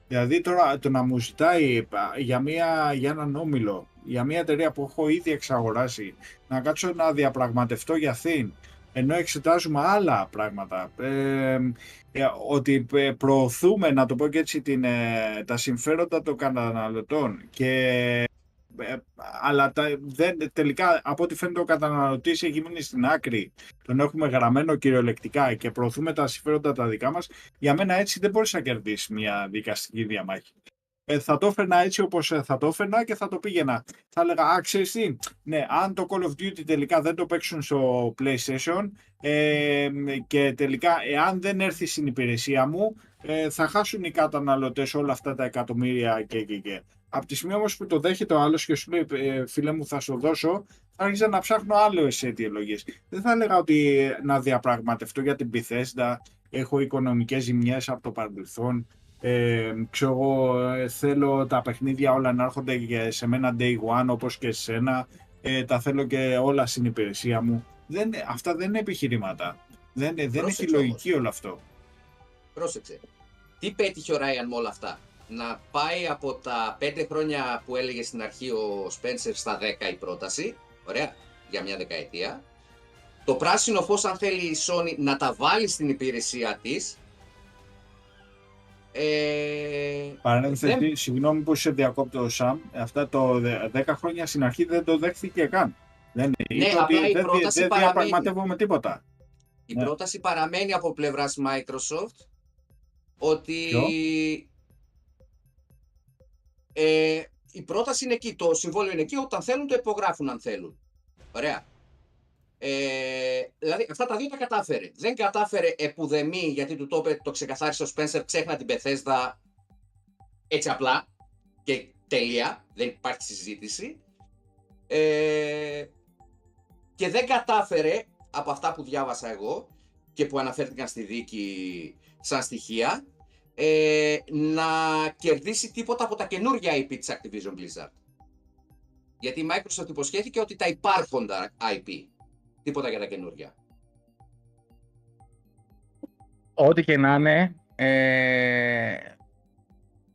Δηλαδή τώρα το να μου ζητάει ε, για, μία, για έναν όμιλο, για μία εταιρεία που έχω ήδη εξαγοράσει, να κάτσω να διαπραγματευτώ για θύν, ενώ εξετάζουμε άλλα πράγματα. Ε, ε, ότι ε, προωθούμε, να το πω και έτσι, την, ε, τα συμφέροντα των καταναλωτών και ε, αλλά τα, δεν, τελικά από ό,τι φαίνεται ο καταναλωτής έχει μείνει στην άκρη τον έχουμε γραμμένο κυριολεκτικά και προωθούμε τα συμφέροντα τα δικά μας για μένα έτσι δεν μπορείς να κερδίσεις μια δικαστική διαμάχη ε, θα το έφερνα έτσι όπως ε, θα το έφερνα και θα το πήγαινα. Θα έλεγα, α, ξέρεις τι, ναι, αν το Call of Duty τελικά δεν το παίξουν στο PlayStation ε, και τελικά εάν δεν έρθει στην υπηρεσία μου, ε, θα χάσουν οι καταναλωτές όλα αυτά τα εκατομμύρια και και και. Από τη στιγμή όμως που το δέχεται ο άλλος και σου λέει, ε, φίλε μου θα σου δώσω, θα άρχισα να ψάχνω άλλες αιτιολογίες. Δεν θα έλεγα ότι ε, να διαπραγματευτώ για την Bethesda, έχω οικονομικές ζημιές από το παρελθόν, ε, ξέρω εγώ, ε, θέλω τα παιχνίδια όλα να έρχονται και σε μένα day one όπως και σε σένα, ε, τα θέλω και όλα στην υπηρεσία μου. Δεν, αυτά δεν είναι επιχειρήματα. Δεν, δεν έχει Πρόσεξε λογική όλο αυτό. Πρόσεξε. Τι πέτυχε ο Ράιαν με όλα αυτά; Να πάει από τα 5 χρόνια που έλεγε στην αρχή ο Σπένσερ στα 10 η πρόταση. Ωραία. Για μια δεκαετία. Το πράσινο φως αν θέλει η Sony να τα βάλει στην υπηρεσία της. Ε, Παρένθεση, δεν- συγγνώμη που σε διακόπτω, Σαμ. Αυτά το δε- 10 χρόνια στην αρχή δεν το δέχθηκε καν. Δεν είπε Ναι, απλά ότι η δεν, πρόταση δεν παραμένει. διαπραγματεύομαι τίποτα. Η Ναι. πρόταση παραμένει από πλευράς Microsoft ότι Ποιο; Ε, η πρόταση είναι εκεί, το συμβόλαιο είναι εκεί, όταν θέλουν το υπογράφουν αν θέλουν. Ωραία. Ε, δηλαδή αυτά τα δύο τα κατάφερε. Δεν κατάφερε επουδεμή γιατί του το, είπε, το ξεκαθάρισε ο Spencer, ξέχνα την Bethesda έτσι απλά και τελεία, δεν υπάρχει συζήτηση. Ε, και δεν κατάφερε από αυτά που διάβασα εγώ και που αναφέρθηκαν στη δίκη σαν στοιχεία ε, να κερδίσει τίποτα από τα καινούργια IP της Activision Blizzard. Γιατί η Microsoft υποσχέθηκε ότι τα υπάρχοντα IP. Τίποτα για τα καινούργια. Ό,τι και να είναι, ε,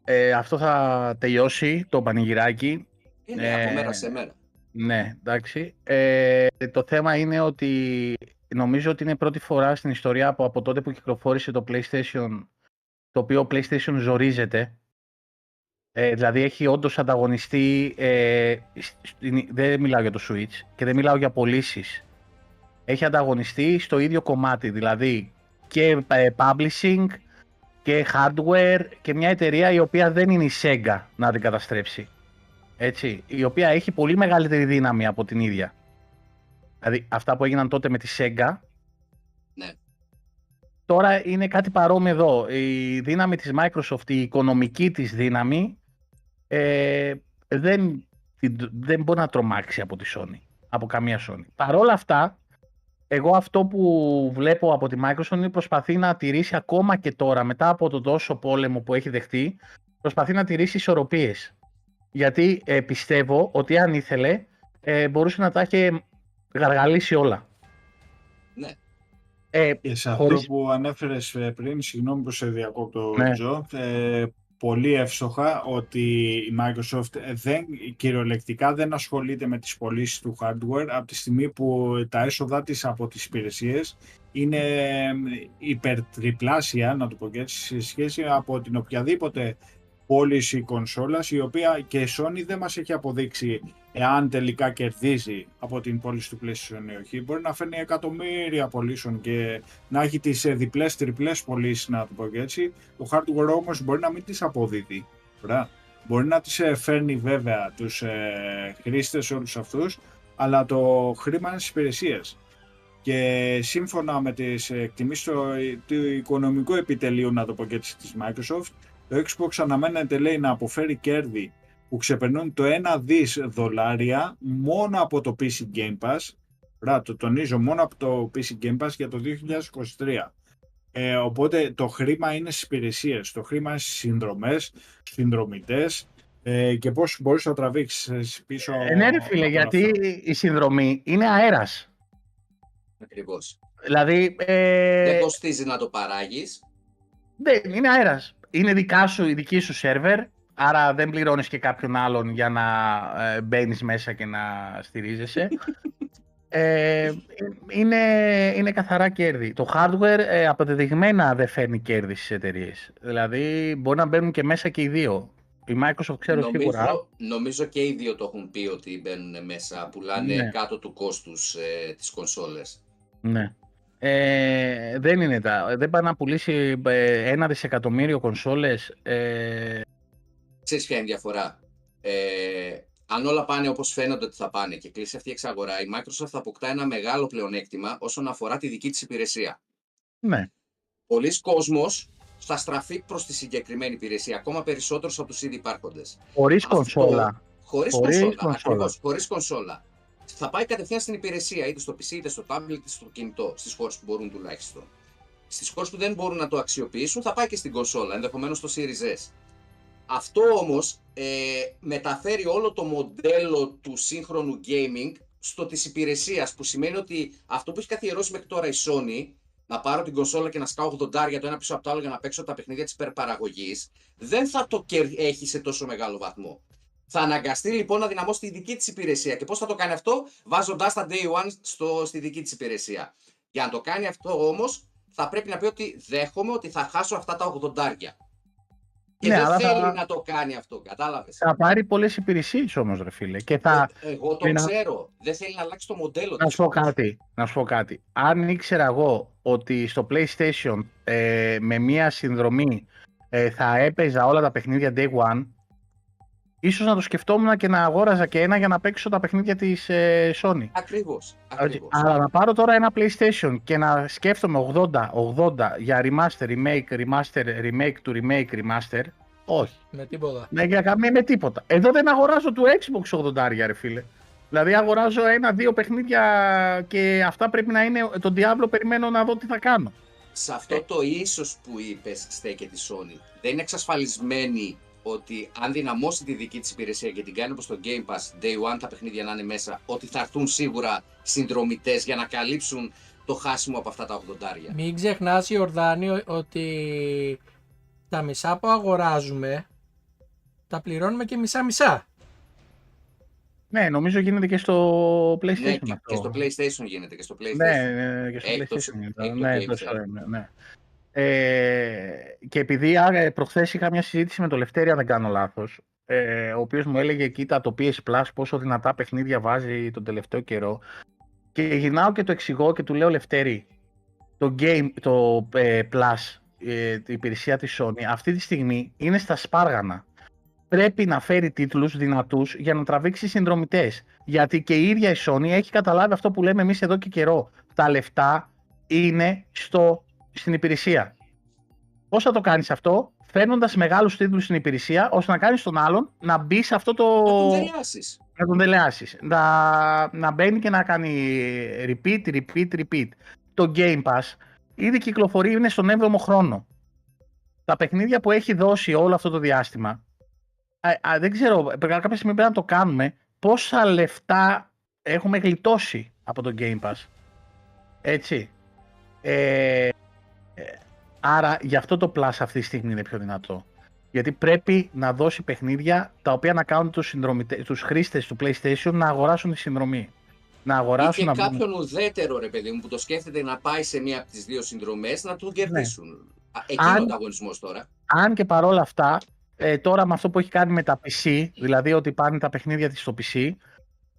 ε, αυτό θα τελειώσει το πανηγυράκι. Είναι Ε, από μέρα σε μέρα. Ναι, εντάξει. Ε, το θέμα είναι ότι νομίζω ότι είναι πρώτη φορά στην ιστορία από, από τότε που κυκλοφόρησε το PlayStation, το οποίο PlayStation ζορίζεται. Ε, δηλαδή έχει όντως ανταγωνιστεί, ε, στην- δεν μιλάω για το Switch και δεν μιλάω για πωλήσεις. Έχει ανταγωνιστεί στο ίδιο κομμάτι, δηλαδή και ε, publishing και hardware και μια εταιρεία η οποία δεν είναι η Sega να την καταστρέψει. έτσι, η οποία έχει πολύ μεγαλύτερη δύναμη από την ίδια. Δηλαδή αυτά που έγιναν τότε με τη Sega, Ναι. Τώρα είναι κάτι παρόμοιο εδώ. Η δύναμη της Microsoft, η οικονομική της δύναμη, ε, δεν, την- δεν μπορεί να τρομάξει από τη Sony, από καμία Sony. Παρ' όλα αυτά, εγώ αυτό που βλέπω από τη Microsoft είναι προσπαθεί να τηρήσει ακόμα και τώρα, μετά από τον τόσο πόλεμο που έχει δεχτεί, προσπαθεί να τηρήσει ισορροπίες. Γιατί ε, πιστεύω ότι αν ήθελε, ε, μπορούσε να τα έχει γαργαλίσει όλα. Ναι. Ε, Και σε Χωρίς- αυτό που ανέφερες ε, πριν, συγγνώμη που σε διακόπτω, Ναι. Τζο, ε, πολύ εύστοχα ότι η Microsoft δεν, κυριολεκτικά δεν ασχολείται με τις πωλήσεις του hardware από τη στιγμή που τα έσοδα της από τις υπηρεσίες είναι ε, υπερτριπλάσια, να το πω και έτσι, σε σχέση από την οποιαδήποτε πώληση κονσόλας, η οποία και η Sony δεν μας έχει αποδείξει εάν τελικά κερδίζει από την πώληση του PlayStation ή όχι. Μπορεί να φέρνει εκατομμύρια πωλήσεων και να έχει τις ε, διπλές, τριπλές πωλήσεις, να το πω και έτσι. Το hardware όμως μπορεί να μην τις αποδίδει. Ωραία. Μπορεί να τις ε, φέρνει βέβαια τους ε, χρήστες όλους αυτούς, αλλά το χρήμα είναι στις υπηρεσίες. Και σύμφωνα με τις εκτιμήσεις του, του οικονομικού επιτελείου, να το πω και έτσι, της Microsoft, το Xbox αναμένεται λέει να αποφέρει κέρδη που ξεπερνούν το 1 δις δολάρια μόνο από το PC Game Pass. Ρά, το τονίζω, μόνο από το PC Game Pass για το 2023. Ε, οπότε το χρήμα είναι στις υπηρεσίες, το χρήμα είναι στις συνδρομές, στους συνδρομητές ε, και πώς μπορείς να τραβήξεις πίσω ε, ναι ρε φίλε, από γιατί αυτό. η συνδρομή είναι αέρας. Ακριβώς. Δηλαδή, ε, Δεν κοστίζει να το παράγεις. δεν, είναι αέρας. Είναι δικά σου, η δική σου σερβερ, άρα δεν πληρώνεις και κάποιον άλλον για να ε, μπαίνεις μέσα και να στηρίζεσαι. <laughs> ε, είναι, είναι καθαρά κέρδη. Το hardware ε, αποδεδειγμένα δεν φέρνει κέρδη στις εταιρείες. Δηλαδή μπορεί να μπαίνουν και μέσα και οι δύο. Η Microsoft ξέρω σίγουρα. Νομίζω, νομίζω και οι δύο το έχουν πει ότι μπαίνουν μέσα, πουλάνε Ναι. κάτω του κόστους ε, τις κονσόλες. Ναι. Ε, δεν είναι τα. Δεν πάει να πουλήσει ε, ένα δισεκατομμύριο κονσόλες. Ε, Ξέρεις ποια είναι η διαφορά; Ε, αν όλα πάνε όπως φαίνονται ότι θα πάνε και κλείσει αυτή η εξαγορά, η Microsoft θα αποκτά ένα μεγάλο πλεονέκτημα όσον αφορά τη δική της υπηρεσία. ναι. Πολλοί κόσμος θα στραφεί προς τη συγκεκριμένη υπηρεσία, ακόμα περισσότερος από τους ήδη υπάρχοντες. Χωρίς Αυτό- κονσόλα. Χωρίς, Χωρίς κονσόλα, κονσόλα. ακριβώς, χωρίς κονσόλα. Θα πάει κατευθείαν στην υπηρεσία, είτε στο PC, είτε στο tablet, είτε στο κινητό, στις χώρες που μπορούν τουλάχιστον. Στις χώρες που δεν μπορούν να το αξιοποιήσουν, θα πάει και στην κονσόλα, ενδεχομένως στο Series S. Αυτό όμως ε, μεταφέρει όλο το μοντέλο του σύγχρονου gaming στο της υπηρεσίας, που σημαίνει ότι αυτό που έχει καθιερώσει μέχρι τώρα η Sony, να πάρω την κονσόλα και να σκάω 80 για το ένα πίσω από το άλλο για να παίξω τα παιχνίδια της υπερπαραγωγής, δεν θα το κερ- έχει σε τόσο μεγάλο βαθμό. Θα αναγκαστεί λοιπόν να δυναμώσει τη δική της υπηρεσία. Και πώς θα το κάνει αυτό, βάζοντάς τα day one στο, στη δική της υπηρεσία. Για να το κάνει αυτό όμως, θα πρέπει να πει ότι δέχομαι ότι θα χάσω αυτά τα 80 Και Ναι, δεν αλλά θα- θέλει να το κάνει αυτό, κατάλαβες. Θα πάρει πολλές υπηρεσίες όμως ρε φίλε. Και θα, Εγώ το πρέπει να- ξέρω. Δεν θέλει να αλλάξει το μοντέλο Να της. σου πω κάτι. Να σου πω κάτι. Αν ήξερα εγώ ότι στο PlayStation ε, με μία συνδρομή ε, θα έπαιζα όλα τα παιχνίδια Day One, ίσως να το σκεφτόμουν και να αγόραζα και ένα για να παίξω τα παιχνίδια της ε, Sony. Ακριβώς. Έτσι, Αλλά να πάρω τώρα ένα PlayStation και να σκέφτομαι 80, 80 για remaster, remake, remaster, remake του remake, remaster. Όχι. Με τίποτα. Ναι, για καμία με τίποτα. Εδώ δεν αγοράζω του Xbox 80 ρε φίλε. Δηλαδή αγοράζω ένα-δύο παιχνίδια και αυτά πρέπει να είναι. Τον Diablo περιμένω να δω τι θα κάνω. Σε αυτό το ίσως που είπες στέκεται η Sony. Δεν είναι εξασφαλισμένη ότι αν δυναμώσει τη δική της υπηρεσία και την κάνει όπως το Game Pass Day One τα παιχνίδια να είναι μέσα, ότι θα έρθουν σίγουρα συνδρομητές για να καλύψουν το χάσιμο από αυτά τα 80. Μην ξεχνάς Ιορδάνη ο- ότι τα μισά που αγοράζουμε τα πληρώνουμε και μισά-μισά. Ναι, νομίζω γίνεται και στο PlayStation Ναι, και, αυτό. και στο PlayStation γίνεται και στο PlayStation. Ναι, ναι, και στο Έκτος- PlayStation γίνεται. έκτος Ναι, Game το Pass. ξέρω, ναι, ναι. Ε, και επειδή άρα, προχθές είχα μια συζήτηση με τον Λευτέρη, αν δεν κάνω λάθος, ε, ο οποίος μου έλεγε κοίτα το PS Plus πόσο δυνατά παιχνίδια βάζει τον τελευταίο καιρό και γυρνάω και το εξηγώ και του λέω Λευτέρη, το game, το ε, Plus, ε, η υπηρεσία της Sony αυτή τη στιγμή είναι στα σπάργανα. πρέπει να φέρει τίτλους δυνατούς για να τραβήξει συνδρομητές. Γιατί και η ίδια η Sony έχει καταλάβει αυτό που λέμε εμείς εδώ και καιρό. Τα λεφτά είναι στο, στην υπηρεσία. Πώς θα το κάνεις αυτό, φέρνοντας μεγάλους τίτλους στην υπηρεσία, ώστε να κάνεις τον άλλον να μπει σε αυτό το... Να τον δελεάσεις. να τον δελεάσεις. Να, να μπαίνει και να κάνει repeat, repeat, repeat. Το Game Pass ήδη κυκλοφορεί, είναι στον 7ο χρόνο. Τα παιχνίδια που έχει δώσει όλο αυτό το διάστημα, α, α, δεν ξέρω, πρέπει, κάποια στιγμή πρέπει να το κάνουμε, πόσα λεφτά έχουμε γλιτώσει από το Game Pass; Έτσι. Ε, ε, άρα γι' αυτό το Plus αυτή τη στιγμή είναι πιο δυνατό. Γιατί πρέπει να δώσει παιχνίδια τα οποία να κάνουν τους, συνδρομητε- τους χρήστες του PlayStation να αγοράσουν τη συνδρομή. Να Ή αγοράσουν και να μπουν- κάποιον ουδέτερο ρε παιδί μου που το σκέφτεται να πάει σε μία από τις δύο συνδρομές να του κερδίσουν. Α, Εκεί Ναι. Αν- είναι ο ανταγωνισμός τώρα. Αν και παρόλα αυτά, ε, τώρα με αυτό που έχει κάνει με τα PC, δηλαδή ότι πάνε τα παιχνίδια της στο PC,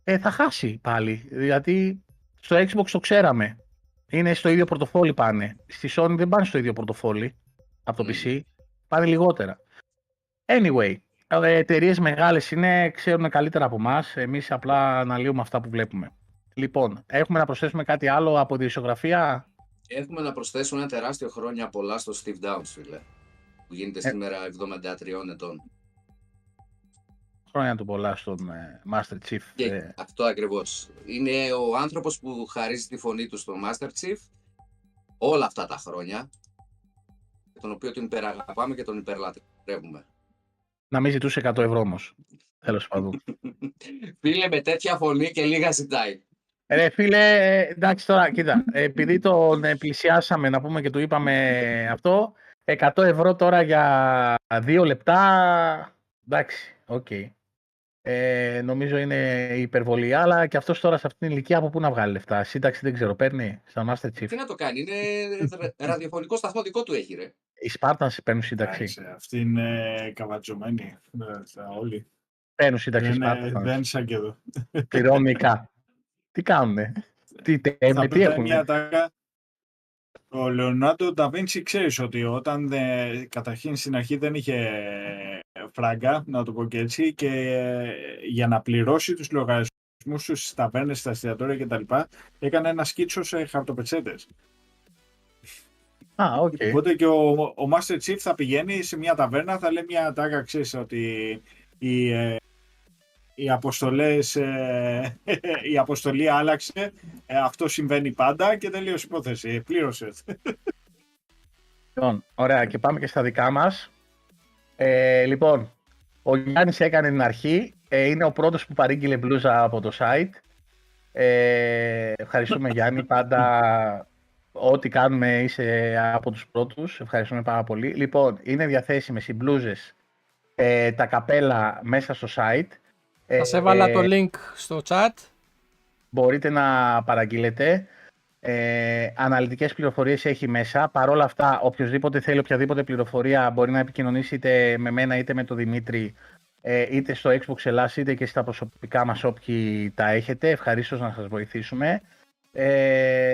ε, θα χάσει πάλι. Γιατί στο Xbox το ξέραμε. Είναι στο ίδιο πορτοφόλι πάνε. Στη Sony δεν πάνε στο ίδιο πορτοφόλι από το Μμμ. PC. Πάνε λιγότερα. Anyway, εταιρείες μεγάλες είναι, ξέρουν καλύτερα από εμάς. Εμείς απλά αναλύουμε αυτά που βλέπουμε. Λοιπόν, έχουμε να προσθέσουμε κάτι άλλο από τη ισογραφία; Έχουμε να προσθέσουμε ένα τεράστιο χρόνια πολλά στο Steve Downs, φίλε. Που γίνεται Ε. σήμερα 73 ετών. Χρόνια του πολλά στον ε, Master Chief. Και ε, αυτό ακριβώς. Είναι ο άνθρωπος που χαρίζει τη φωνή του στο Master Chief όλα αυτά τα χρόνια. Τον οποίο τον υπεραγαπάμε και τον υπερλατρεύουμε. να μην ζητούσε 100 ευρώ όμως. Τέλος πάντων. <laughs> Φίλε με τέτοια φωνή και λίγα ζητάει. Ρε φίλε, ε, εντάξει τώρα, κοίτα, επειδή τον ε, πλησιάσαμε να πούμε και του είπαμε αυτό, 100 ευρώ τώρα για δύο λεπτά, εντάξει, οκ. Ε, νομίζω είναι υπερβολή, αλλά και αυτός τώρα σε αυτήν την ηλικία από πού να βγάλει λεφτά. Σύνταξη δεν ξέρω, παίρνει στα Master Chief. Τι να το κάνει, είναι ρα- ραδιοφωνικό σταθμό δικό του έχει ρε. Οι Spartans παίρνουν σύνταξη. Εντάξει, Αυτή είναι καβατζωμένη. ε, θα όλοι. Παίρνουν σύνταξη οι Δεν, είναι- Spartans. δεν είναι σαν και εδώ. Πληρώνικα. Τι κάνουνε; Τι, Θα τέμε, τι πετάει έχουν. μια τάκα. Ο Λεωνάρντο Νταβίντσι ξέρεις ότι όταν ε, καταρχήν στην αρχή δεν είχε φράγκα, να το πω και έτσι, και ε, για να πληρώσει τους λογαριασμούς τους στις ταβέρνες, στα εστιατόρια κτλ. έκανε ένα σκίτσο σε χαρτοπετσέτες. Α, οκ. Οπότε και ο, ο Master Chief θα πηγαίνει σε μια ταβέρνα, θα λέει μια τάκα, ξέρεις ότι οι, ε, οι αποστολές, ε, <laughs> η αποστολή άλλαξε, ε, αυτό συμβαίνει πάντα και τελείωσε η υπόθεση, ε, πλήρωσε. Λοιπόν, ωραία, και πάμε και στα δικά μας. Ε, λοιπόν, ο Γιάννης έκανε την αρχή. Ε, είναι ο πρώτος που παρήγγειλε μπλούζα από το site. Ε, ευχαριστούμε <laughs> Γιάννη, πάντα ό,τι κάνουμε είσαι από τους πρώτους. Ευχαριστούμε πάρα πολύ. Λοιπόν, είναι διαθέσιμες οι μπλούζες, ε, τα καπέλα μέσα στο site. Ε, Θα σε έβαλα ε, το link στο chat. μπορείτε να παραγγείλετε. Ε, αναλυτικές πληροφορίες έχει μέσα. Παρ' όλα αυτά, οποιοδήποτε θέλει οποιαδήποτε πληροφορία μπορεί να επικοινωνήσει είτε με μένα είτε με τον Δημήτρη ε, είτε στο Xbox Ελλάς είτε και στα προσωπικά μας όποιοι τα έχετε. Ευχαρίστως να σας βοηθήσουμε. Ε,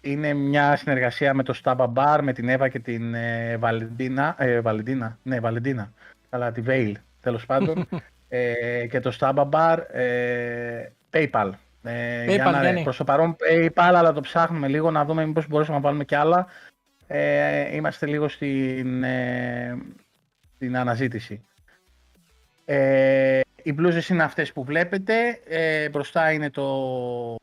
είναι μια συνεργασία με το Staba Bar, με την Εύα και την ε, Βαλεντίνα. Ε, Βαλεντίνα, ναι, Βαλεντίνα. Αλλά τη Veil, τέλος πάντων. <laughs> ε, και το Staba Bar, ε, PayPal. Ε, PayPal, για να, Γιάννη. προς το παρόν PayPal, αλλά το ψάχνουμε λίγο να δούμε μήπως μπορέσουμε να βάλουμε κι άλλα. Ε, είμαστε λίγο στην, ε, στην αναζήτηση. Ε, οι μπλούζες είναι αυτές που βλέπετε. Ε, μπροστά είναι το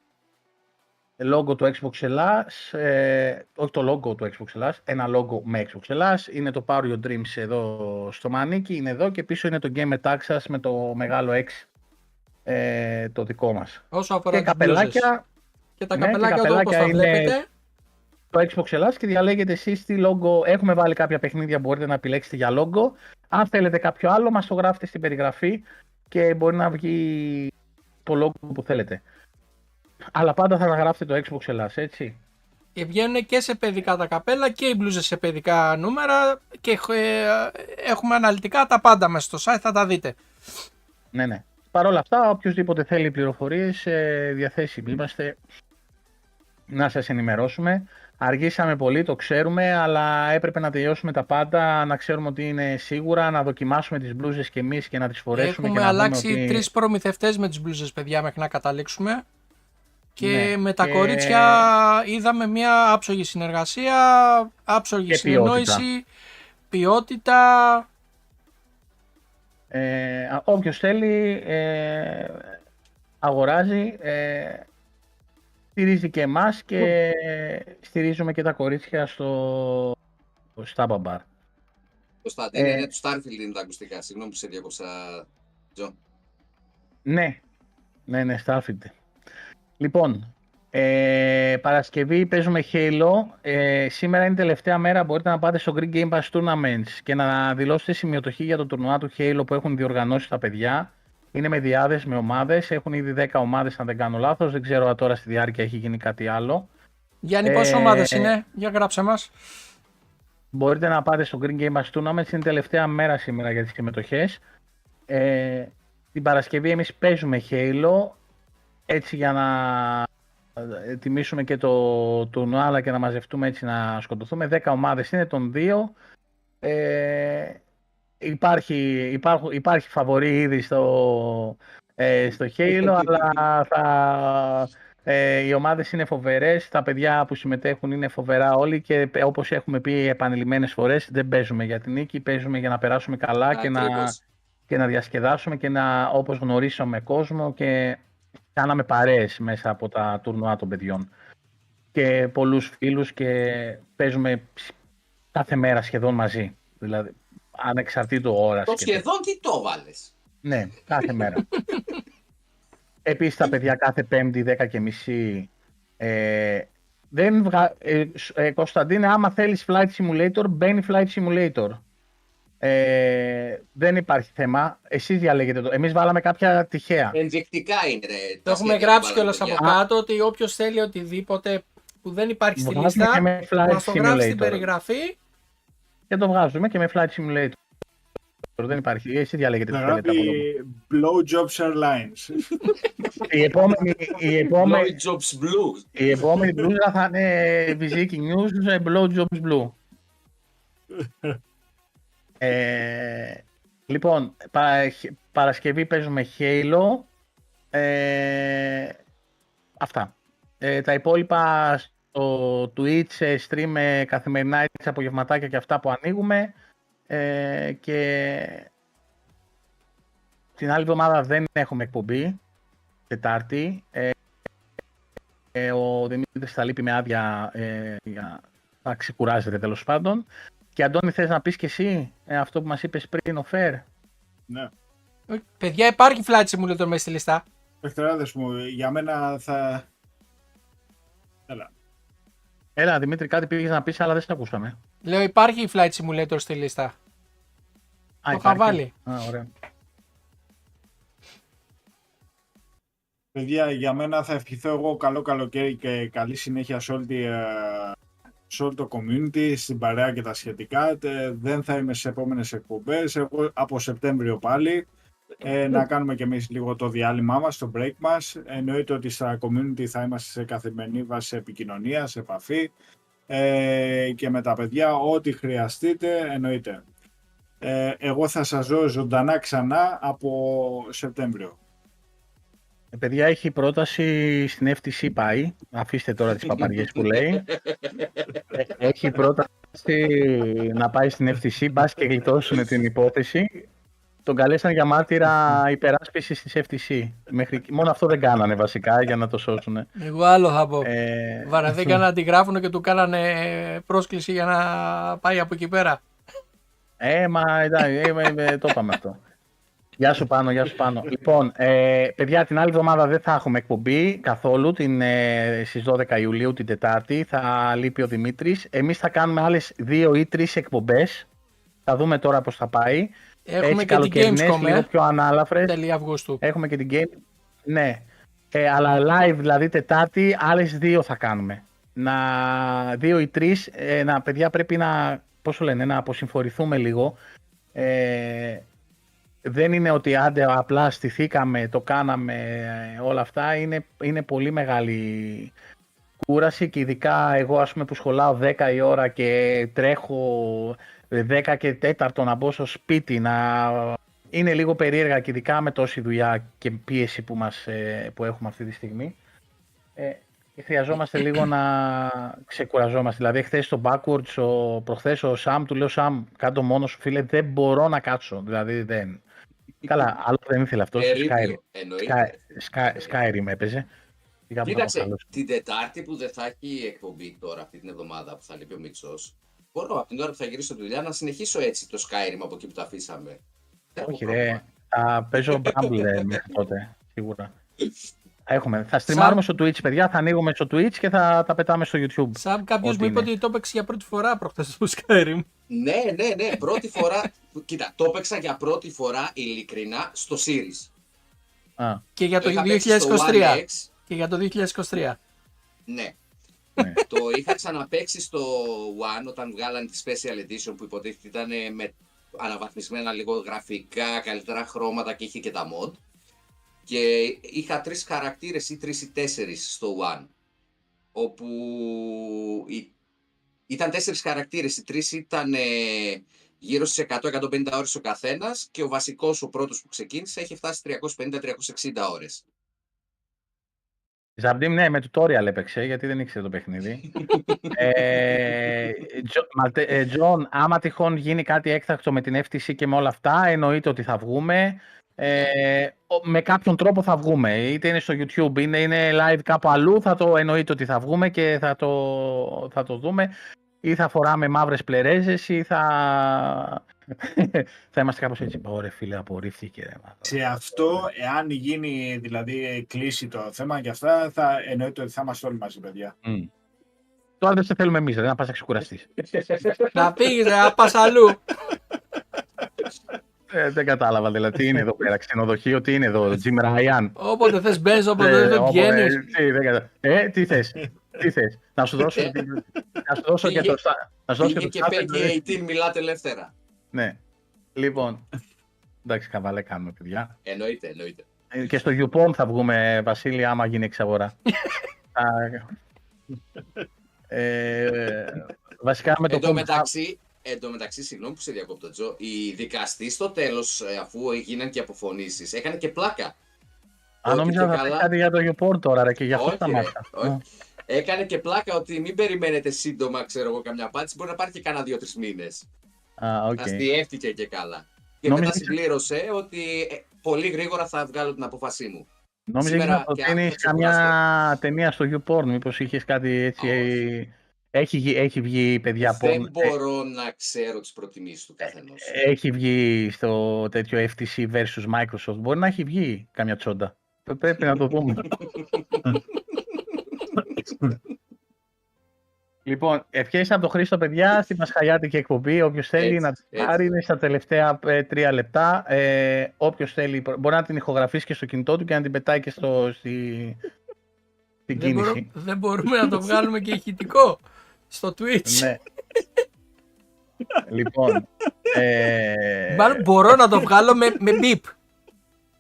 logo του Xbox Ελλάς. Ε, όχι το logo του Xbox Ελλάς, ένα logo με Xbox Ελλάς. Είναι το Power Your Dreams εδώ στο μανίκι, είναι εδώ και πίσω είναι το Game Texas με το μεγάλο X ε, το δικό μας. Όσο αφορά Και τις μπλούζες. καπελάκια, Και τα ναι, και καπελάκια εδώ όπως τα καπελάκια είναι- βλέπετε. το Xbox Ελλάς και διαλέγετε εσείς τι logo. Έχουμε βάλει κάποια παιχνίδια που μπορείτε να επιλέξετε για logo. Αν θέλετε κάποιο άλλο, μας το γράφετε στην περιγραφή και μπορεί να βγει το logo που θέλετε. Αλλά πάντα θα αναγράφετε το Xbox Ελλάς, έτσι. Και βγαίνουν και σε παιδικά τα καπέλα και οι μπλούζες σε παιδικά νούμερα και ε, έχουμε αναλυτικά τα πάντα μέσα στο site, θα τα δείτε. Ναι, ναι. Παρ' όλα αυτά, οποιοδήποτε θέλει πληροφορίες, ε, διαθέσιμοι είμαστε να σας ενημερώσουμε. Αργήσαμε πολύ, το ξέρουμε, αλλά έπρεπε να τελειώσουμε τα πάντα, να ξέρουμε ότι είναι σίγουρα, να δοκιμάσουμε τις μπλούζες και εμείς και να τις φορέσουμε. Έχουμε και να αλλάξει δούμε ότι... τρεις προμηθευτές με τις μπλούζες, παιδιά, μέχρι να καταλήξουμε. Και Ναι, με τα και- κορίτσια είδαμε μια άψογη συνεργασία, άψογη Και συνεννόηση, ποιότητα. Ε, α- όποιος θέλει ε, αγοράζει, ε, στηρίζει και εμάς και στηρίζουμε και τα κορίτσια στο Staba Bar. Το Stad, είναι, Ε, είναι τους Starfield είναι τα ακουστικά. Συγγνώμη που σε διακόψα, Τζον. Ναι, ναι, ναι, Starfield. Λοιπόν, ε, Παρασκευή παίζουμε Halo. Ε, σήμερα είναι η τελευταία μέρα. Μπορείτε να πάτε στο Greek Game Pass Tournaments και να δηλώσετε σημειοτοχή για το τουρνουά του Halo που έχουν διοργανώσει τα παιδιά. Είναι με διάδες, με ομάδες. Έχουν ήδη 10 ομάδες, αν δεν κάνω λάθος. Δεν ξέρω αν τώρα στη διάρκεια έχει γίνει κάτι άλλο. Γιάννη, πόσες Ε, ομάδες είναι, για γράψε μας. Μπορείτε να πάτε στο Green Game Pass Tournaments. Είναι η τελευταία μέρα σήμερα για τις συμμετοχές. Ε, την Παρασκευή εμείς παίζουμε Halo. Έτσι για να ε, τιμήσουμε και το τουρνουά αλλά και να μαζευτούμε έτσι να σκοτωθούμε. 10 ομάδες είναι των δύο. Ε, υπάρχει, υπάρχουν, υπάρχει φαβορή ήδη στο, ε, στο Halo αλλά θα, ε, οι ομάδες είναι φοβερές, τα παιδιά που συμμετέχουν είναι φοβερά όλοι και ε, όπως έχουμε πει επανειλημμένες φορές δεν παίζουμε για την νίκη, παίζουμε για να περάσουμε καλά και να, Ακριβώς. και να διασκεδάσουμε και να όπως γνωρίσαμε κόσμο και κάναμε παρέες μέσα από τα τουρνουά των παιδιών. Και πολλούς φίλους και παίζουμε κάθε μέρα σχεδόν μαζί. Δηλαδή, ανεξαρτήτου ώρας. Το και τέτοια. σχεδόν τι το βάλες; Ναι, κάθε μέρα. <laughs> Επίσης τα παιδιά κάθε πέμπτη, 10 και μισή. Ε, δεν βγα... ε, σ- ε, Κωνσταντίνε, άμα θέλεις Flight Simulator, μπαίνει Flight Simulator. Ε, δεν υπάρχει θέμα. Εσείς διαλέγετε το. Εμείς βάλαμε κάποια τυχαία. Ενδεικτικά είναι. Ρε, Το έχουμε γράψει κιόλας από κάτω ότι όποιος θέλει οτιδήποτε που δεν υπάρχει στη Βγάζουμε λίστα, και με Flight μας το γράψει στην Simulator. περιγραφή. Και το βγάζουμε και με Flight Simulator. Δεν υπάρχει. Εσείς διαλέγετε τι Θα θέλετε από γράφει εδώ. Blowjobs Airlines. Η επόμενη, η επόμενη, Lloyd Jobs Blue. η επόμενη μπλούζα θα είναι Viziki News ε, Blowjobs Blue. <laughs> Ε, λοιπόν, πα- χ- Παρασκευή παίζουμε Halo. Ε, αυτά. Ε, τα υπόλοιπα στο Twitch ε, stream ε, καθημερινά έτσι απογευματάκια και αυτά που ανοίγουμε. Ε, και την άλλη εβδομάδα δεν έχουμε εκπομπή. Τετάρτη. Ε, ε, ο Δημήτρης θα λείπει με άδεια ε, για να ξεκουράζεται τέλος πάντων. Και Αντώνη θες να πεις και εσύ ε, αυτό που μας είπες πριν ο Φερ; ναι. Ε, Παιδιά, υπάρχει Flight Simulator μέσα στη λίστα. Παιχτεράδες μου, για μένα θα... Έλα. Έλα Δημήτρη κάτι πήγες να πεις αλλά δεν σε ακούσαμε. Λέω υπάρχει Flight Simulator στη λίστα. Α, Το είχα υπάρχει. βάλει. Α, ωραία. Παιδιά, για μένα θα ευχηθώ εγώ καλό καλοκαίρι και καλή συνέχεια σε, όλη τη, ε, σε όλο το community, στην παρέα και τα σχετικά. Ε, Δεν θα είμαι σε επόμενες εκπομπές, εγώ από Σεπτέμβριο πάλι. Ε, να κάνουμε και εμείς λίγο το διάλειμμά μας, το break μας. Εννοείται ότι στα community θα είμαστε σε καθημερινή βάση επικοινωνίας, σε επαφή ε, και με τα παιδιά, ό,τι χρειαστείτε, εννοείται. Ε, εγώ θα σας δω ζωντανά ξανά από Σεπτέμβριο. Ε, παιδιά έχει πρόταση στην FTC πάει. Αφήστε τώρα τις παπαριές που λέει. <laughs> Ε, έχει πρόταση να πάει στην FTC, μπας και γλιτώσουν την υπόθεση. Τον καλέσαν για μάρτυρα υπεράσπισης της FTC. Μέχρι... Μόνο αυτό δεν κάνανε βασικά για να το σώσουν. Εγώ άλλο θα πω. Ε, Βαραθήκαν <laughs> να την γράφουν και του κάνανε πρόσκληση για να πάει από εκεί πέρα. Ε, μα εντάξει, ε, ε, ε, το είπαμε αυτό. Γεια σου πάνω, γεια σου πάνω. Λοιπόν, ε, παιδιά, την άλλη εβδομάδα δεν θα έχουμε εκπομπή καθόλου την, ε, στις 12 Ιουλίου την Τετάρτη. Θα λείπει ο Δημήτρης. Εμείς θα κάνουμε άλλες δύο ή τρεις εκπομπές. Θα δούμε τώρα πώς θα πάει. Έχουμε Έτσι, και την καλοκαιρινές, Gamescom, λίγο ε, πιο ανάλαφρες. τέλη Αυγούστου. Έχουμε και την Game. Ναι. Ε, αλλά live, δηλαδή Τετάρτη, άλλες δύο θα κάνουμε. Να, δύο ή τρεις, ε, να, παιδιά πρέπει να, πώς το λένε, να αποσυμφορηθούμε λίγο. Ε, δεν είναι ότι άντε απλά στηθήκαμε, το κάναμε, ε, όλα αυτά. Είναι, είναι πολύ μεγάλη κούραση και ειδικά εγώ ας πούμε που σχολάω 10 η ώρα και τρέχω 10 και 4 να μπω στο σπίτι να είναι λίγο περίεργα και ειδικά με τόση δουλειά και πίεση που, μας, ε, που έχουμε αυτή τη στιγμή. Ε, και χρειαζόμαστε λίγο να ξεκουραζόμαστε. Δηλαδή, χθες στο Backwards, ο, προχθές ο Σαμ του λέω: Σαμ, κάτω μόνος σου, φίλε, δεν μπορώ να κάτσω. Δηλαδή, δεν. Καλά, άλλο δεν ήθελε αυτός. Skyrim. Εννοείται. Sky, Skyrim έπαιζε. Πήγα Κοίταξε, μπράβο, καλώς. την Τετάρτη που δεν θα έχει εκπομπή τώρα αυτή την εβδομάδα που θα λείπει ο Μίτσος, μπορώ από την ώρα που θα γυρίσω δουλειά να συνεχίσω έτσι το Skyrim από εκεί που το αφήσαμε. Δεν έχω Όχι, πρόβλημα. ρε. Θα παίζω Bramble ε, μέχρι <laughs> τότε, σίγουρα. Θα Έχουμε. Θα στριμάρουμε στο Twitch, παιδιά. Θα ανοίγουμε στο Twitch και θα τα πετάμε στο YouTube. Σαν κάποιος Ό,τι μου είπε είναι. ότι το έπαιξε για πρώτη φορά προχθές στο Skyrim. Ναι, ναι, ναι. Πρώτη φορά. Κοίτα, το έπαιξα για πρώτη φορά ειλικρινά στο Series. Α, Και για το είχα παίξει στο 2023. One X. Και για το 2023. Ναι. Ναι. το είχα ξαναπέξει στο One όταν βγάλανε τη Special Edition που υποτίθεται ήταν ε, με αναβαθμισμένα λίγο γραφικά, καλύτερα χρώματα και είχε και τα mod. Και είχα τρεις χαρακτήρες ή τρεις ή τέσσερις στο One. Όπου οι- ήταν τέσσερις χαρακτήρες, οι τρεις ήταν ε, γύρω στις 100-150 ώρες ο καθένας και ο βασικός, ο πρώτος που ξεκίνησε, είχε φτάσει 350-360 ώρες. Ζαμπτίμ, ναι, με tutorial έπαιξε, γιατί δεν ήξερε το παιχνίδι. <laughs> ε, Τζο- Μαλτε- ε, Τζον, άμα τυχόν γίνει κάτι έκτακτο με την FTC και με όλα αυτά, εννοείται ότι θα βγούμε. Ε, ο- με κάποιον τρόπο θα βγούμε. Είτε είναι στο YouTube, είτε είναι live κάπου αλλού, θα το εννοείται ότι θα βγούμε και θα το, θα το δούμε. Ή θα φοράμε μαύρες πλερέζες ή θα, θα είμαστε κάπως έτσι. Ωραία φίλε, απορρίφθηκε. ρε, μα». Σε αυτό, εάν γίνει δηλαδή κλείσει το θέμα και αυτά, θα εννοείται ότι θα είμαστε όλοι μαζί, παιδιά. Μμ. Τώρα δεν σε θέλουμε εμείς, ρε, να πας να ξεκουραστείς. να πήγε, να πας αλλού. Ε, δεν κατάλαβα δηλαδή. Τι είναι εδώ πέρα, ξενοδοχείο, τι είναι εδώ, Jim Ryan. Όποτε θες μπες, όποτε Ε, δεν όποτε- βγαίνεις. τι, δεν κατα- Ε, τι θες, τι θες. Να σου δώσω, να σου δώσω και το στα- να σου δώσω Πήγε και και το Peggy starter. 18, μιλάτε ελεύθερα. Ναι. Λοιπόν, εντάξει, καβαλέ κάνουμε, παιδιά. Εννοείται, εννοείται. Ε, Και στο YouPorn θα βγούμε, Βασίλη, άμα γίνει εξαγορά. <laughs> Α, ε, βασικά με το Εν τω Pornhub- μεταξύ, εν τω μεταξύ, συγγνώμη που σε διακόπτω, Τζο, η δικαστή στο τέλος, αφού έγιναν και αποφωνήσεις, έκανε και πλάκα. Α, ότι νόμιζα και θα καλά- πει κάτι για το YouPorn τώρα ρε, και γι' αυτό Όχι, τα ρε, μάτια. όχι. Έκανε και πλάκα ότι μην περιμένετε σύντομα, ξέρω εγώ, καμιά απάντηση. Μπορεί να πάρει και κάνα δύο-τρεις μήνες. Α, οκ. Αστιεύτηκε και καλά. Και Νόμιζα- μετά συμπλήρωσε ότι ε, πολύ γρήγορα θα βγάλω την απόφασή μου. Νόμιζα Σήμερα να και προτείνεις αύριο καμιά ταινία στο YouPorn, μήπως είχες κάτι έτσι... Όχι. Έχει, βγει- έχει βγει παιδιά Δεν porn, μπορώ να ξέρω τις προτιμήσεις του καθενός. ε, έχει βγει στο τέτοιο FTC versus Microsoft. Μπορεί να έχει βγει καμιά τσόντα. Πε- Πρέπει να το <laughs> δούμε. <laughs> <laughs> λοιπόν, ευχές από το Χρήστο, παιδιά, στη Πασχαλιάτικη εκπομπή. Όποιος θέλει Έτσι, να την έτσι. πάρει, είναι στα τελευταία ε, τρία λεπτά. Ε, όποιος θέλει, μπορεί να την ηχογραφήσεις και στο κινητό του και να την πετάει και στο, στη, στην Δεν, μπορώ- κίνηση. δεν μπορούμε να το βγάλουμε και ηχητικό στο Twitch. ναι. λοιπόν, ε, Μάλλον μπορώ να το βγάλω με, με beep.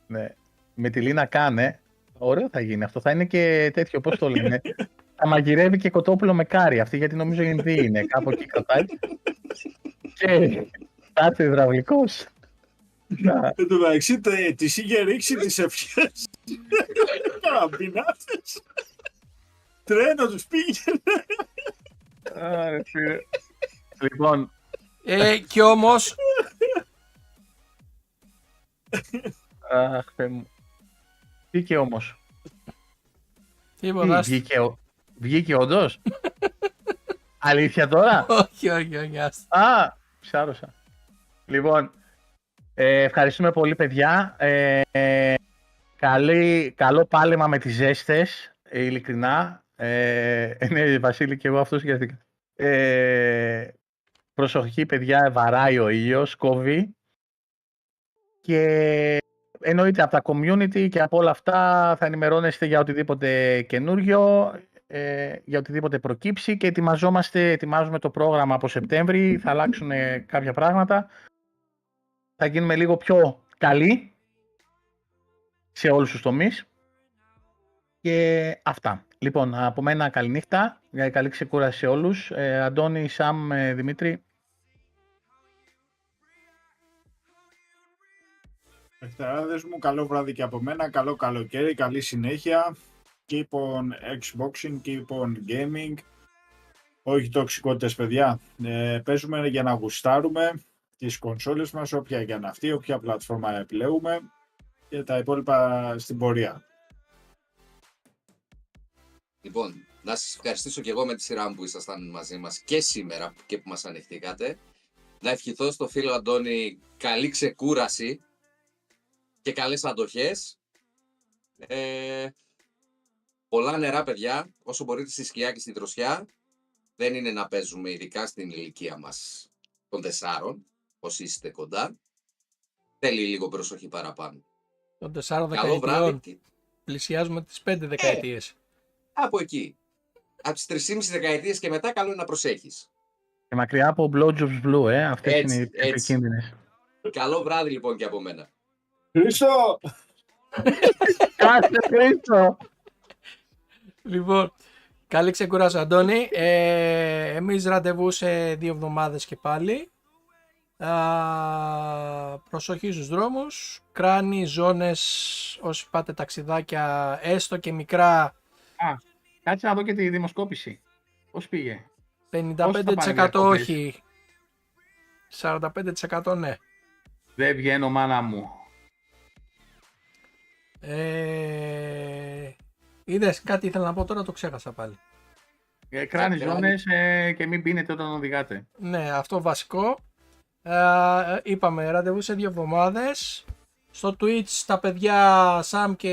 Ναι. Με τη Λίνα Κάνε. Ωραίο θα γίνει αυτό. Θα είναι και τέτοιο, πώς το λένε. θα μαγειρεύει και κοτόπουλο με κάρι. Αυτή γιατί νομίζω Ινδί είναι. Κάπου εκεί κρατάει. και κάτι υδραυλικός. Να, Εν τω μεταξύ, τη είχε ρίξει τις ευχές. Καραμπινάτε. Τρένο τους πήγαινε. άρε, φίλε. λοιπόν, Ε, και όμως, αχ, Θεέ μου. Βγήκε όμως. Τι, τίποτα. βγήκε, ο- βγήκε όντως; <laughs> Αλήθεια τώρα; Όχι, όχι, όχι. άστα. Α, ψάρωσα. Λοιπόν, ε, ευχαριστούμε πολύ παιδιά. Ε, ε, καλή, καλό πάλεμα με τις ζέστες, ε, ειλικρινά. Ε, ναι, Βασίλη και εγώ αυτό συγκρατήκα. Ε, προσοχή παιδιά, βαράει ο ήλιος, κόβει. Και εννοείται από τα community και από όλα αυτά θα ενημερώνεστε για οτιδήποτε καινούριο, ε, για οτιδήποτε προκύψει και ετοιμαζόμαστε, ετοιμάζουμε το πρόγραμμα από Σεπτέμβρη, θα αλλάξουν ε, κάποια πράγματα. Θα γίνουμε λίγο πιο καλοί σε όλους τους τομείς. Και αυτά. Λοιπόν, από μένα καληνύχτα. Ε, Καλή ξεκούραση σε όλους. Ε, Αντώνη, Σαμ, ε, Δημήτρη. Εχτεράδες μου, καλό βράδυ και από μένα, καλό καλοκαίρι, καλή συνέχεια. Keep on Xboxing, keep on gaming. Όχι τοξικότητες, παιδιά. Ε, παίζουμε για να γουστάρουμε τις κονσόλες μας, όποια και αν αυτή, όποια πλατφόρμα επιλέγουμε και τα υπόλοιπα στην πορεία. Λοιπόν, να σας ευχαριστήσω και εγώ με τη σειρά μου που ήσασταν μαζί μας και σήμερα και που μας ανοιχτήκατε. Να ευχηθώ στο φίλο Αντώνη καλή ξεκούραση και καλές αντοχές. Ε, πολλά νερά, παιδιά, όσο μπορείτε στη σκιά και στη δροσιά. Δεν είναι να παίζουμε ειδικά στην ηλικία μας των τεσσάρων, όσοι είστε κοντά. Θέλει λίγο προσοχή παραπάνω. Των 4 Καλό βράδυ. δεκαετιών και- πλησιάζουμε τις 5 δεκαετίες. Από εκεί. Από τις 3,5 δεκαετίες και μετά καλό είναι να προσέχεις. Και μακριά από Blowjobs Blue, ε. Αυτές Έτσι, είναι οι έτσι. επικίνδυνες. Καλό βράδυ λοιπόν και από μένα. Χρήστο! Κάστε Χρήστο! Λοιπόν, καλή ξεκούραση Αντώνη. Ε, εμείς ραντεβού σε δύο εβδομάδες και πάλι. Α, προσοχή στους δρόμους. Κράνη, ζώνες, όσοι πάτε ταξιδάκια, έστω και μικρά, Κάτσε να δω και τη δημοσκόπηση. Πώς πήγε; 55% διακοπές; όχι. 45% ναι. Δεν βγαίνω μάνα μου. Ε, είδες, κάτι ήθελα να πω τώρα, το ξέχασα πάλι. Ε, κράνη κράνη. ζώνες ε, και μην πίνετε όταν οδηγάτε. Ναι, αυτό βασικό. Ε, είπαμε, ραντεβού σε δύο εβδομάδες. Στο Twitch τα παιδιά Σαμ και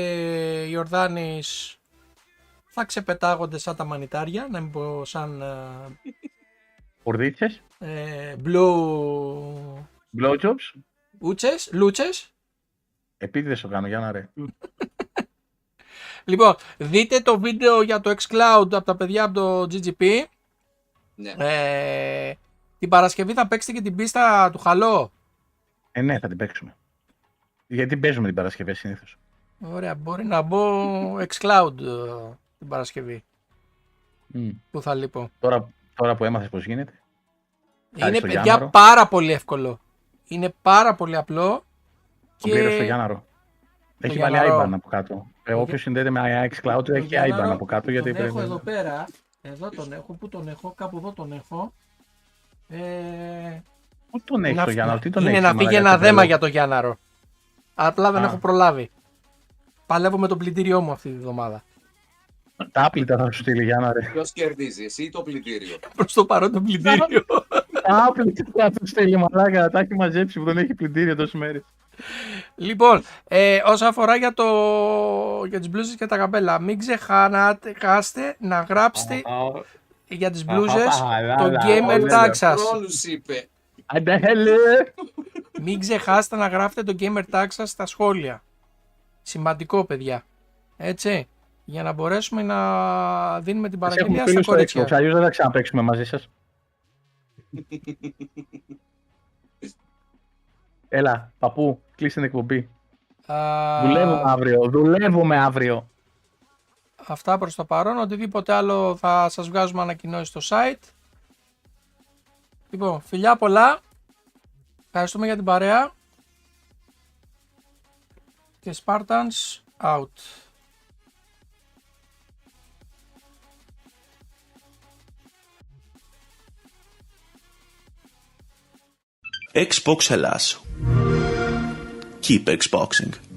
Ιορδάνης θα ξεπετάγονται σαν τα μανιτάρια, να μην πω σαν Κουρδίτσες, ε, ε, blue blowjobs. ούτσες, λούτσες. Επίτηδες το κάνω, για να ρε. Λοιπόν, δείτε το βίντεο για το xCloud από τα παιδιά από το GGP. Ναι. Ε, την Παρασκευή θα παίξετε και την πίστα του Χαλό; Ε, ναι, θα την παίξουμε. Γιατί παίζουμε την Παρασκευή συνήθως. Ωραία, μπορεί να μπω xCloud ε, την Παρασκευή. Που θα λείπω; Τώρα, τώρα που έμαθες πώς γίνεται. Χάρη Είναι στο παιδιά Γιάνναρο. πάρα πολύ εύκολο. Είναι πάρα πολύ απλό. Το πήρε στο Γιάνναρο. Έχει βάλει Γιάνναρο. IBAN από κάτω. Ε, Όποιος συνδέεται με xCloud Το έχει Γιάνναρο IBAN από κάτω. Γιατί τον έχω πρέπει. εδώ πέρα. Εδώ τον έχω. Πού τον έχω; Κάπου εδώ τον έχω. Ε, Πού τον έχει να- το Γιάνναρο, τι τον είναι έχει. να φύγει ένα δέμα για το Γιάνναρο. Απλά δεν Α. έχω προλάβει. Παλεύω με το πλυντήριό μου αυτή τη βδομάδα. Τα άπλυτα θα σου στείλει Γιάννα ρε. Ποιος κερδίζει, εσύ ή το πλυντήριο; Προς το παρόν το πλυντήριο. Τα άπλυτα θα σου στείλει μαλάκα. Τα έχει μαζέψει που δεν έχει πλυντήριο τόσες μέρες. λοιπόν, ε, όσον αφορά για, το, για τις μπλούζες και τα καπέλα, μην ξεχάνατε χάστε να γράψετε για τις μπλούζες το gamer tag σας. Χρόνους είπε. Αντέχελε. Μην ξεχάσετε να γράφετε το gamer tag σας στα σχόλια. Σημαντικό, παιδιά. Έτσι. Για να μπορέσουμε να δίνουμε την Έχουμε παραγγελία στα φίλους στο κορίτσια. Xbox, αλλιώς δεν θα ξαναπαίξουμε μαζί σας. Έλα, παππού, κλείσε την εκπομπή. Α, Δουλεύουμε αύριο. Δουλεύουμε αύριο. Αυτά προς το παρόν. Οτιδήποτε άλλο θα σας βγάζουμε ανακοινώσεις στο site. Λοιπόν, φιλιά πολλά. Ευχαριστούμε για την παρέα. Και Spartans out. Xbox Hellas. Keep Xboxing.